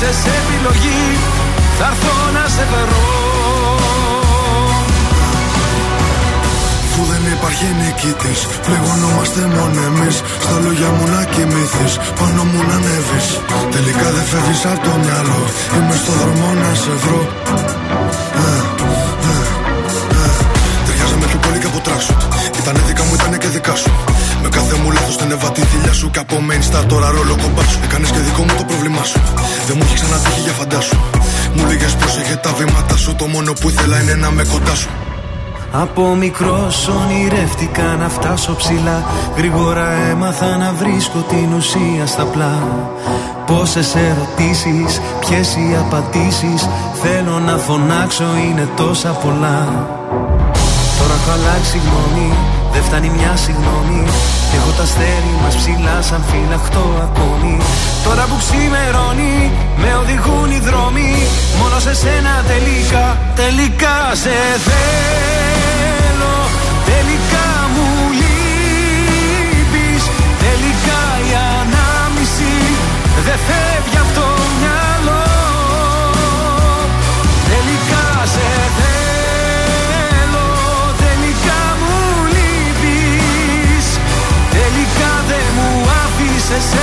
άφησες επιλογή Θα έρθω να σε βρω Αφού δεν υπάρχει νικητής, πληγωνόμαστε μόνο εμείς. Στα λόγια μου να κοιμηθείς, πάνω μου να ανέβεις. Τελικά δεν φεύγεις από το μυαλό. Είμαι στο δρόμο να σε βρω. Ε, ε, ε. Ταιριάζαμε πιο πολύ και από τράσου. Ήτανε δικά μου, ήτανε και δικά σου. Με κάθε μου λάθος την έβα τη θηλιά σου. Και από main star τώρα ρόλο κομπά σου. Έκανες και δικό μου το πρόβλημά σου. Δεν μου έχει ξανατύχει για φαντάσου. Μου λίγε πρόσεχε τα βήματα σου. Το μόνο που ήθελα είναι να με κοντά σου. Από μικρός ονειρεύτηκα να φτάσω ψηλά Γρήγορα έμαθα να βρίσκω την ουσία στα πλά Πόσες ερωτήσεις, ποιες οι απαντήσεις Θέλω να φωνάξω είναι τόσα πολλά Τώρα έχω αλλάξει γνώμη, δεν φτάνει μια συγγνώμη. Έχω τα αστέρι μας ψηλά σαν φυλαχτό ακόμη. Τώρα που ξημερώνει, με οδηγούν οι δρόμοι. Μόνο σε σένα τελικά, τελικά σε θέλω. Τελικά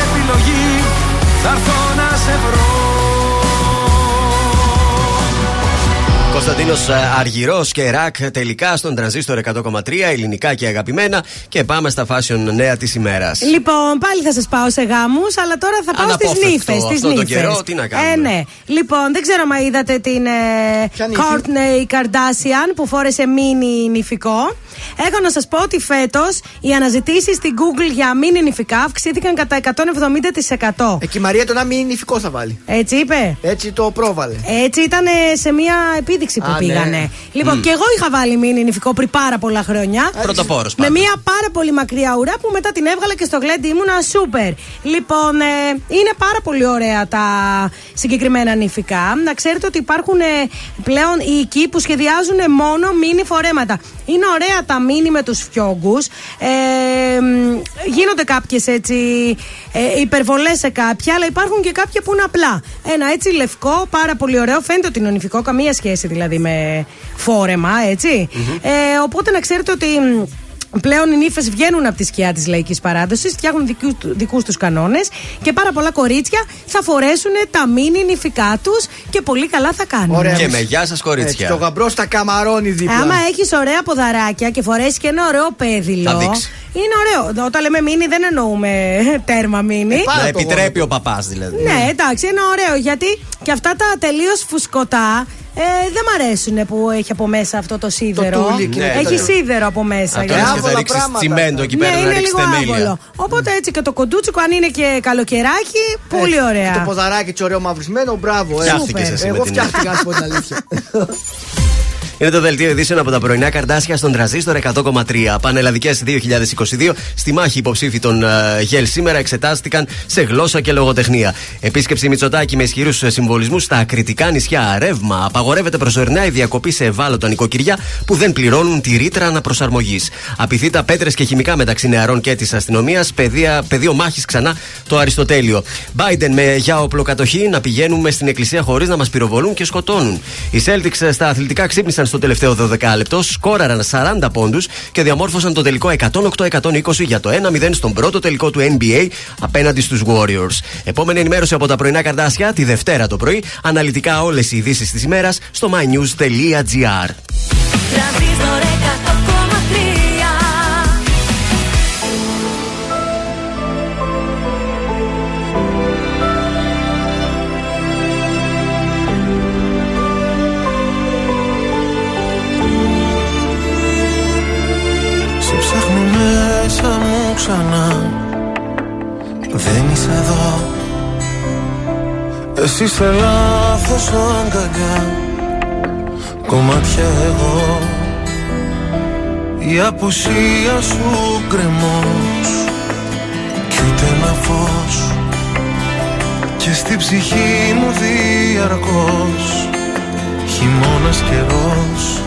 επιλογή. Θα έρθω να σε βρω Κωνσταντίνος Αργυρός και Ρακ τελικά στον τρανζίστορ 100,3 ελληνικά και αγαπημένα. Και πάμε στα fashion νέα της ημέρας. Λοιπόν, πάλι θα σας πάω σε γάμους, αλλά τώρα θα πάω στις Αναπόφευκτο νύφες. Στις αυτό τον νύφες. καιρό, τι να κάνουμε. Ε, ναι. Λοιπόν, δεν ξέρω αν είδατε την ε, νύφη; Courtney Kardashian που φόρεσε μίνι νηφικό. Έχω να σας πω ότι φέτος οι αναζητήσεις στην Google για μίνι νηφικά αυξήθηκαν κατά 170%. Εκεί η Μαρία το να μην νηφικό θα βάλει. Έτσι είπε; Έτσι το πρόβαλε. Έτσι ήταν σε μια επίδειξη κατάληξη που Α, ναι. πήγανε. Λοιπόν, Μμ. και εγώ είχα βάλει μήνυ νηφικό πριν πάρα πολλά χρόνια. Πρωτοπόρος Με πάντα. μια πάρα πολύ μακριά ουρά που μετά την έβγαλα και στο γλέντι ήμουνα σούπερ. Λοιπόν, ε, είναι πάρα πολύ ωραία τα συγκεκριμένα νηφικά. Να ξέρετε ότι υπάρχουν ε, πλέον οι οικοί που σχεδιάζουν μόνο μίνι φορέματα. Είναι ωραία τα μίνι με τους φιόγκους. Ε, μ, γίνονται κάποιες έτσι ε, υπερβολές σε κάποια, αλλά υπάρχουν και κάποια που είναι απλά. Ένα έτσι λευκό, πάρα πολύ ωραίο. Φαίνεται ότι είναι ονειφικό, καμία σχέση δηλαδή με φόρεμα, έτσι. Ε, οπότε να ξέρετε ότι μ, Πλέον οι νύφες βγαίνουν από τη σκιά της λαϊκής παράδοσης, φτιάχνουν δικούς τους κανόνες και πάρα πολλά κορίτσια θα φορέσουν τα μίνι νηφικά τους και πολύ καλά θα κάνουν. Και με γεια σας, Έτσι, κορίτσια. το γαμπρό στα καμαρώνει δίπλα. Άμα έχεις ωραία ποδαράκια και φορέσεις και ένα ωραίο πέδιλο. Θα δείξεις. Είναι ωραίο. Όταν λέμε μίνι δεν εννοούμε τέρμα μίνι. Να επιτρέπει ο παπάς δηλαδή. Ναι, εντάξει, είναι ωραίο γιατί και αυτά τα τελείως φουσκωτά ε, δεν μ' αρέσουν που έχει από μέσα αυτό το σίδερο. τούλι και έχει τα τέτοια. σίδερο από μέσα. Αυτό λες και θα ρίξεις τσιμέντο εκεί πέρα ναι, να είναι ρίξεις λίγο θεμέλια. άβολο. Οπότε έτσι και το κοντούτσικο, αν είναι και καλοκαιράκι, πολύ Έτσι, ωραία. Και το ποδαράκι τσι ωραίο μαυρισμένο, μπράβο. ε. Φτιάχτηκες Σούπερ. εσύ με Εγώ την- φτιάχτηκα, να σου πω την αλήθεια. Είναι το δελτίο ειδήσεων από τα πρωινά καρτάσια στον τραζίστορ 100,3. Πανελλαδικές 2022. Στη μάχη υποψήφοι των ε, ΓΕΛ σήμερα εξετάστηκαν σε γλώσσα και λογοτεχνία. Επίσκεψη Μητσοτάκη με ισχυρούς συμβολισμούς στα ακριτικά νησιά. Ρεύμα. Απαγορεύεται προσωρινά η διακοπή σε ευάλωτα νοικοκυριά που δεν πληρώνουν τη ρήτρα αναπροσαρμογής. Απειθήτα πέτρες και χημικά μεταξύ νεαρών και της αστυνομίας. Πεδίο μάχης ξανά το Αριστοτέλειο. Biden με για οπλοκατοχή να πηγαίνουμε στην εκκλησία χωρίς να μας πυροβολούν και σκοτώνουν. Οι Celtics στα αθλητικά ξύπνησαν στο τελευταίο 12 λεπτό, σκόραραν 40 πόντους και διαμόρφωσαν το τελικό 108-120 για το 1-0 στον πρώτο τελικό του NBA απέναντι στους Warriors. Επόμενη ενημέρωση από τα πρωινά καρτάσια τη Δευτέρα το πρωί. Αναλυτικά όλες οι ειδήσεις της ημέρας στο mynews.gr. Δεν είσαι εδώ. Εσύ είσαι λάθος αγκαλιά Κομμάτια εγώ. Η απουσία σου γκρεμός. Κι ούτε ένα φως. Και στη ψυχή μου διαρκώς. Χειμώνας καιρός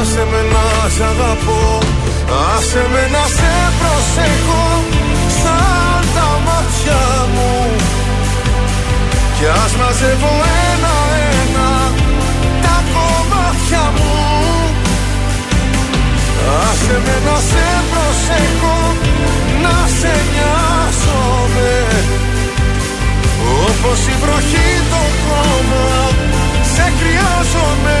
Άσε με να σ' αγαπώ Άσε με να σε προσέχω Σαν τα μάτια μου. Κι ας μαζεύω ένα-ένα Τα κομμάτια μου. Άσε με να σε προσέχω Να σε νοιάζομαι. Όπως η βροχή το χώμα Σε χρειάζομαι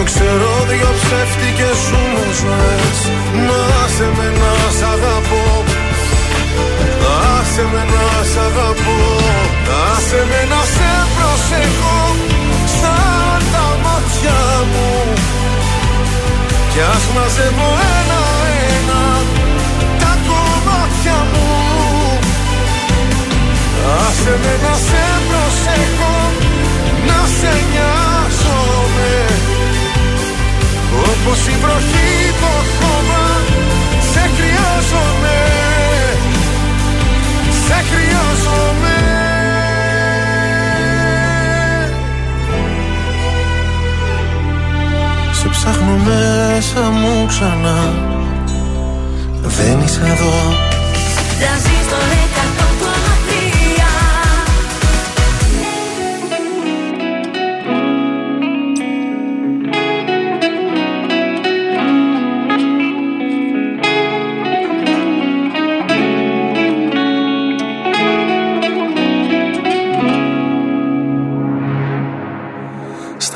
το ξέρω δυο ψεύτικες σου μου ζωές Μα άσε με να σ' αγαπώ. Άσε με να σ' αγαπώ. Άσε με να σε προσεχώ Σαν τα μάτια μου. Κι ας μαζεύω ένα-ένα τα κομμάτια μου. Άσε με να σε προσέχω, να σε νοιάζομαι Όπως η βροχή το χώμα, σε χρειάζομαι. Σε χρειάζομαι. Σε ψάχνω μέσα μου ξανά. Δεν είσαι εδώ. Τρανζίστορ 100,3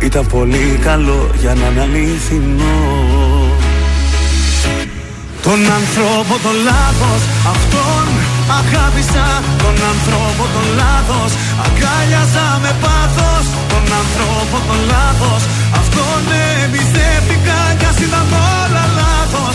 Ήταν πολύ καλό για να είναι αληθινό. Τον άνθρωπο τον λάθος Αυτόν αγάπησα. Τον άνθρωπο τον λάθος Αγκάλιαζα με πάθος. Τον άνθρωπο τον λάθος Αυτόν εμπιστεύτηκα Κι ας ήταν όλα λάθος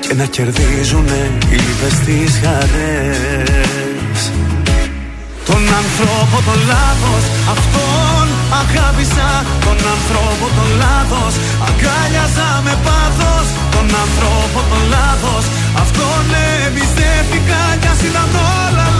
Και να κερδίζουνε οι λύπες τις χαρές. Τον άνθρωπο τον λάθος Αυτόν αγάπησα. Τον άνθρωπο τον λάθος Αγκάλιαζα με πάθος. Τον άνθρωπο τον λάθος Αυτόν εμπιστεύτηκα Κι ας ήταν όλα λάθος Κι ας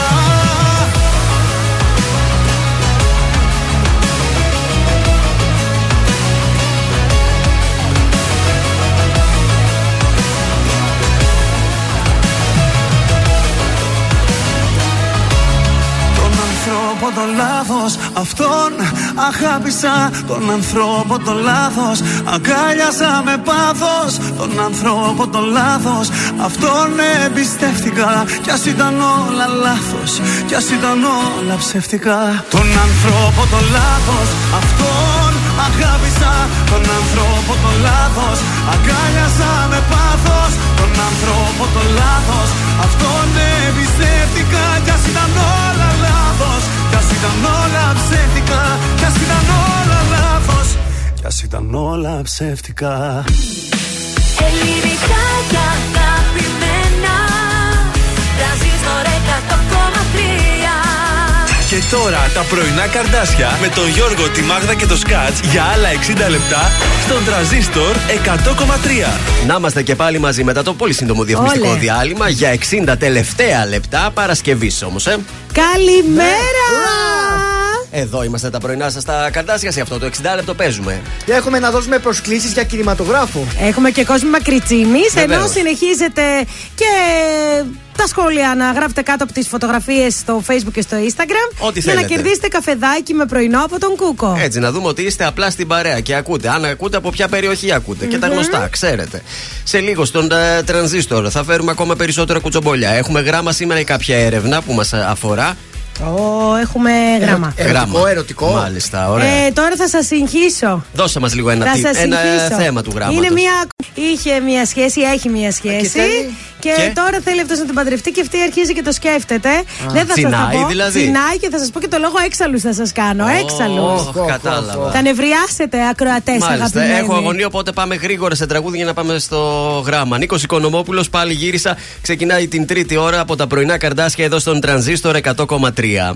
άνθρωπο τον λάθος. Αυτόν αγάπησα Τον ανθρώπο τον λάθος. Αγκάλιασα με πάθος Τον ανθρώπο τον λάθος. Αυτόν εμπιστεύτηκα Κι ας ήταν όλα λάθος. Κι ας ήταν όλα ψεύτικα. Τον ανθρώπο τον λάθος. Αυτόν αγάπησα Τον ανθρώπο τον λάθος. Αγκάλιασα με πάθος Τον ανθρώπο τον λάθος. Αυτόν εμπιστεύτηκα Κι ας ήταν όλα λάθος. Κι ας ήταν όλα ψεύτικα Κι ας ήταν όλα λάθος. Κι ας ήταν όλα ψεύτικα. Ελληνικά και αγαπημένα τώρα τα πρωινά καρδάσια με τον Γιώργο, τη Μάγδα και το Σκάτς για άλλα 60 λεπτά στον τραζίστορ 100,3. Να είμαστε και πάλι μαζί μετά το πολύ σύντομο διαφημιστικό Όλε. διάλειμμα για 60 τελευταία λεπτά Παρασκευής όμως, ε. Καλημέρα! Εδώ είμαστε τα πρωινά σας στα καρτάσια σε αυτό το 60 λεπτό παίζουμε. Και έχουμε να δώσουμε προσκλήσεις για κινηματογράφο. Έχουμε και κόσμο μακριτσίμη, ενώ Βεβαίως. συνεχίζετε και τα σχόλια να γράφετε κάτω από τις φωτογραφίες στο Facebook και στο Instagram. Ό,τι για να θέλετε. κερδίσετε καφεδάκι με πρωινό από τον Κούκο. Έτσι, να δούμε ότι είστε απλά στην παρέα και ακούτε. Αν ακούτε, από ποια περιοχή ακούτε. Και τα Μμμ. γνωστά, ξέρετε. Σε λίγο στον ε, τρανζίστορ θα φέρουμε ακόμα περισσότερα κουτσομπολιά. Έχουμε γράμμα σήμερα ή κάποια έρευνα που μας αφορά. Ω, έχουμε γράμμα. Γράμμα. ερωτικό. Μάλιστα, ωραία. Ε, τώρα θα σας συγχύσω. Δώσε μας λίγο ένα, θα τι- σας ένα συγχύσω. θέμα του γράμματος. Είναι μια. Είχε μια σχέση, έχει μια σχέση. Θέλει; Και, Και; τώρα θέλει αυτός να την παντρευτεί και αυτή αρχίζει και το σκέφτεται. Δεν θα σας Τσινάει το πω. δηλαδή; Τσινάει και θα σας πω και το λόγο έξαλλους θα σας κάνω. Έξαλλους. Ωχ, κατάλαβα. Θα νευριάσετε ακροατές, Μάλιστα, αγαπημένοι. έχω αγωνία, οπότε πάμε γρήγορα σε τραγούδι για να πάμε στο γράμμα. Νίκος Οικονομόπουλος, πάλι γύρισα. Ξεκινάει την τρίτη ώρα από τα πρωινά καρδάσια εδώ στον τρανζίστορ 100,3.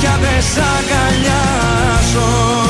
πια δεν σ' αγκαλιάζω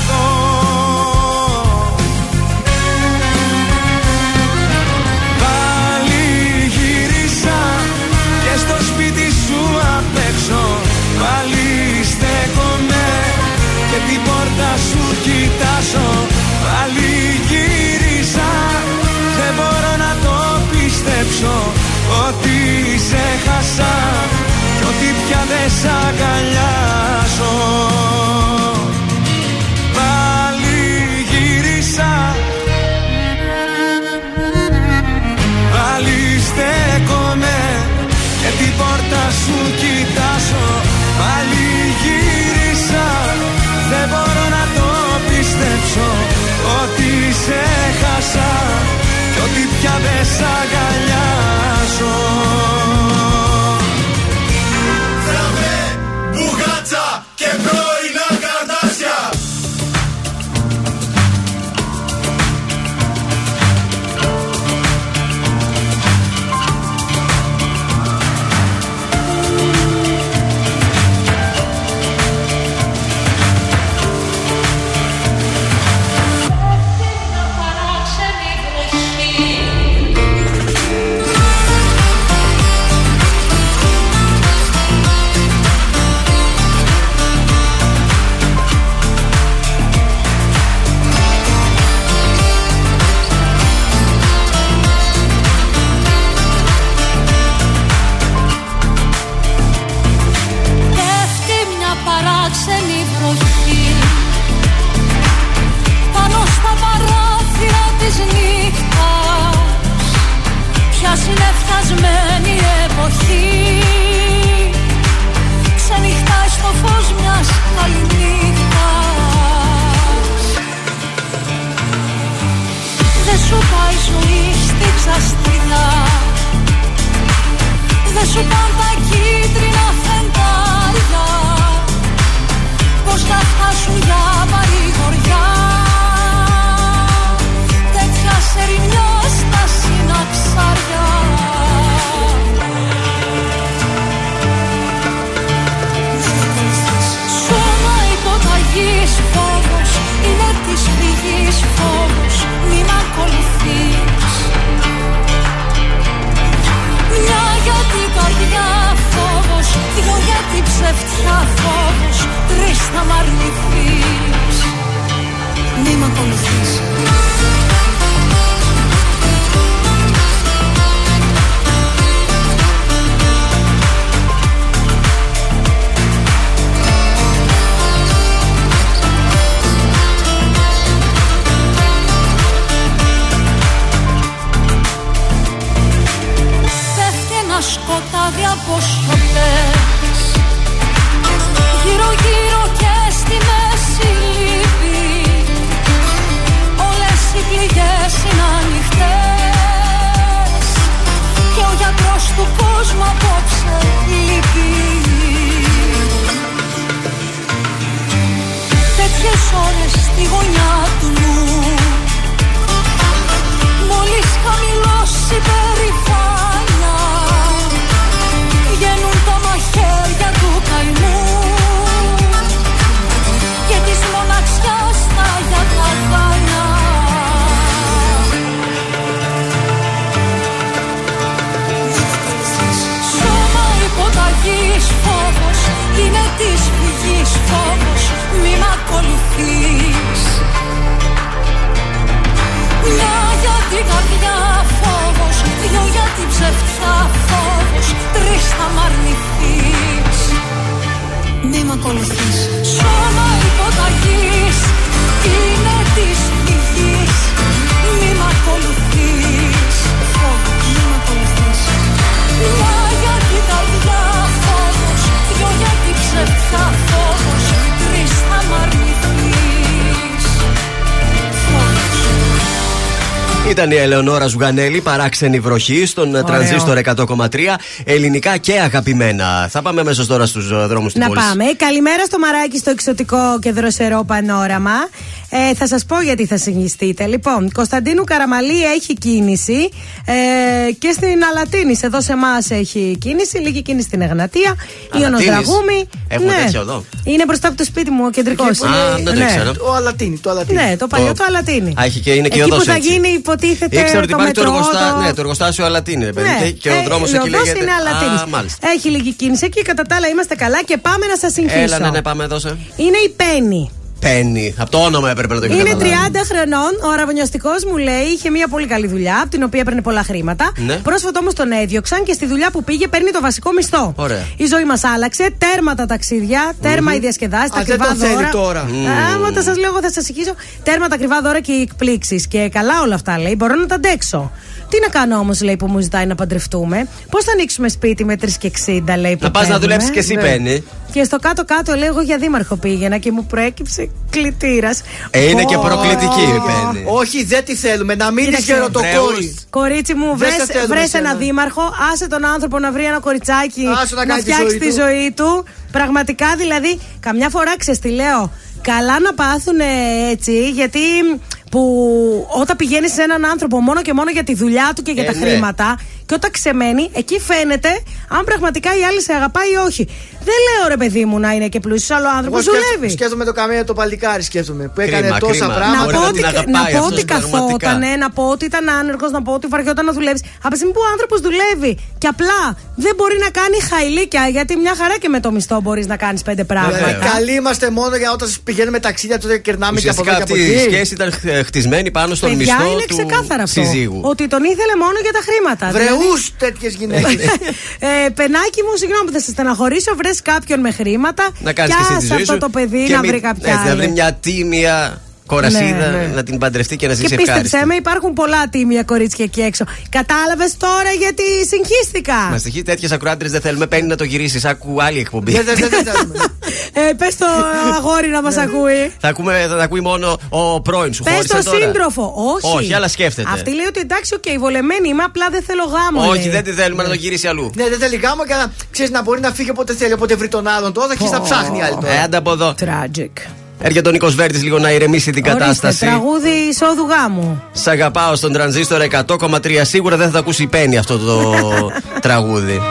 ξέχασα κι ότι πια δεν σ' αγκαλιάζω Πάλι γύρισα. Πάλι στέκομαι και την πόρτα σου κοιτάζω. Πάλι γύρισα. Δεν μπορώ να το πιστέψω ότι σε χάσα κι ότι πια δεν σ' αγκαλιάζω η Ελεονόρα Ζουγανέλη, παράξενη βροχή στον Ωραίο. τρανζίστορ 100,3. Ελληνικά και αγαπημένα. Θα πάμε αμέσως τώρα στους δρόμους τη Να πόλη. πάμε. Καλημέρα στο μαράκι στο εξωτικό και δροσερό πανόραμα. Ε, θα σας πω γιατί θα συγχυστείτε. Λοιπόν, Κωνσταντίνου Καραμαλή έχει κίνηση ε, και στην Αλατίνης. Εδώ σε εμάς έχει κίνηση. Λίγη κίνηση στην Εγνατία. Ιωνος Αλατίνης. Δραγούμη. Έχουμε τέτοια εδώ. Είναι μπροστά από το σπίτι μου ο κεντρικός. Εκεί που είναι- Α, δεν το ήξερα. Το Αλατίνι, το Αλατίνι. Ναι, το παλιό Το- το Αλατίνη. Α, έχει και- είναι και Εκεί οδός που θα έτσι. γίνει, υποτίθεται. Ήξερα ότι το υπάρχει το, μετρό, εργοστά... το- ναι, το εργοστάσιο Αλατίνη, ρε παιδί. Ναι. Και, και ο Ε, δρόμος η εκεί οδός λέγεται. είναι Αλατίνης. Α, μάλιστα. Έχει λίγη κίνηση εκεί. Κατά τα άλλα είμαστε καλά και πάμε να σας συγχύσω. Έλα, ναι, ναι, πάμε εδώ σε. Είναι η Πέννη. Πέννη. Από το όνομα έπρεπε να το Είναι καταλάβει. 30 χρονών. Ο αραβωνιαστικός μου λέει είχε μια πολύ καλή δουλειά, από την οποία έπαιρνε πολλά χρήματα. Ναι. Πρόσφατα όμως τον έδιωξαν και στη δουλειά που πήγε παίρνει το βασικό μισθό. Ωραία. Η ζωή μας άλλαξε. Τέρμα τα ταξίδια, τέρμα οι διασκεδάσει, τα Α, δεν ακριβά το θέλει δώρα. τώρα. Άμα τα σας λέω, εγώ θα σας ηχήσω. Τέρμα τα ακριβά δώρα και οι εκπλήξεις. Και καλά όλα αυτά λέει. Μπορώ να τα αντέξω. Τι να κάνω όμως, λέει, που μου ζητάει να παντρευτούμε; Πώς θα ανοίξουμε σπίτι με 3 και 60, λέει. που Να πας να παίρνουμε; δουλέψεις και εσύ, Ναι. Πέννη. Και στο κάτω-κάτω λέω εγώ για δήμαρχο πήγαινα και μου προέκυψε κλητήρας. Ε, είναι και προκλητική η Πέννη. Όχι, δεν τη θέλουμε. Να μείνει Κοίταξε. γεροτοκόρη. Κορίτσι μου, Δεν βρες, σε θέλουμε βρες εσένα. ένα δήμαρχο, άσε τον άνθρωπο να βρει ένα κοριτσάκι Άσε να κάνει τη φτιάξει ζωή τη του. ζωή του. Πραγματικά δηλαδή, καμιά φορά ξέρεις τι λέω. Καλά να πάθουν έτσι, γιατί που όταν πηγαίνει σε έναν άνθρωπο μόνο και μόνο για τη δουλειά του και για Ε, τα ναι. χρήματα, και όταν ξεμένει, εκεί φαίνεται αν πραγματικά η άλλη σε αγαπάει ή όχι. Δεν λέω ρε παιδί μου να είναι και πλούσιος, αλλά ο άνθρωπος Εγώ σκέφτομαι, δουλεύει. σκέφτομαι το καμία το παλικάρι, σκέφτομαι. Που έκανε Κρίμα, τόσα κρίμα. πράγματα. Να Μπορεί πω, να ότι, την αγαπάει να πω αυτός ότι πραγματικά. καθόταν, να πω ότι ήταν άνεργος, να πω ότι βαριόταν να δουλεύει. Από τη στιγμή που ο άνθρωπος δουλεύει και απλά δεν μπορεί να κάνει χαϊλίκια, γιατί μια χαρά και με το μισθό μπορείς να κάνεις πέντε πράγματα. Ε, Καλοί είμαστε μόνο για όταν πηγαίνουμε ταξίδια, τότε κερνάμε και από εδώ Ουσιαστικά και από αυτή η εκεί. σχέση ήταν χ- χτισμένη πάνω στον Παιδιά μισθό είναι του ξεκάθαρα αυτό. συζύγου. Ότι τον ήθελε μόνο για τα χρήματα. Βρεούς τέτοιες γυναίκες. ε, πενάκι μου, συγγνώμη που θα σε στεναχωρήσω, βρες κάποιον με χρήματα. Να κάνεις και εσύ τη άσε ζωή αυτό σου. το παιδί και να μην- βρει κάποια έτσι, Να βρει άλλη. μια τίμια κορασίδα Ναι, ναι. να την παντρευτεί και να ζήσει Και πίστεψέ ευχάριστη. με, υπάρχουν πολλά τίμια κορίτσια εκεί έξω. Κατάλαβες τώρα γιατί συγχύστηκα. Μα τυχεί τέτοιες ακροάτριες δεν θέλουμε. Παίρνει να το γυρίσεις. Άκου άλλη εκπομπή. Δεν δεν- δεν θέλουμε. Ε, Πες το αγόρι να μας ακούει. Θα, ακούμε, θα τα ακούει μόνο ο πρώην σου. Πες χώρισε το τώρα. σύντροφο. Όχι. Όχι, αλλά σκέφτεται. Αυτή λέει ότι εντάξει, οκ, βολεμένη είμαι, απλά δεν θέλω γάμο. Όχι, λέει. δεν τη θέλουμε να το γυρίσει αλλού. Ναι, δεν θέλει γάμο και να ξέρεις να μπορεί να φύγει όποτε θέλει. Όποτε βρει τον άλλον τώρα, θα αρχίσει να ψάχνει η άλλη τώρα. Ε, άντε από εδώ. Tragic. Έρχεται ο Νίκος Βέρτης λίγο να ηρεμήσει την Ορίστε, κατάσταση. τραγούδι εισόδου γάμου. Σ' αγαπάω στον τρανζίστορ 100,3. Σίγουρα δεν θα το ακούσει η Πέννη αυτό το τραγούδι.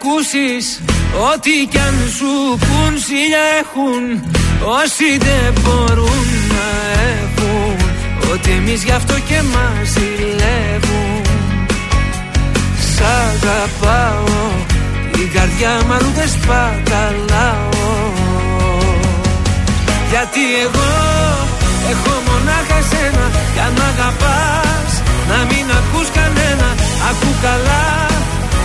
Ακούσεις ό,τι κι αν σου πουν Σιλιά έχουν όσοι δεν μπορούν να έχουν Ότι εμείς γι' αυτό και μας ζηλεύουν. Σ' αγαπάω η καρδιά μου αλλού δεν σπαταλάω. Γιατί εγώ έχω μονάχα σένα Κι αν μ' αγαπάς να μην ακούς κανένα Ακού καλά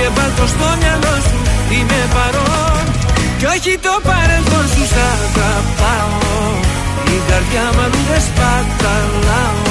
και βάλ' το στο μυαλό σου. Είμαι παρόν. Κι όχι το παρελθόν σου Σ' αγαπάω. Η καρδιά μου αλλού δεν σπαταλάω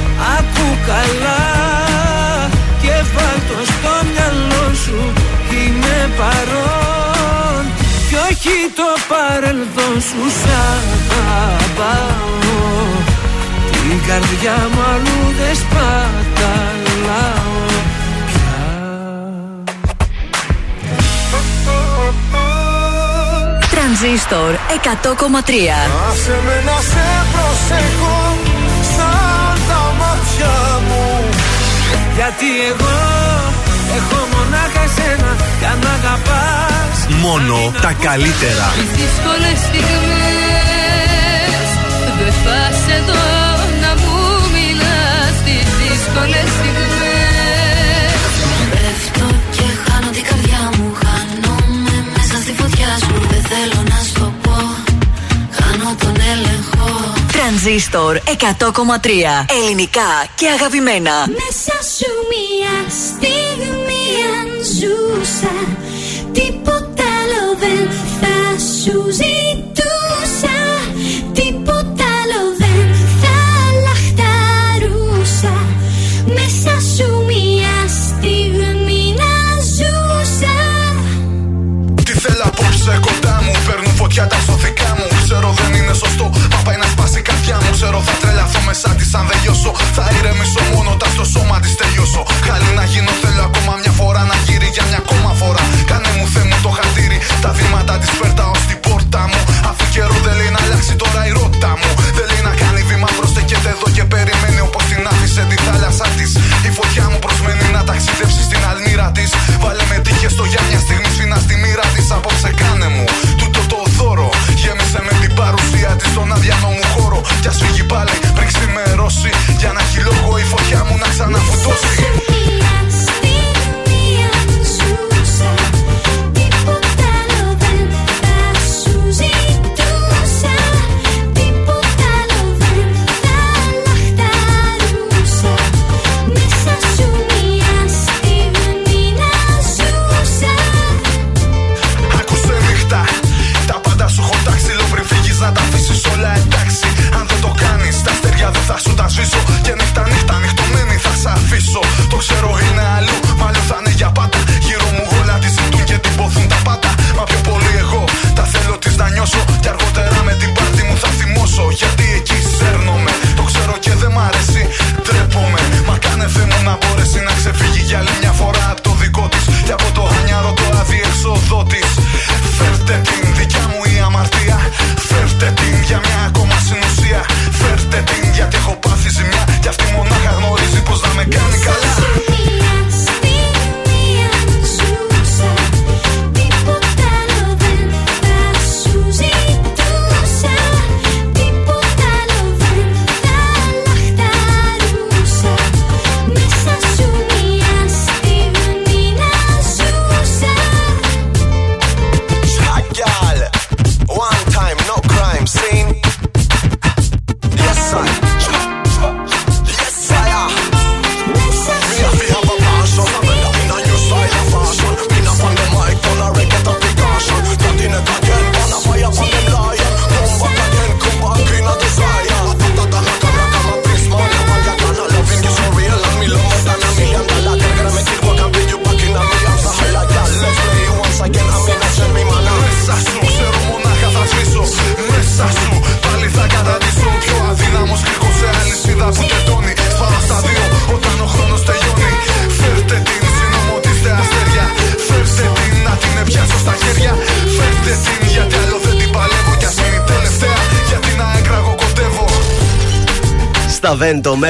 Ακού καλά Και βάλ' το στο μυαλό σου Είμαι παρόν. Κι όχι το παρελθόν σου Σ' αγαπάω. Την καρδιά μου αλλού δεν σπαταλάω Τρανζίστορ 100,3. Άσε με να σε προσέχω Γιατί εγώ έχω μονάχα σένα Κι αν μ' αγαπάς Μόνο τα καλύτερα. Τις δύσκολες στιγμές Δεν φας εδώ να μου μιλάς. Τις δύσκολες στιγμές. Πέφτω και χάνω την καρδιά μου. Χάνομαι μέσα στη φωτιά σου. Δεν θέλω να σου το πω. Χάνω τον έλεγχο Τρανζίστορ 100,3. Ελληνικά και αγαπημένα. Μέσα σου μια Ξέρω θα τρελαθώ μέσα της αν δεν λιώσω. Θα ηρεμήσω μόνο όταν στο σώμα της τελειώσω. Χαλή να γίνω, θέλω ακόμα μια φορά να γύρει για μια ακόμα φορά. Κάνε μου θε μου το χατήρι, τα βήματα της φέρταω στην πόρτα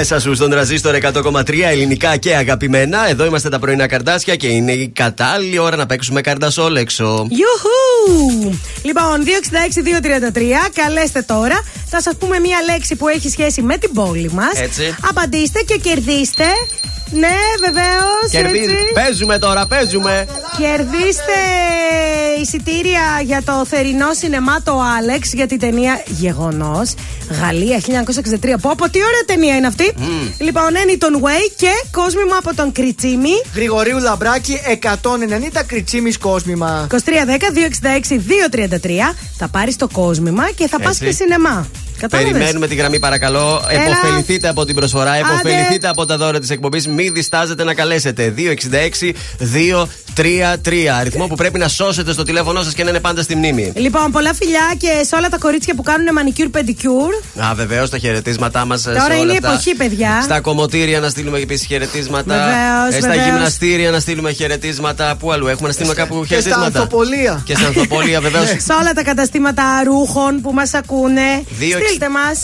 μέσα σου στον τραζίστορ 100,3 ελληνικά και αγαπημένα. Εδώ είμαστε τα πρωινά καρδάσια και είναι η κατάλληλη ώρα να παίξουμε καρδασόλεξο. Ιουχού! Λοιπόν, 266-233, καλέστε τώρα. Θα σας πούμε μία λέξη που έχει σχέση με την πόλη μας. Έτσι. Απαντήστε και κερδίστε. Ναι, βεβαίως. Κερδίζει. Παίζουμε τώρα, παίζουμε. Κερδίστε εισιτήρια για το θερινό σινεμά το Άλεξ για την ταινία Γεγονός. Γαλλία 1963. Πω, πω, τι ωραία ταινία είναι αυτή. Λοιπόν, Anyton Way και κόσμημα από τον Κριτσίμη. Γρηγορίου Λαμπράκη 190 κριτσίμι κόσμημα. 2310-266-233 θα πάρεις το κόσμημα και θα πας Έτσι. και σινεμά. Κατάλαβες; Περιμένουμε τη γραμμή, παρακαλώ. Έλα. Εποφεληθείτε από την προσφορά, εποφεληθείτε από τα δώρα της εκπομπής. Μην διστάζετε να καλέσετε. 266-233. Αριθμό που πρέπει να σώσετε στο τηλέφωνό σας και να είναι πάντα στη μνήμη. Λοιπόν, πολλά φιλιά και σε όλα τα κορίτσια που κάνουν μανικιούρ πεντικιούρ. Α, βεβαίως τα χαιρετίσματά μας. Τώρα είναι η εποχή, παιδιά. Στα κομμωτήρια να στείλουμε επίσης χαιρετίσματα. Βεβαίως, Ε, στα βεβαίως. γυμναστήρια να στείλουμε χαιρετίσματα. Πού αλλού έχουμε να στείλουμε κάπου Και στα χαιρετίσματα; ανθοπολία. Και στα ανθοπολία, βεβαίως. σε όλα τα καταστήματα ρούχων που μας ακούνε. Στείλτε μας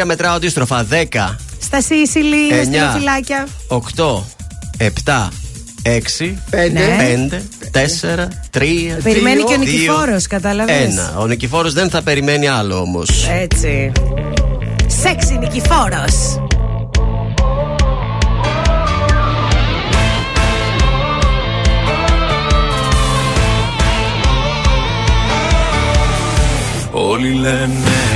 266-233 μετράω αντίστροφα. 10, στα Σίσιλι, να Εννιά. στείλω φιλάκια. 8, 7, 6, Πέντε. 5, 4, 3, Περιμένει και ο Νικηφόρος, κατάλαβες; Ένα. Ο Νικηφόρος δεν θα περιμένει άλλο όμως. Έτσι. Σεξι Νικηφόρος. Όλοι λένε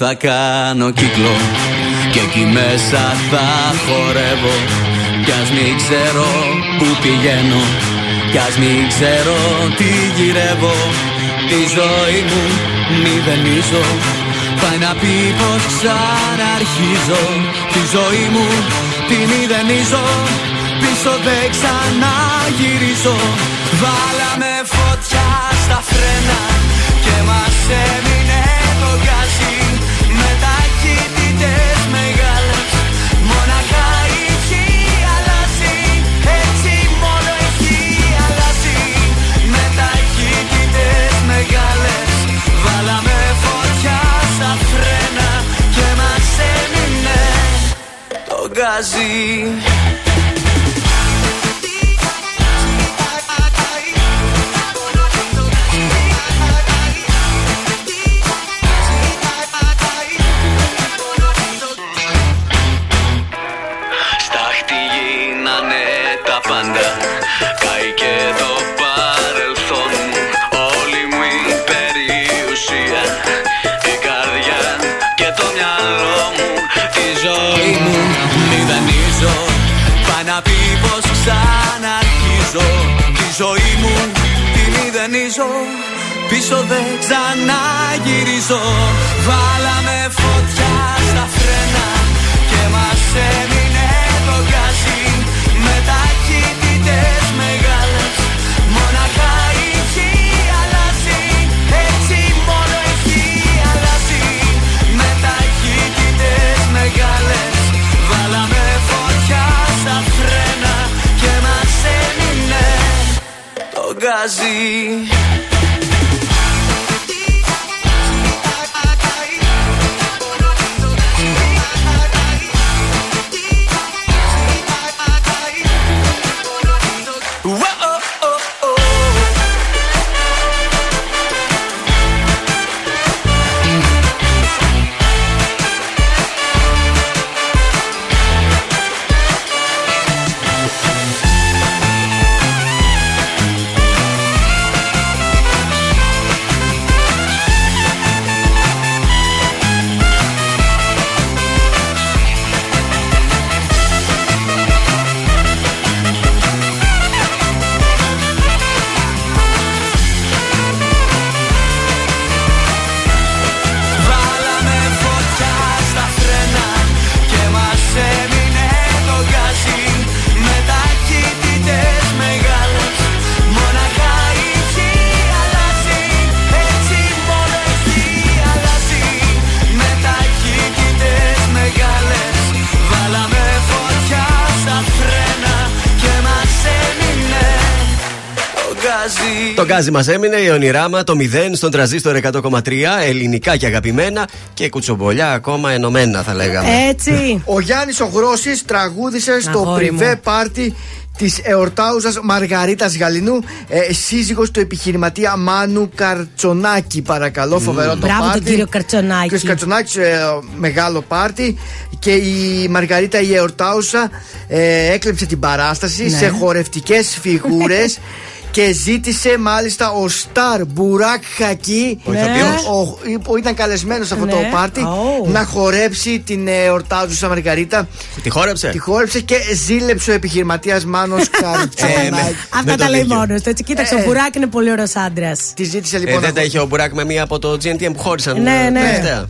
θα κάνω κύκλο Και εκεί μέσα θα χορεύω. Κι ας μην ξέρω που πηγαίνω Κι ας μην ξέρω τι γυρεύω. Τη ζωή μου μηδενίζω Πάει να πει πως ξαναρχίζω. Τη ζωή μου τη μηδενίζω Πίσω δεν ξαναγυρίζω. Βάλαμε φωτιά στα φρένα Και μας έμεινε το Πίσω δεν ξαναγυρίζω γκάζι μας έμεινε, η ονειράμα, το 0 στον τραζίστορ 100,3, ελληνικά και αγαπημένα και κουτσομπολιά ακόμα ενωμένα θα λέγαμε. Έτσι. Ο Γιάννης ο Γρόση τραγούδισε στο Αγόρι μου. πριβέ πάρτι της εορτάουζα Μαργαρίτας Γαλινού, ε, σύζυγος του επιχειρηματία Μάνου Καρτσονάκη. Παρακαλώ, φοβερό το Μπράβο πάρτι. τον κύριο Καρτσονάκη. Κύριος Καρτσονάκης, ε, μεγάλο πάρτι και η Μαργαρίτα η εορτάουσα ε, έκλεψε την παράσταση Ναι. σε χορευτικές φιγούρες και ζήτησε μάλιστα ο Σταρ Μπουράκ Χακί Ο ηθοποιός. ο- που ήταν καλεσμένος σε αυτό Ναι. το πάρτι Ω. να χορέψει την εορτάζουσα Μαργαρίτα Τη χόρεψε; Τη χόρεψε και ζήλεψε ο επιχειρηματίας Μάνος Ε, Καρτσονάκη με- Αυτά δεν τα το λέει δίκιο. μόνος του. Έτσι, κοίταξε, Ε. ο Μπουράκ είναι πολύ ωραίος άντρας. Τη ζήτησε Ε, λοιπόν δεν να τα είχε ο Μπουράκ με μία από το GNTM που χώρισαν Ναι, ε, ναι. τελευταία.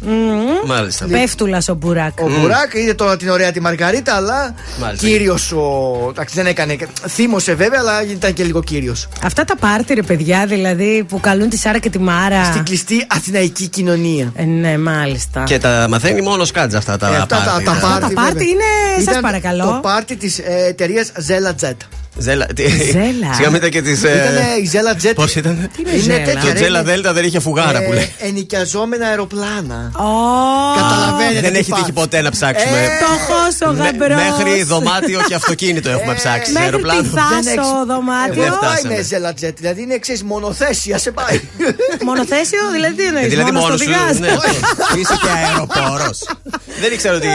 Μάλιστα. Πέφτουλας ο Μπουράκ. Ο Μπουράκ είδε τώρα την ωραία τη Μαργαρίτα, αλλά Μάλιστα. κύριος ο. Εντάξει, δεν έκανε. Θύμωσε βέβαια, αλλά ήταν και λίγο κύριος. Αυτά τα πάρτι, ρε παιδιά, δηλαδή που καλούν τη Σάρα και τη Μάρα. Στην κλειστή αθηναϊκή κοινωνία. Ε, ναι, μάλιστα. Και τα μαθαίνει μόνος σκάτζ αυτά τα Ε, αυτά τα- πάρτι. τα ναι. πάρτι, τα πάρτι βέβαια. είναι, σας Ήταν παρακαλώ. Το πάρτι της εταιρείας Zella Jet. Ζέλα. τι- Ζέλα. Σιγά μην ήταν και τη. Ήτανε η Zella Jet. Πώς ήταν. Τι είναι Ζέλα; Το ρε, Τζέλα είναι, Δέλτα δεν είχε φουγάρα που ε, λέει. Ενοικιαζόμενα αεροπλάνα. Ω, Καταλαβαίνετε. Δεν τι έχει πάθει. τύχει ποτέ να ψάξουμε. Ε, Φτωχός ο Με- γαμπρός. Μέχρι δωμάτιο και αυτοκίνητο έχουμε ψάξει. Μέχρι Αεροπλάνο. τη Δεν θάσο έχεις- δωμάτιο. Δεν Εγώ φτάσαμε. είναι Zella Jet. Δηλαδή είναι εξή μονοθέσια, σε πάει. Μονοθέσιο, δηλαδή τι εννοείς, Δηλαδή μόνος μόνος στο σου. οδηγάς. ναι, αυτό. Είσαι και αεροπόρος. Δεν ήξερα ότι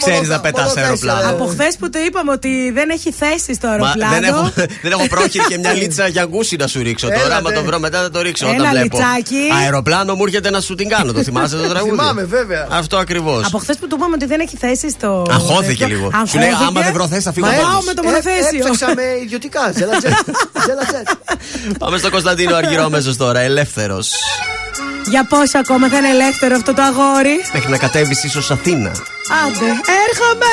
ξέρεις να μόνο- πετάς μόνο αεροπλάνο. θέσια, Από χθες που το είπαμε ότι δεν έχει θέση στο Μα αεροπλάνο. Δεν έχω, δεν έχω πρόχειρη και μια λίτσα για γκούσι να σου ρίξω τώρα. Έλατε. Άμα το βρω μετά θα το ρίξω. Ένα Όταν βλέπω λιτσάκι. αεροπλάνο μου έρχεται να σου την κάνω. Το θυμάσαι το τραγούδι; Θυμάμαι, βέβαια. Αυτό ακριβώς. Από χθες που του είπαμε ότι δεν έχει θέση στο. Αγχώθηκε τέτοιο. λίγο. Αγχώθηκε. Σου λέει άμα δεν βρω θέση θα φύγω Μα μόνος. πάω με το μονοθέσιο. Ε, Έψαξα με ιδιωτικά. Zella Jet. Zella Jet. Πάμε στο Κωνσταντίνο Αργυρό αμέσως τώρα. Ελεύθερος. Για πόσο ακόμα θα είναι ελεύθερο αυτό το αγόρι; Μέχρι να κατέβεις ίσως Αθήνα. Άντε, έρχομαι.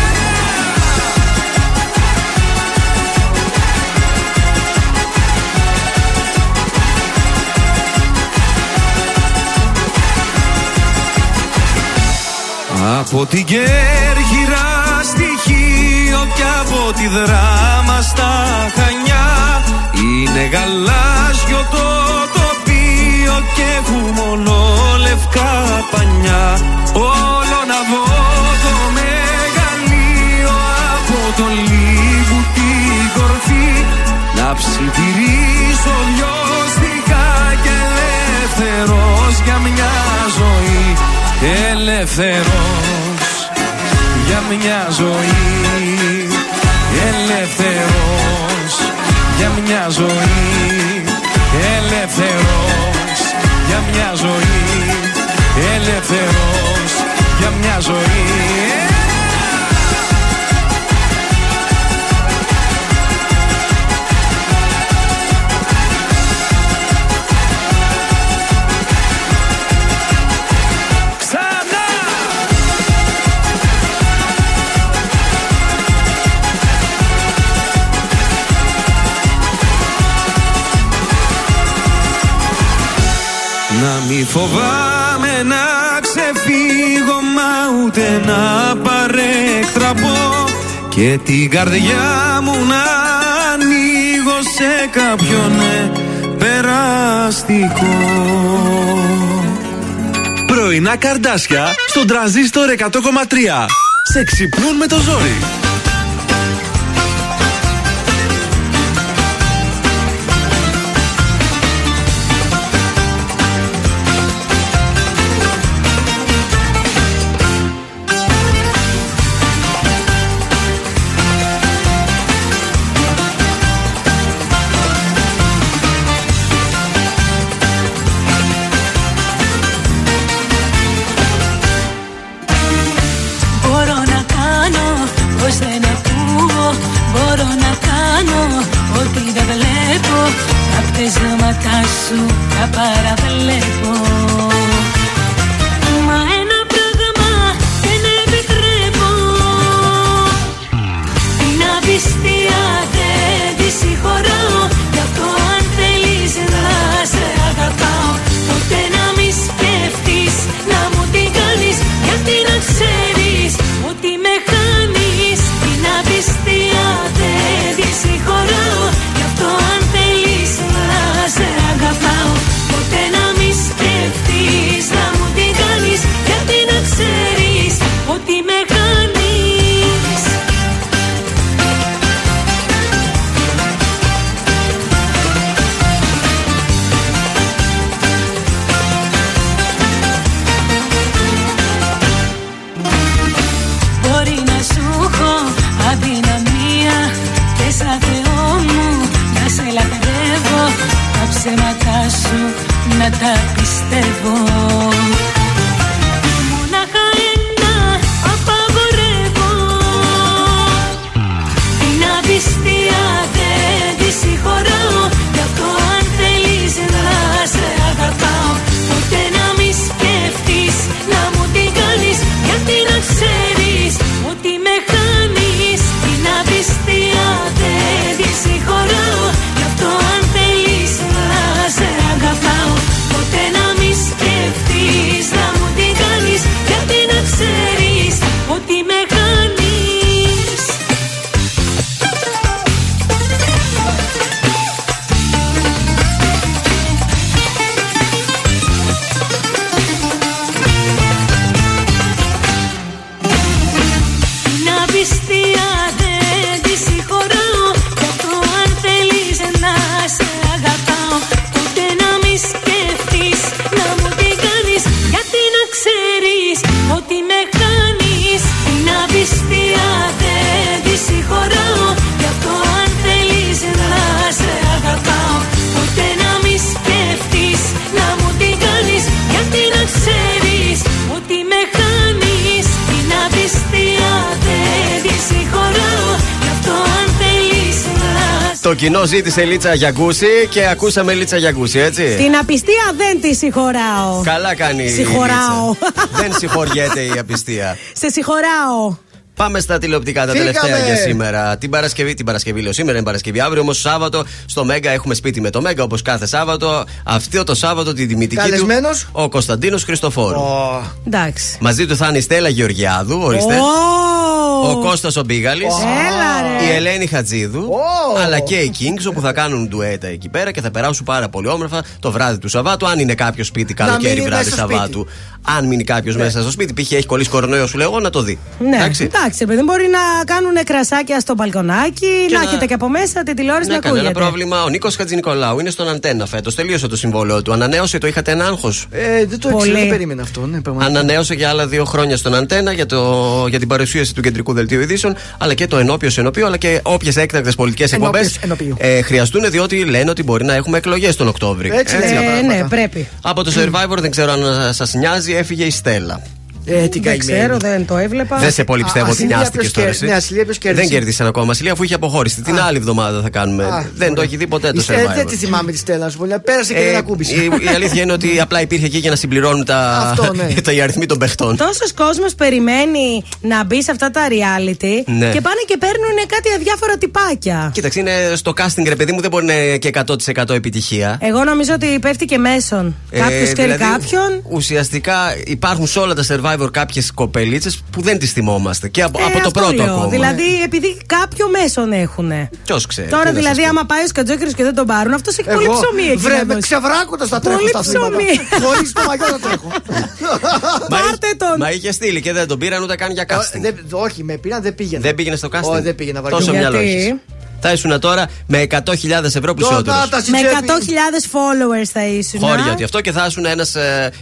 Από την Κέρκυρα στη Χίο και από τη Δράμα στα Χανιά. Είναι γαλάζιο το τοπίο και έχουμε λευκά πανιά. Όλο να δω το μεγαλείο από το λίγου την κορφή. Να ψιθυρίσω λιώστηκα και ελεύθερος για μια ζωή. Ελεύθερος για μια ζωή. Ελεύθερος για μια ζωή. Ελεύθερος για μια ζωή. Ελεύθερος για μια ζωή Φοβάμαι να ξεφύγω μα ούτε να παρέκτραπω Και την καρδιά μου να ανοίγω σε κάποιον ναι, περαστικό Πρωινά καρδάσια στον τραζίστορ 100,3. Σε ξυπνούν με το ζόρι. Ζήτησε Λίτσα Γιαγκούση και ακούσαμε Λίτσα Γιαγκούση, έτσι. Την απιστία δεν τη συγχωράω. Καλά κάνει. η Συγχωράω. Λίτσα. Δεν συγχωριέται η απιστία. Σε συγχωράω. Πάμε στα τηλεοπτικά τα Φύγαμε. τελευταία για σήμερα. Την Παρασκευή, την Παρασκευή λέω σήμερα είναι Παρασκευή. Αύριο όμως Σάββατο στο Μέγκα έχουμε σπίτι με το Μέγκα όπως κάθε Σάββατο. Αυτό το Σάββατο τη τιμητική Καλεσμένος; του ο Κωνσταντίνος Χριστοφόρου. Εντάξει. Μαζί του θα είναι η Στέλλα Γεωργιάδου, ορίστε. Ω! Ο Κώστας ο Μπίγαλης Έλα, ρε. Η Ελένη Χατζίδου Αλλά και οι Kings όπου θα κάνουν ντουέτα εκεί πέρα Και θα περάσουν πάρα πολύ όμορφα το βράδυ του Σαββάτου Αν είναι κάποιος σπίτι καλοκαίρι μείνει βράδυ μέσα στο Σαββάτου Αν μείνει κάποιος μέσα στο σπίτι Π.χ. έχει κολλήσει κορονοϊό σου λέω να το δει Ναι, Εντάξει. εντάξει, παιδί, μπορεί να κάνουν κρασάκια στο μπαλκονάκι, να, να- έχετε και από μέσα τη τηλεόραση Ναι, να κανένα ακούγεται. πρόβλημα. Ο Νίκος Χατζηνικολάου είναι στον Αντένα φέτος. Τελείωσε το συμβόλαιο του. Ανανέωσε, το είχατε ένα άγχος; Ε, δεν το Πολύ. ήξερα, δεν περίμενα αυτό. Ναι, πραγματικά. Ανανέωσε για άλλα δύο χρόνια στον Αντένα για, το, για την παρουσίαση του κεντρικού δελτίου ειδήσεων, αλλά και το ενώπιος ενώπιο, αλλά και όποιες έκτακτες πολιτικές εκπομπές Ενώπιος ενώπιου. ε, χρειαστούν, διότι λένε ότι μπορεί να έχουμε εκλογές τον Οκτώβρη. Έτσι λένε τα Ε, πράγματα. ναι, πρέπει. Από το Survivor δεν ξέρω αν σας νοιάζει, έφυγε η Στέλλα. Ε, την Δεν καημένη. ξέρω, δεν το έβλεπα. Δεν σε πολύ πιστεύω Α, ότι Ασυλία, νοιάστηκε ποιος τώρα. κέρδισε. εσύ. Ναι, Ασυλία, ποιος κέρδισε. Δεν κέρδισαν ακόμα. Ασυλία αφού είχε αποχώρηση. Την άλλη εβδομάδα θα κάνουμε. Α, Δεν το έχει δει ποτέ το Η Στέλλα, Δεν survivor. τη θυμάμαι τη Στέλλα, σου πω. Πέρασε και Ε, δεν ακούμπησε. η, η αλήθεια είναι ότι απλά υπήρχε εκεί για να συμπληρώνουν τα, Αυτό, ναι. τα οι αριθμοί των παιχτών. Τόσος κόσμος περιμένει να μπει σε αυτά τα reality Ναι. και πάνε και παίρνουν κάτι αδιάφορα τυπάκια. Κοίταξε, είναι στο casting ρε παιδί μου, δεν μπορεί να είναι και 100% επιτυχία. Εγώ νομίζω ότι πέφτει και μέσον. Κάποιος Ε, ξέρει δηλαδή, κάποιον. Ουσιαστικά υπάρχουν σε όλα τα survivor κάποιες κοπελίτσε που δεν τις θυμόμαστε. Και από, Ε, από το αυτό πρώτο λέω. ακόμα. Δηλαδή, επειδή κάποιο μέσον έχουν. Ποιος ξέρει. Τώρα τι να δηλαδή, σας πω. άμα πάει ο Σκατζόκερος και δεν τον πάρουν, αυτός έχει πολύ ψωμί εκεί. Βρε, με να δώσει. ξεβράκοντας τα τρέχω Πολύ στα αθλήματα. ψωμί. Χωρίς το μαγιό να τρέχω. Μα, Πάρτε τον. Μα είχε στείλει και δεν τον πήραν ούτε καν για Ε, casting. δεν- Όχι, με πήραν, δεν πήγαινε. Δεν πήγαινε στο casting. Όχι, δεν πήγαινα Τόσο βαριόμουν. μυαλό Γιατί; Έχεις. Θα ήσουν τώρα με 100.000 ευρώ πλουσιότερο. Τώρα τα Με τσιτσέπη. 100.000 followers θα ήσουν. Χώρια ότι αυτό και θα ήσουν ένας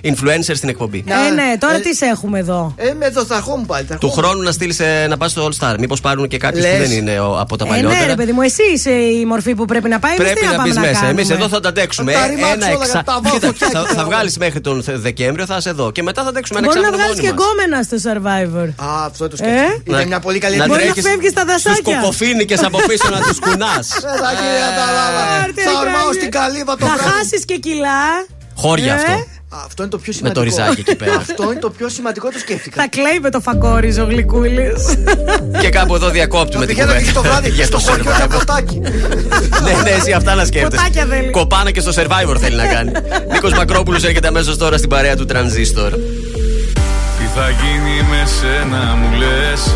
influencer στην εκπομπή. Ε, ναι, τώρα Ε, τι σε έχουμε εδώ; Ε, με το θα ερχόμουν πάλι. θα Του ερχόμουν. χρόνου να στείλεις να πας στο All Star. Μήπως πάρουν και κάποιους που Λες. δεν είναι ο- από τα Ε, ναι, παλιότερα. ρε παιδί μου, εσύ είσαι η μορφή που πρέπει να πάει. εμείς Πρέπει τι να πάμε μπεις μέσα. κάνουμε; Εμεί εδώ θα τα αντέξουμε. Θα τα Ε, ρημάξω Ένα όλα, εξά. θα τα βάλω Κοίτα, φωτιά θα, εκεί θα πέρα. βγάλεις μέχρι τον Θε- Δεκέμβριο, θα είσαι εδώ. Και μετά θα αντέξουμε ένα Μπορεί να εξάμεινο βγάλεις μόνοι και μας. γκόμενα στο survivor. Α, αυτό το σκέφτομαι. Ε; Είναι μια πολύ καλή να ιδέα. Μπορεί να τρέχεις φεύγεις στα Στους δασάκια. κοκοφίνικες από πίσω να του κουνάς. Παιδάκι, κατάλαβα. Άρτε, Θα κάνει. ορμάω στην καλύβα το Θα βράδυ. χάσεις και κιλά. Χώρια Ε; αυτό. Αυτό είναι το πιο Με σημαντικό. το ριζάκι εκεί πέρα. Αυτό είναι το πιο σημαντικό, το σκέφτηκα. Θα κλαίει με το φακόριζο γλυκούλη. Και κάπου εδώ διακόπτουμε την Πηγαίνω εκεί στο κουβέντα. βράδυ Για στο το χωριό ένα survivor. ποτάκι. Ναι, ναι, εσύ αυτά να Ποτάκια σκέφτεσαι. θέλει. Κοπάνα και στο survivor θέλει να κάνει. Νίκος Μακρόπουλος έρχεται αμέσως τώρα στην παρέα του Transistor. Τι θα γίνει με σένα μου λες;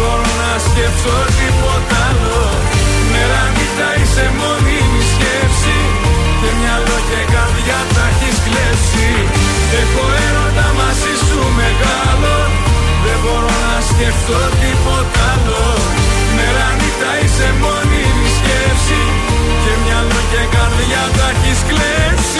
μπορώ να σκεφτώ τίποτα άλλο. Μέρα νύχτα είσαι μόνιμη σκέψη. Και μυαλό και καρδιά τα έχεις κλέψει. Έχω έρωτα μαζί σου μεγάλο. Δεν μπορώ να σκεφτώ τίποτα άλλο. Μέρα νύχτα είσαι μόνιμη σκέψη. Και μυαλό και καρδιά τα έχεις κλέψει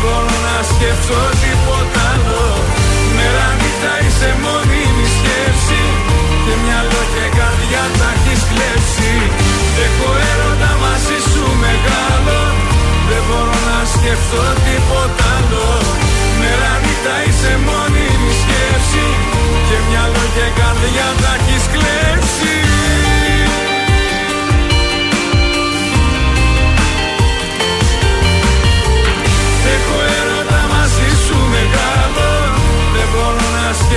μπορώ να σκεφτώ τίποτα άλλο. Μέρα νύχτα είσαι μόνιμη σκέψη. Και μυαλό και καρδιά τα έχεις κλέψει. Έχω έρωτα μαζί σου μεγάλο. Δεν μπορώ να σκεφτώ τίποτα άλλο. Μέρα νύχτα είσαι μόνιμη σκέψη. Και μυαλό και καρδιά τα έχεις κλέψει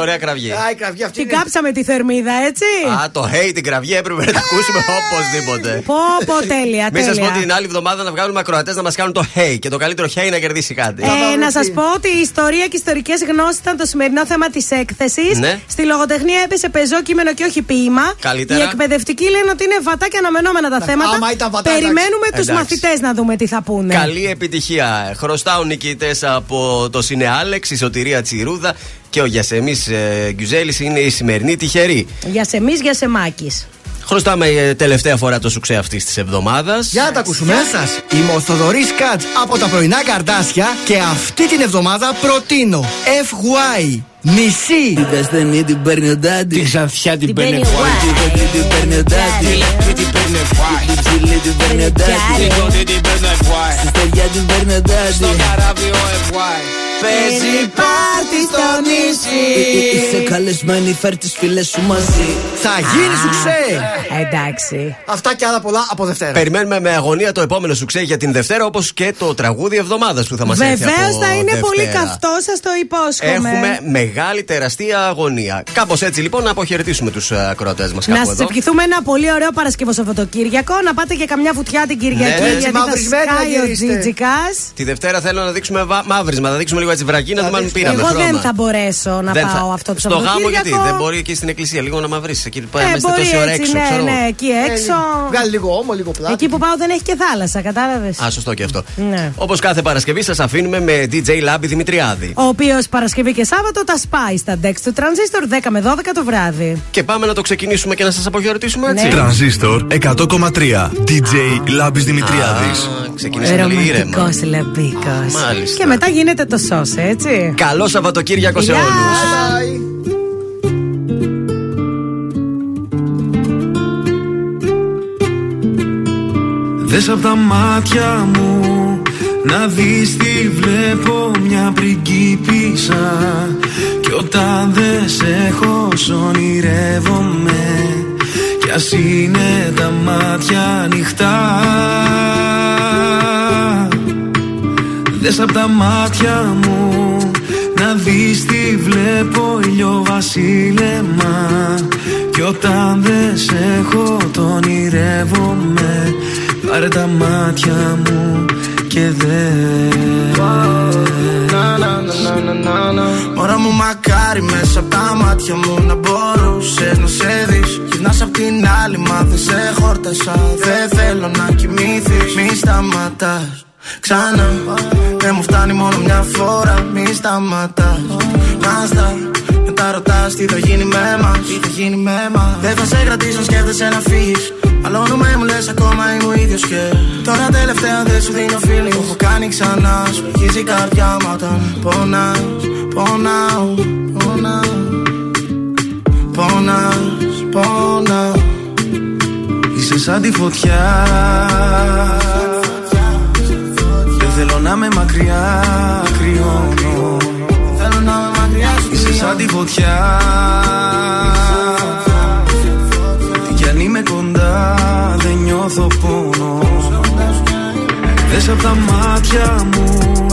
Ωραία κραυγή. Α, η κραυγή αυτή. Την είναι- κάψαμε τη θερμίδα, έτσι; Α, το hey, την κραυγή έπρεπε να την ακούσουμε οπωσδήποτε. Πω, πω, τέλεια, Μην σας πω τέλεια. ότι την άλλη εβδομάδα να βγάλουμε ακροατές να μας κάνουν το hey και το καλύτερο hey να κερδίσει κάτι. Ε, να σας πω ότι η ιστορία και ιστορικές γνώσεις ήταν το σημερινό θέμα της έκθεσης. Ναι. Στη λογοτεχνία έπεσε πεζό κείμενο και όχι ποίημα. Καλύτερα. Οι εκπαιδευτικοί λένε ότι είναι βατά και αναμενόμενα τα θέματα. άμα ήταν βατά, Περιμένουμε εντάξει. τους Εντάξει. μαθητές να δούμε τι θα πούνε. Καλή επιτυχία. Χρωστάουν νικητές από το Σινε Άλεξ, η Σωτηρία Τσιρούδα και ο Γιασεμί ε, Γκιουζέλης είναι η σημερινή τυχερή. Για σεμί, για σεμάκι. Χρωστάμε ε, τελευταία φορά το σουξέ αυτής της εβδομάδας. Για να τα ακούσουμε. Γεια σας. Είμαι ο Θοδωρής Κάτ από τα πρωινά καρτάσια και αυτή την εβδομάδα προτείνω FY νησί. Την καστανή την παίρνει ο ντάντι. Την ξανθιά την παίρνει ο Την κοκλή την παίρνει ο ντάντι. Την παίρνει Την ψηλή την παίρνει ο ντάντι. Την κοντή την παίρνει Στη στεριά την παίρνει ο ντάντι. Στο καράβι ο Παίζει πάρτι στο νησί. Είσαι καλεσμένη, φέρ τις φίλες σου μαζί. Θα γίνει σουξέ. Εντάξει. Αυτά και άλλα πολλά από Δευτέρα. Περιμένουμε με αγωνία το επόμενο σουξέ για την Δευτέρα, όπως και το τραγούδι εβδομάδας που θα μας έρθει. Βεβαίως από θα είναι Δευτέρα. πολύ καυτό, σας το υπόσχομαι. Έχουμε μεγάλη τεραστία αγωνία. Κάπως έτσι λοιπόν να αποχαιρετήσουμε τους ακροατές μας Να κάπου σας εδώ. ευχηθούμε ένα πολύ ωραίο Παρασκευό Σαββατοκύριακο. Να πάτε και καμιά βουτιά την Κυριακή. Ναι. Έτσι, γιατί θα μαυρισμένοι να σκάει ο γυρίσετε. Τζίτζικα. Τη Δευτέρα θέλω να δείξουμε βα- μαύρισμα, να δείξουμε λίγο έτσι βραγί, να δούμε αν πήραμε Εγώ χρώμα. δεν θα μπορέσω να Δεν πάω θα- αυτό το Στο γάμο Σαββατοκύριακο. γιατί, δεν μπορεί και στην εκκλησία λίγο να μαυρίσει. Εκεί που Ε, είμαστε μπορεί τόση ώρα έτσι, έξω, ναι, ξέρω. ναι, εκεί έξω. Βγάλει λίγο όμο, λίγο πλάτη. Εκεί που πάω δεν έχει και θάλασσα, κατάλαβες. Α, σωστό και αυτό. Ναι. Όπως κάθε Παρασκευή σας αφήνουμε με DJ Λάμπη Δημητριάδη. Ο οποίος Παρασκευή και Σάββατο τα σπάει στα ντεξ του Τρανζίστορ 10 με 12 το βράδυ. Και πάμε να το ξεκινήσουμε και να σας αποχαιρετήσουμε έτσι. Ναι. Τρανζίστορ 100,3. DJ Λάμπης Δημητριάδης. Ξεκινήσαμε πολύ ήρεμα. Ρομαντικό λαμπίκο. Μάλιστα. Και μετά γίνεται το σος, έτσι. Καλό Σαββατοκύριακο σε Γεια. όλους. Δες απ' τα μάτια μου να δεις τι βλέπω μια πριγκίπισσα Κι όταν δεν σε έχω σ' ονειρεύομαι Κι ας είναι τα μάτια ανοιχτά Δες απ' τα μάτια μου να δεις τι βλέπω ηλιοβασίλεμα Κι όταν δεν σε έχω τον ονειρεύομαι Πάρε τα μάτια μου και δε. Μωρά μου μακάρι μέσα από τα μάτια μου να μπορούσες να σε δεις. Γυρνάς απ' την άλλη μα δεν σε χόρτασα. Δεν θέλω να κοιμήθεις Μη σταματάς Ξανά Δεν μου φτάνει μόνο μια φορά Μη σταματάς. Μάστα μετά ρωτάς τι θα γίνει με μας Τι θα γίνει με μας. Δεν θα σε κρατήσω σκέφτεσαι να φύγεις. Μαλώνουμε μου λες ακόμα είμαι ο ίδιος και. Τώρα τελευταία δεν σου δίνω feeling. Το έχω κάνει ξανά Σου αρχίζει η καρδιά μου όταν πονάς. Πονάω, πονάω. Πονάς, πονάω. Είσαι σαν τη φωτιά. Δεν θέλω να με μακριά κρυώνω. Θέλω να με μακριά σου Είσαι σαν τη φωτιά. Κι αν είμαι κοντά δεν νιώθω πόνο. Δες απ' τα μάτια μου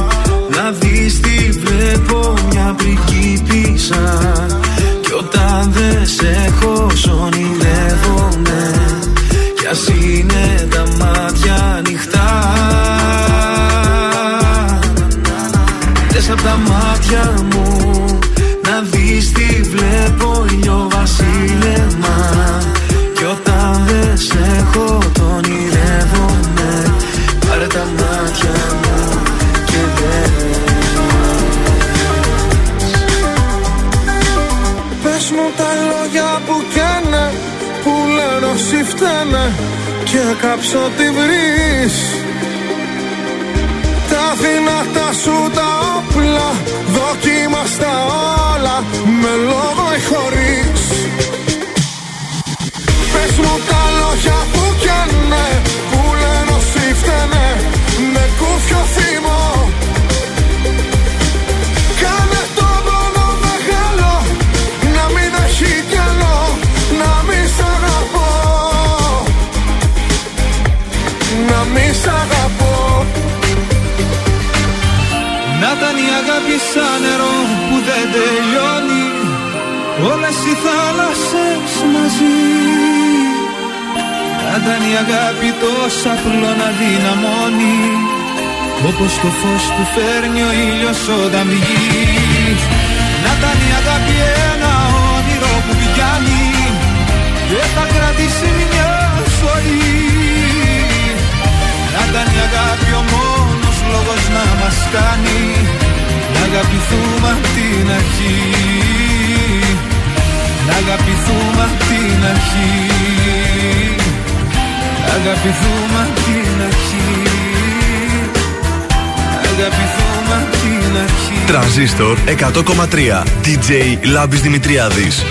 Να δεις τι βλέπω μια πριγκίπισσα. Κι όταν δεν σε έχω σ' ονειρεύομαι Κι ας είναι τα μάτια μου. Να δεις τι βλέπω ηλιοβασίλεμα Κι όταν δεν σε έχω τον ονειρεύομαι. Πάρε τα μάτια μου και δες. Πες μου τα λόγια που καίνε Που λένε όσοι φταίνε. Και κάψω τη βρεις Τα δυνατά σου τα όπλα Δοκίμαστα όλα Με λόγο ή χωρίς σαν νερό που δεν τελειώνει. Θάλασσες μαζί. Να ήταν η αγάπη τόσο απλό να δυναμώνει Όπως το φως που φέρνει ο ήλιος όταν βγει. Να ήταν η αγάπη ένα όνειρο που πιάνει Και θα κρατήσει μια ζωή. Να ήταν η αγάπη ο μόνος λόγος να μας κάνει Να αγαπηθούμε απ' την αρχή. Να αγαπηθούμε απ' την αρχή. Να αγαπηθούμε απ' την αρχή. Να αγαπηθούμε απ' την αρχή. Τρανζίστορ 100,3 DJ Λάμπης Δημητριάδης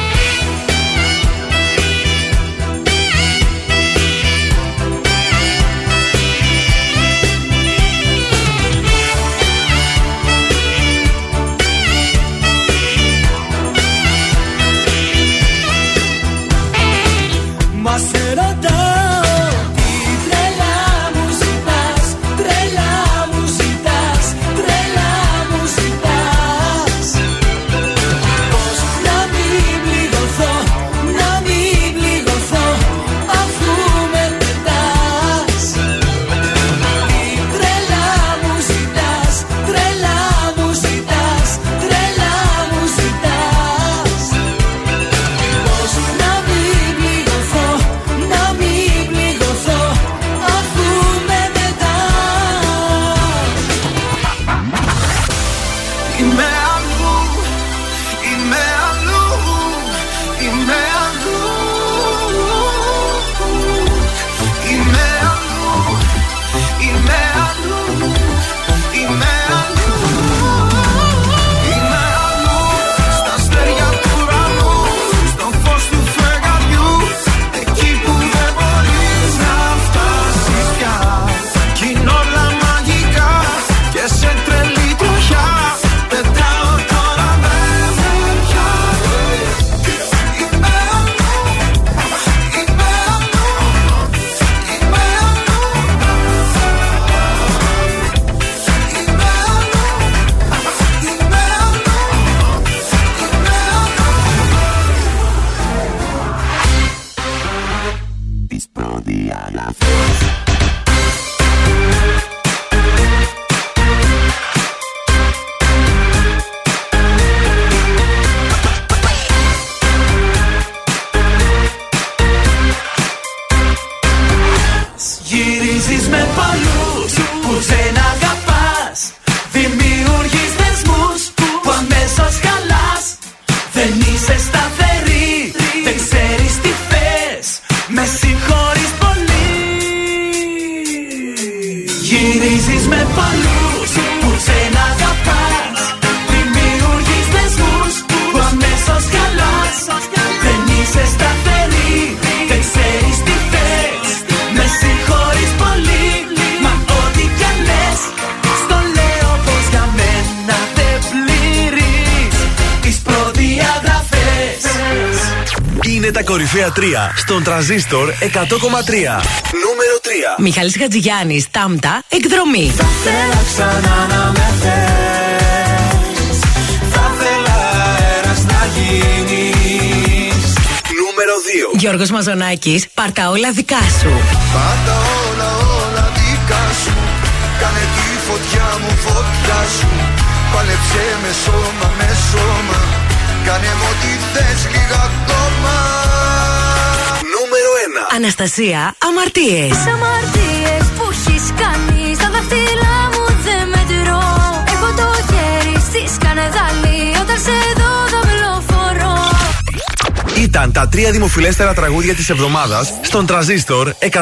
στον Τρανζίστορ 100,3 Νούμερο 3 Μιχάλης Χατζηγιάννης, Τάμτα, εκδρομή. Θέλω ξανά να με θες. Θα θέλα αέρας να γίνεις. Νούμερο 2 Γιώργος Μαζονάκης, πάρτα όλα δικά σου. Πάντα όλα όλα δικά σου. Κάνε τη φωτιά μου φωτιά σου. Πάλεψε με σώμα με σώμα. Κάνε μου ό,τι θες λίγα ακόμα Νούμερο 1 Αναστασία, αμαρτίες. Τις αμαρτίες που έχεις κάνει Στα δάχτυλά μου δεν μετρώ. Έχω το χέρι στη σκανεδάλη Όταν σε δω δαυλοφορώ Ήταν τα τρία δημοφιλέστερα τραγούδια της εβδομάδας στον Τρανζίστορ 100,3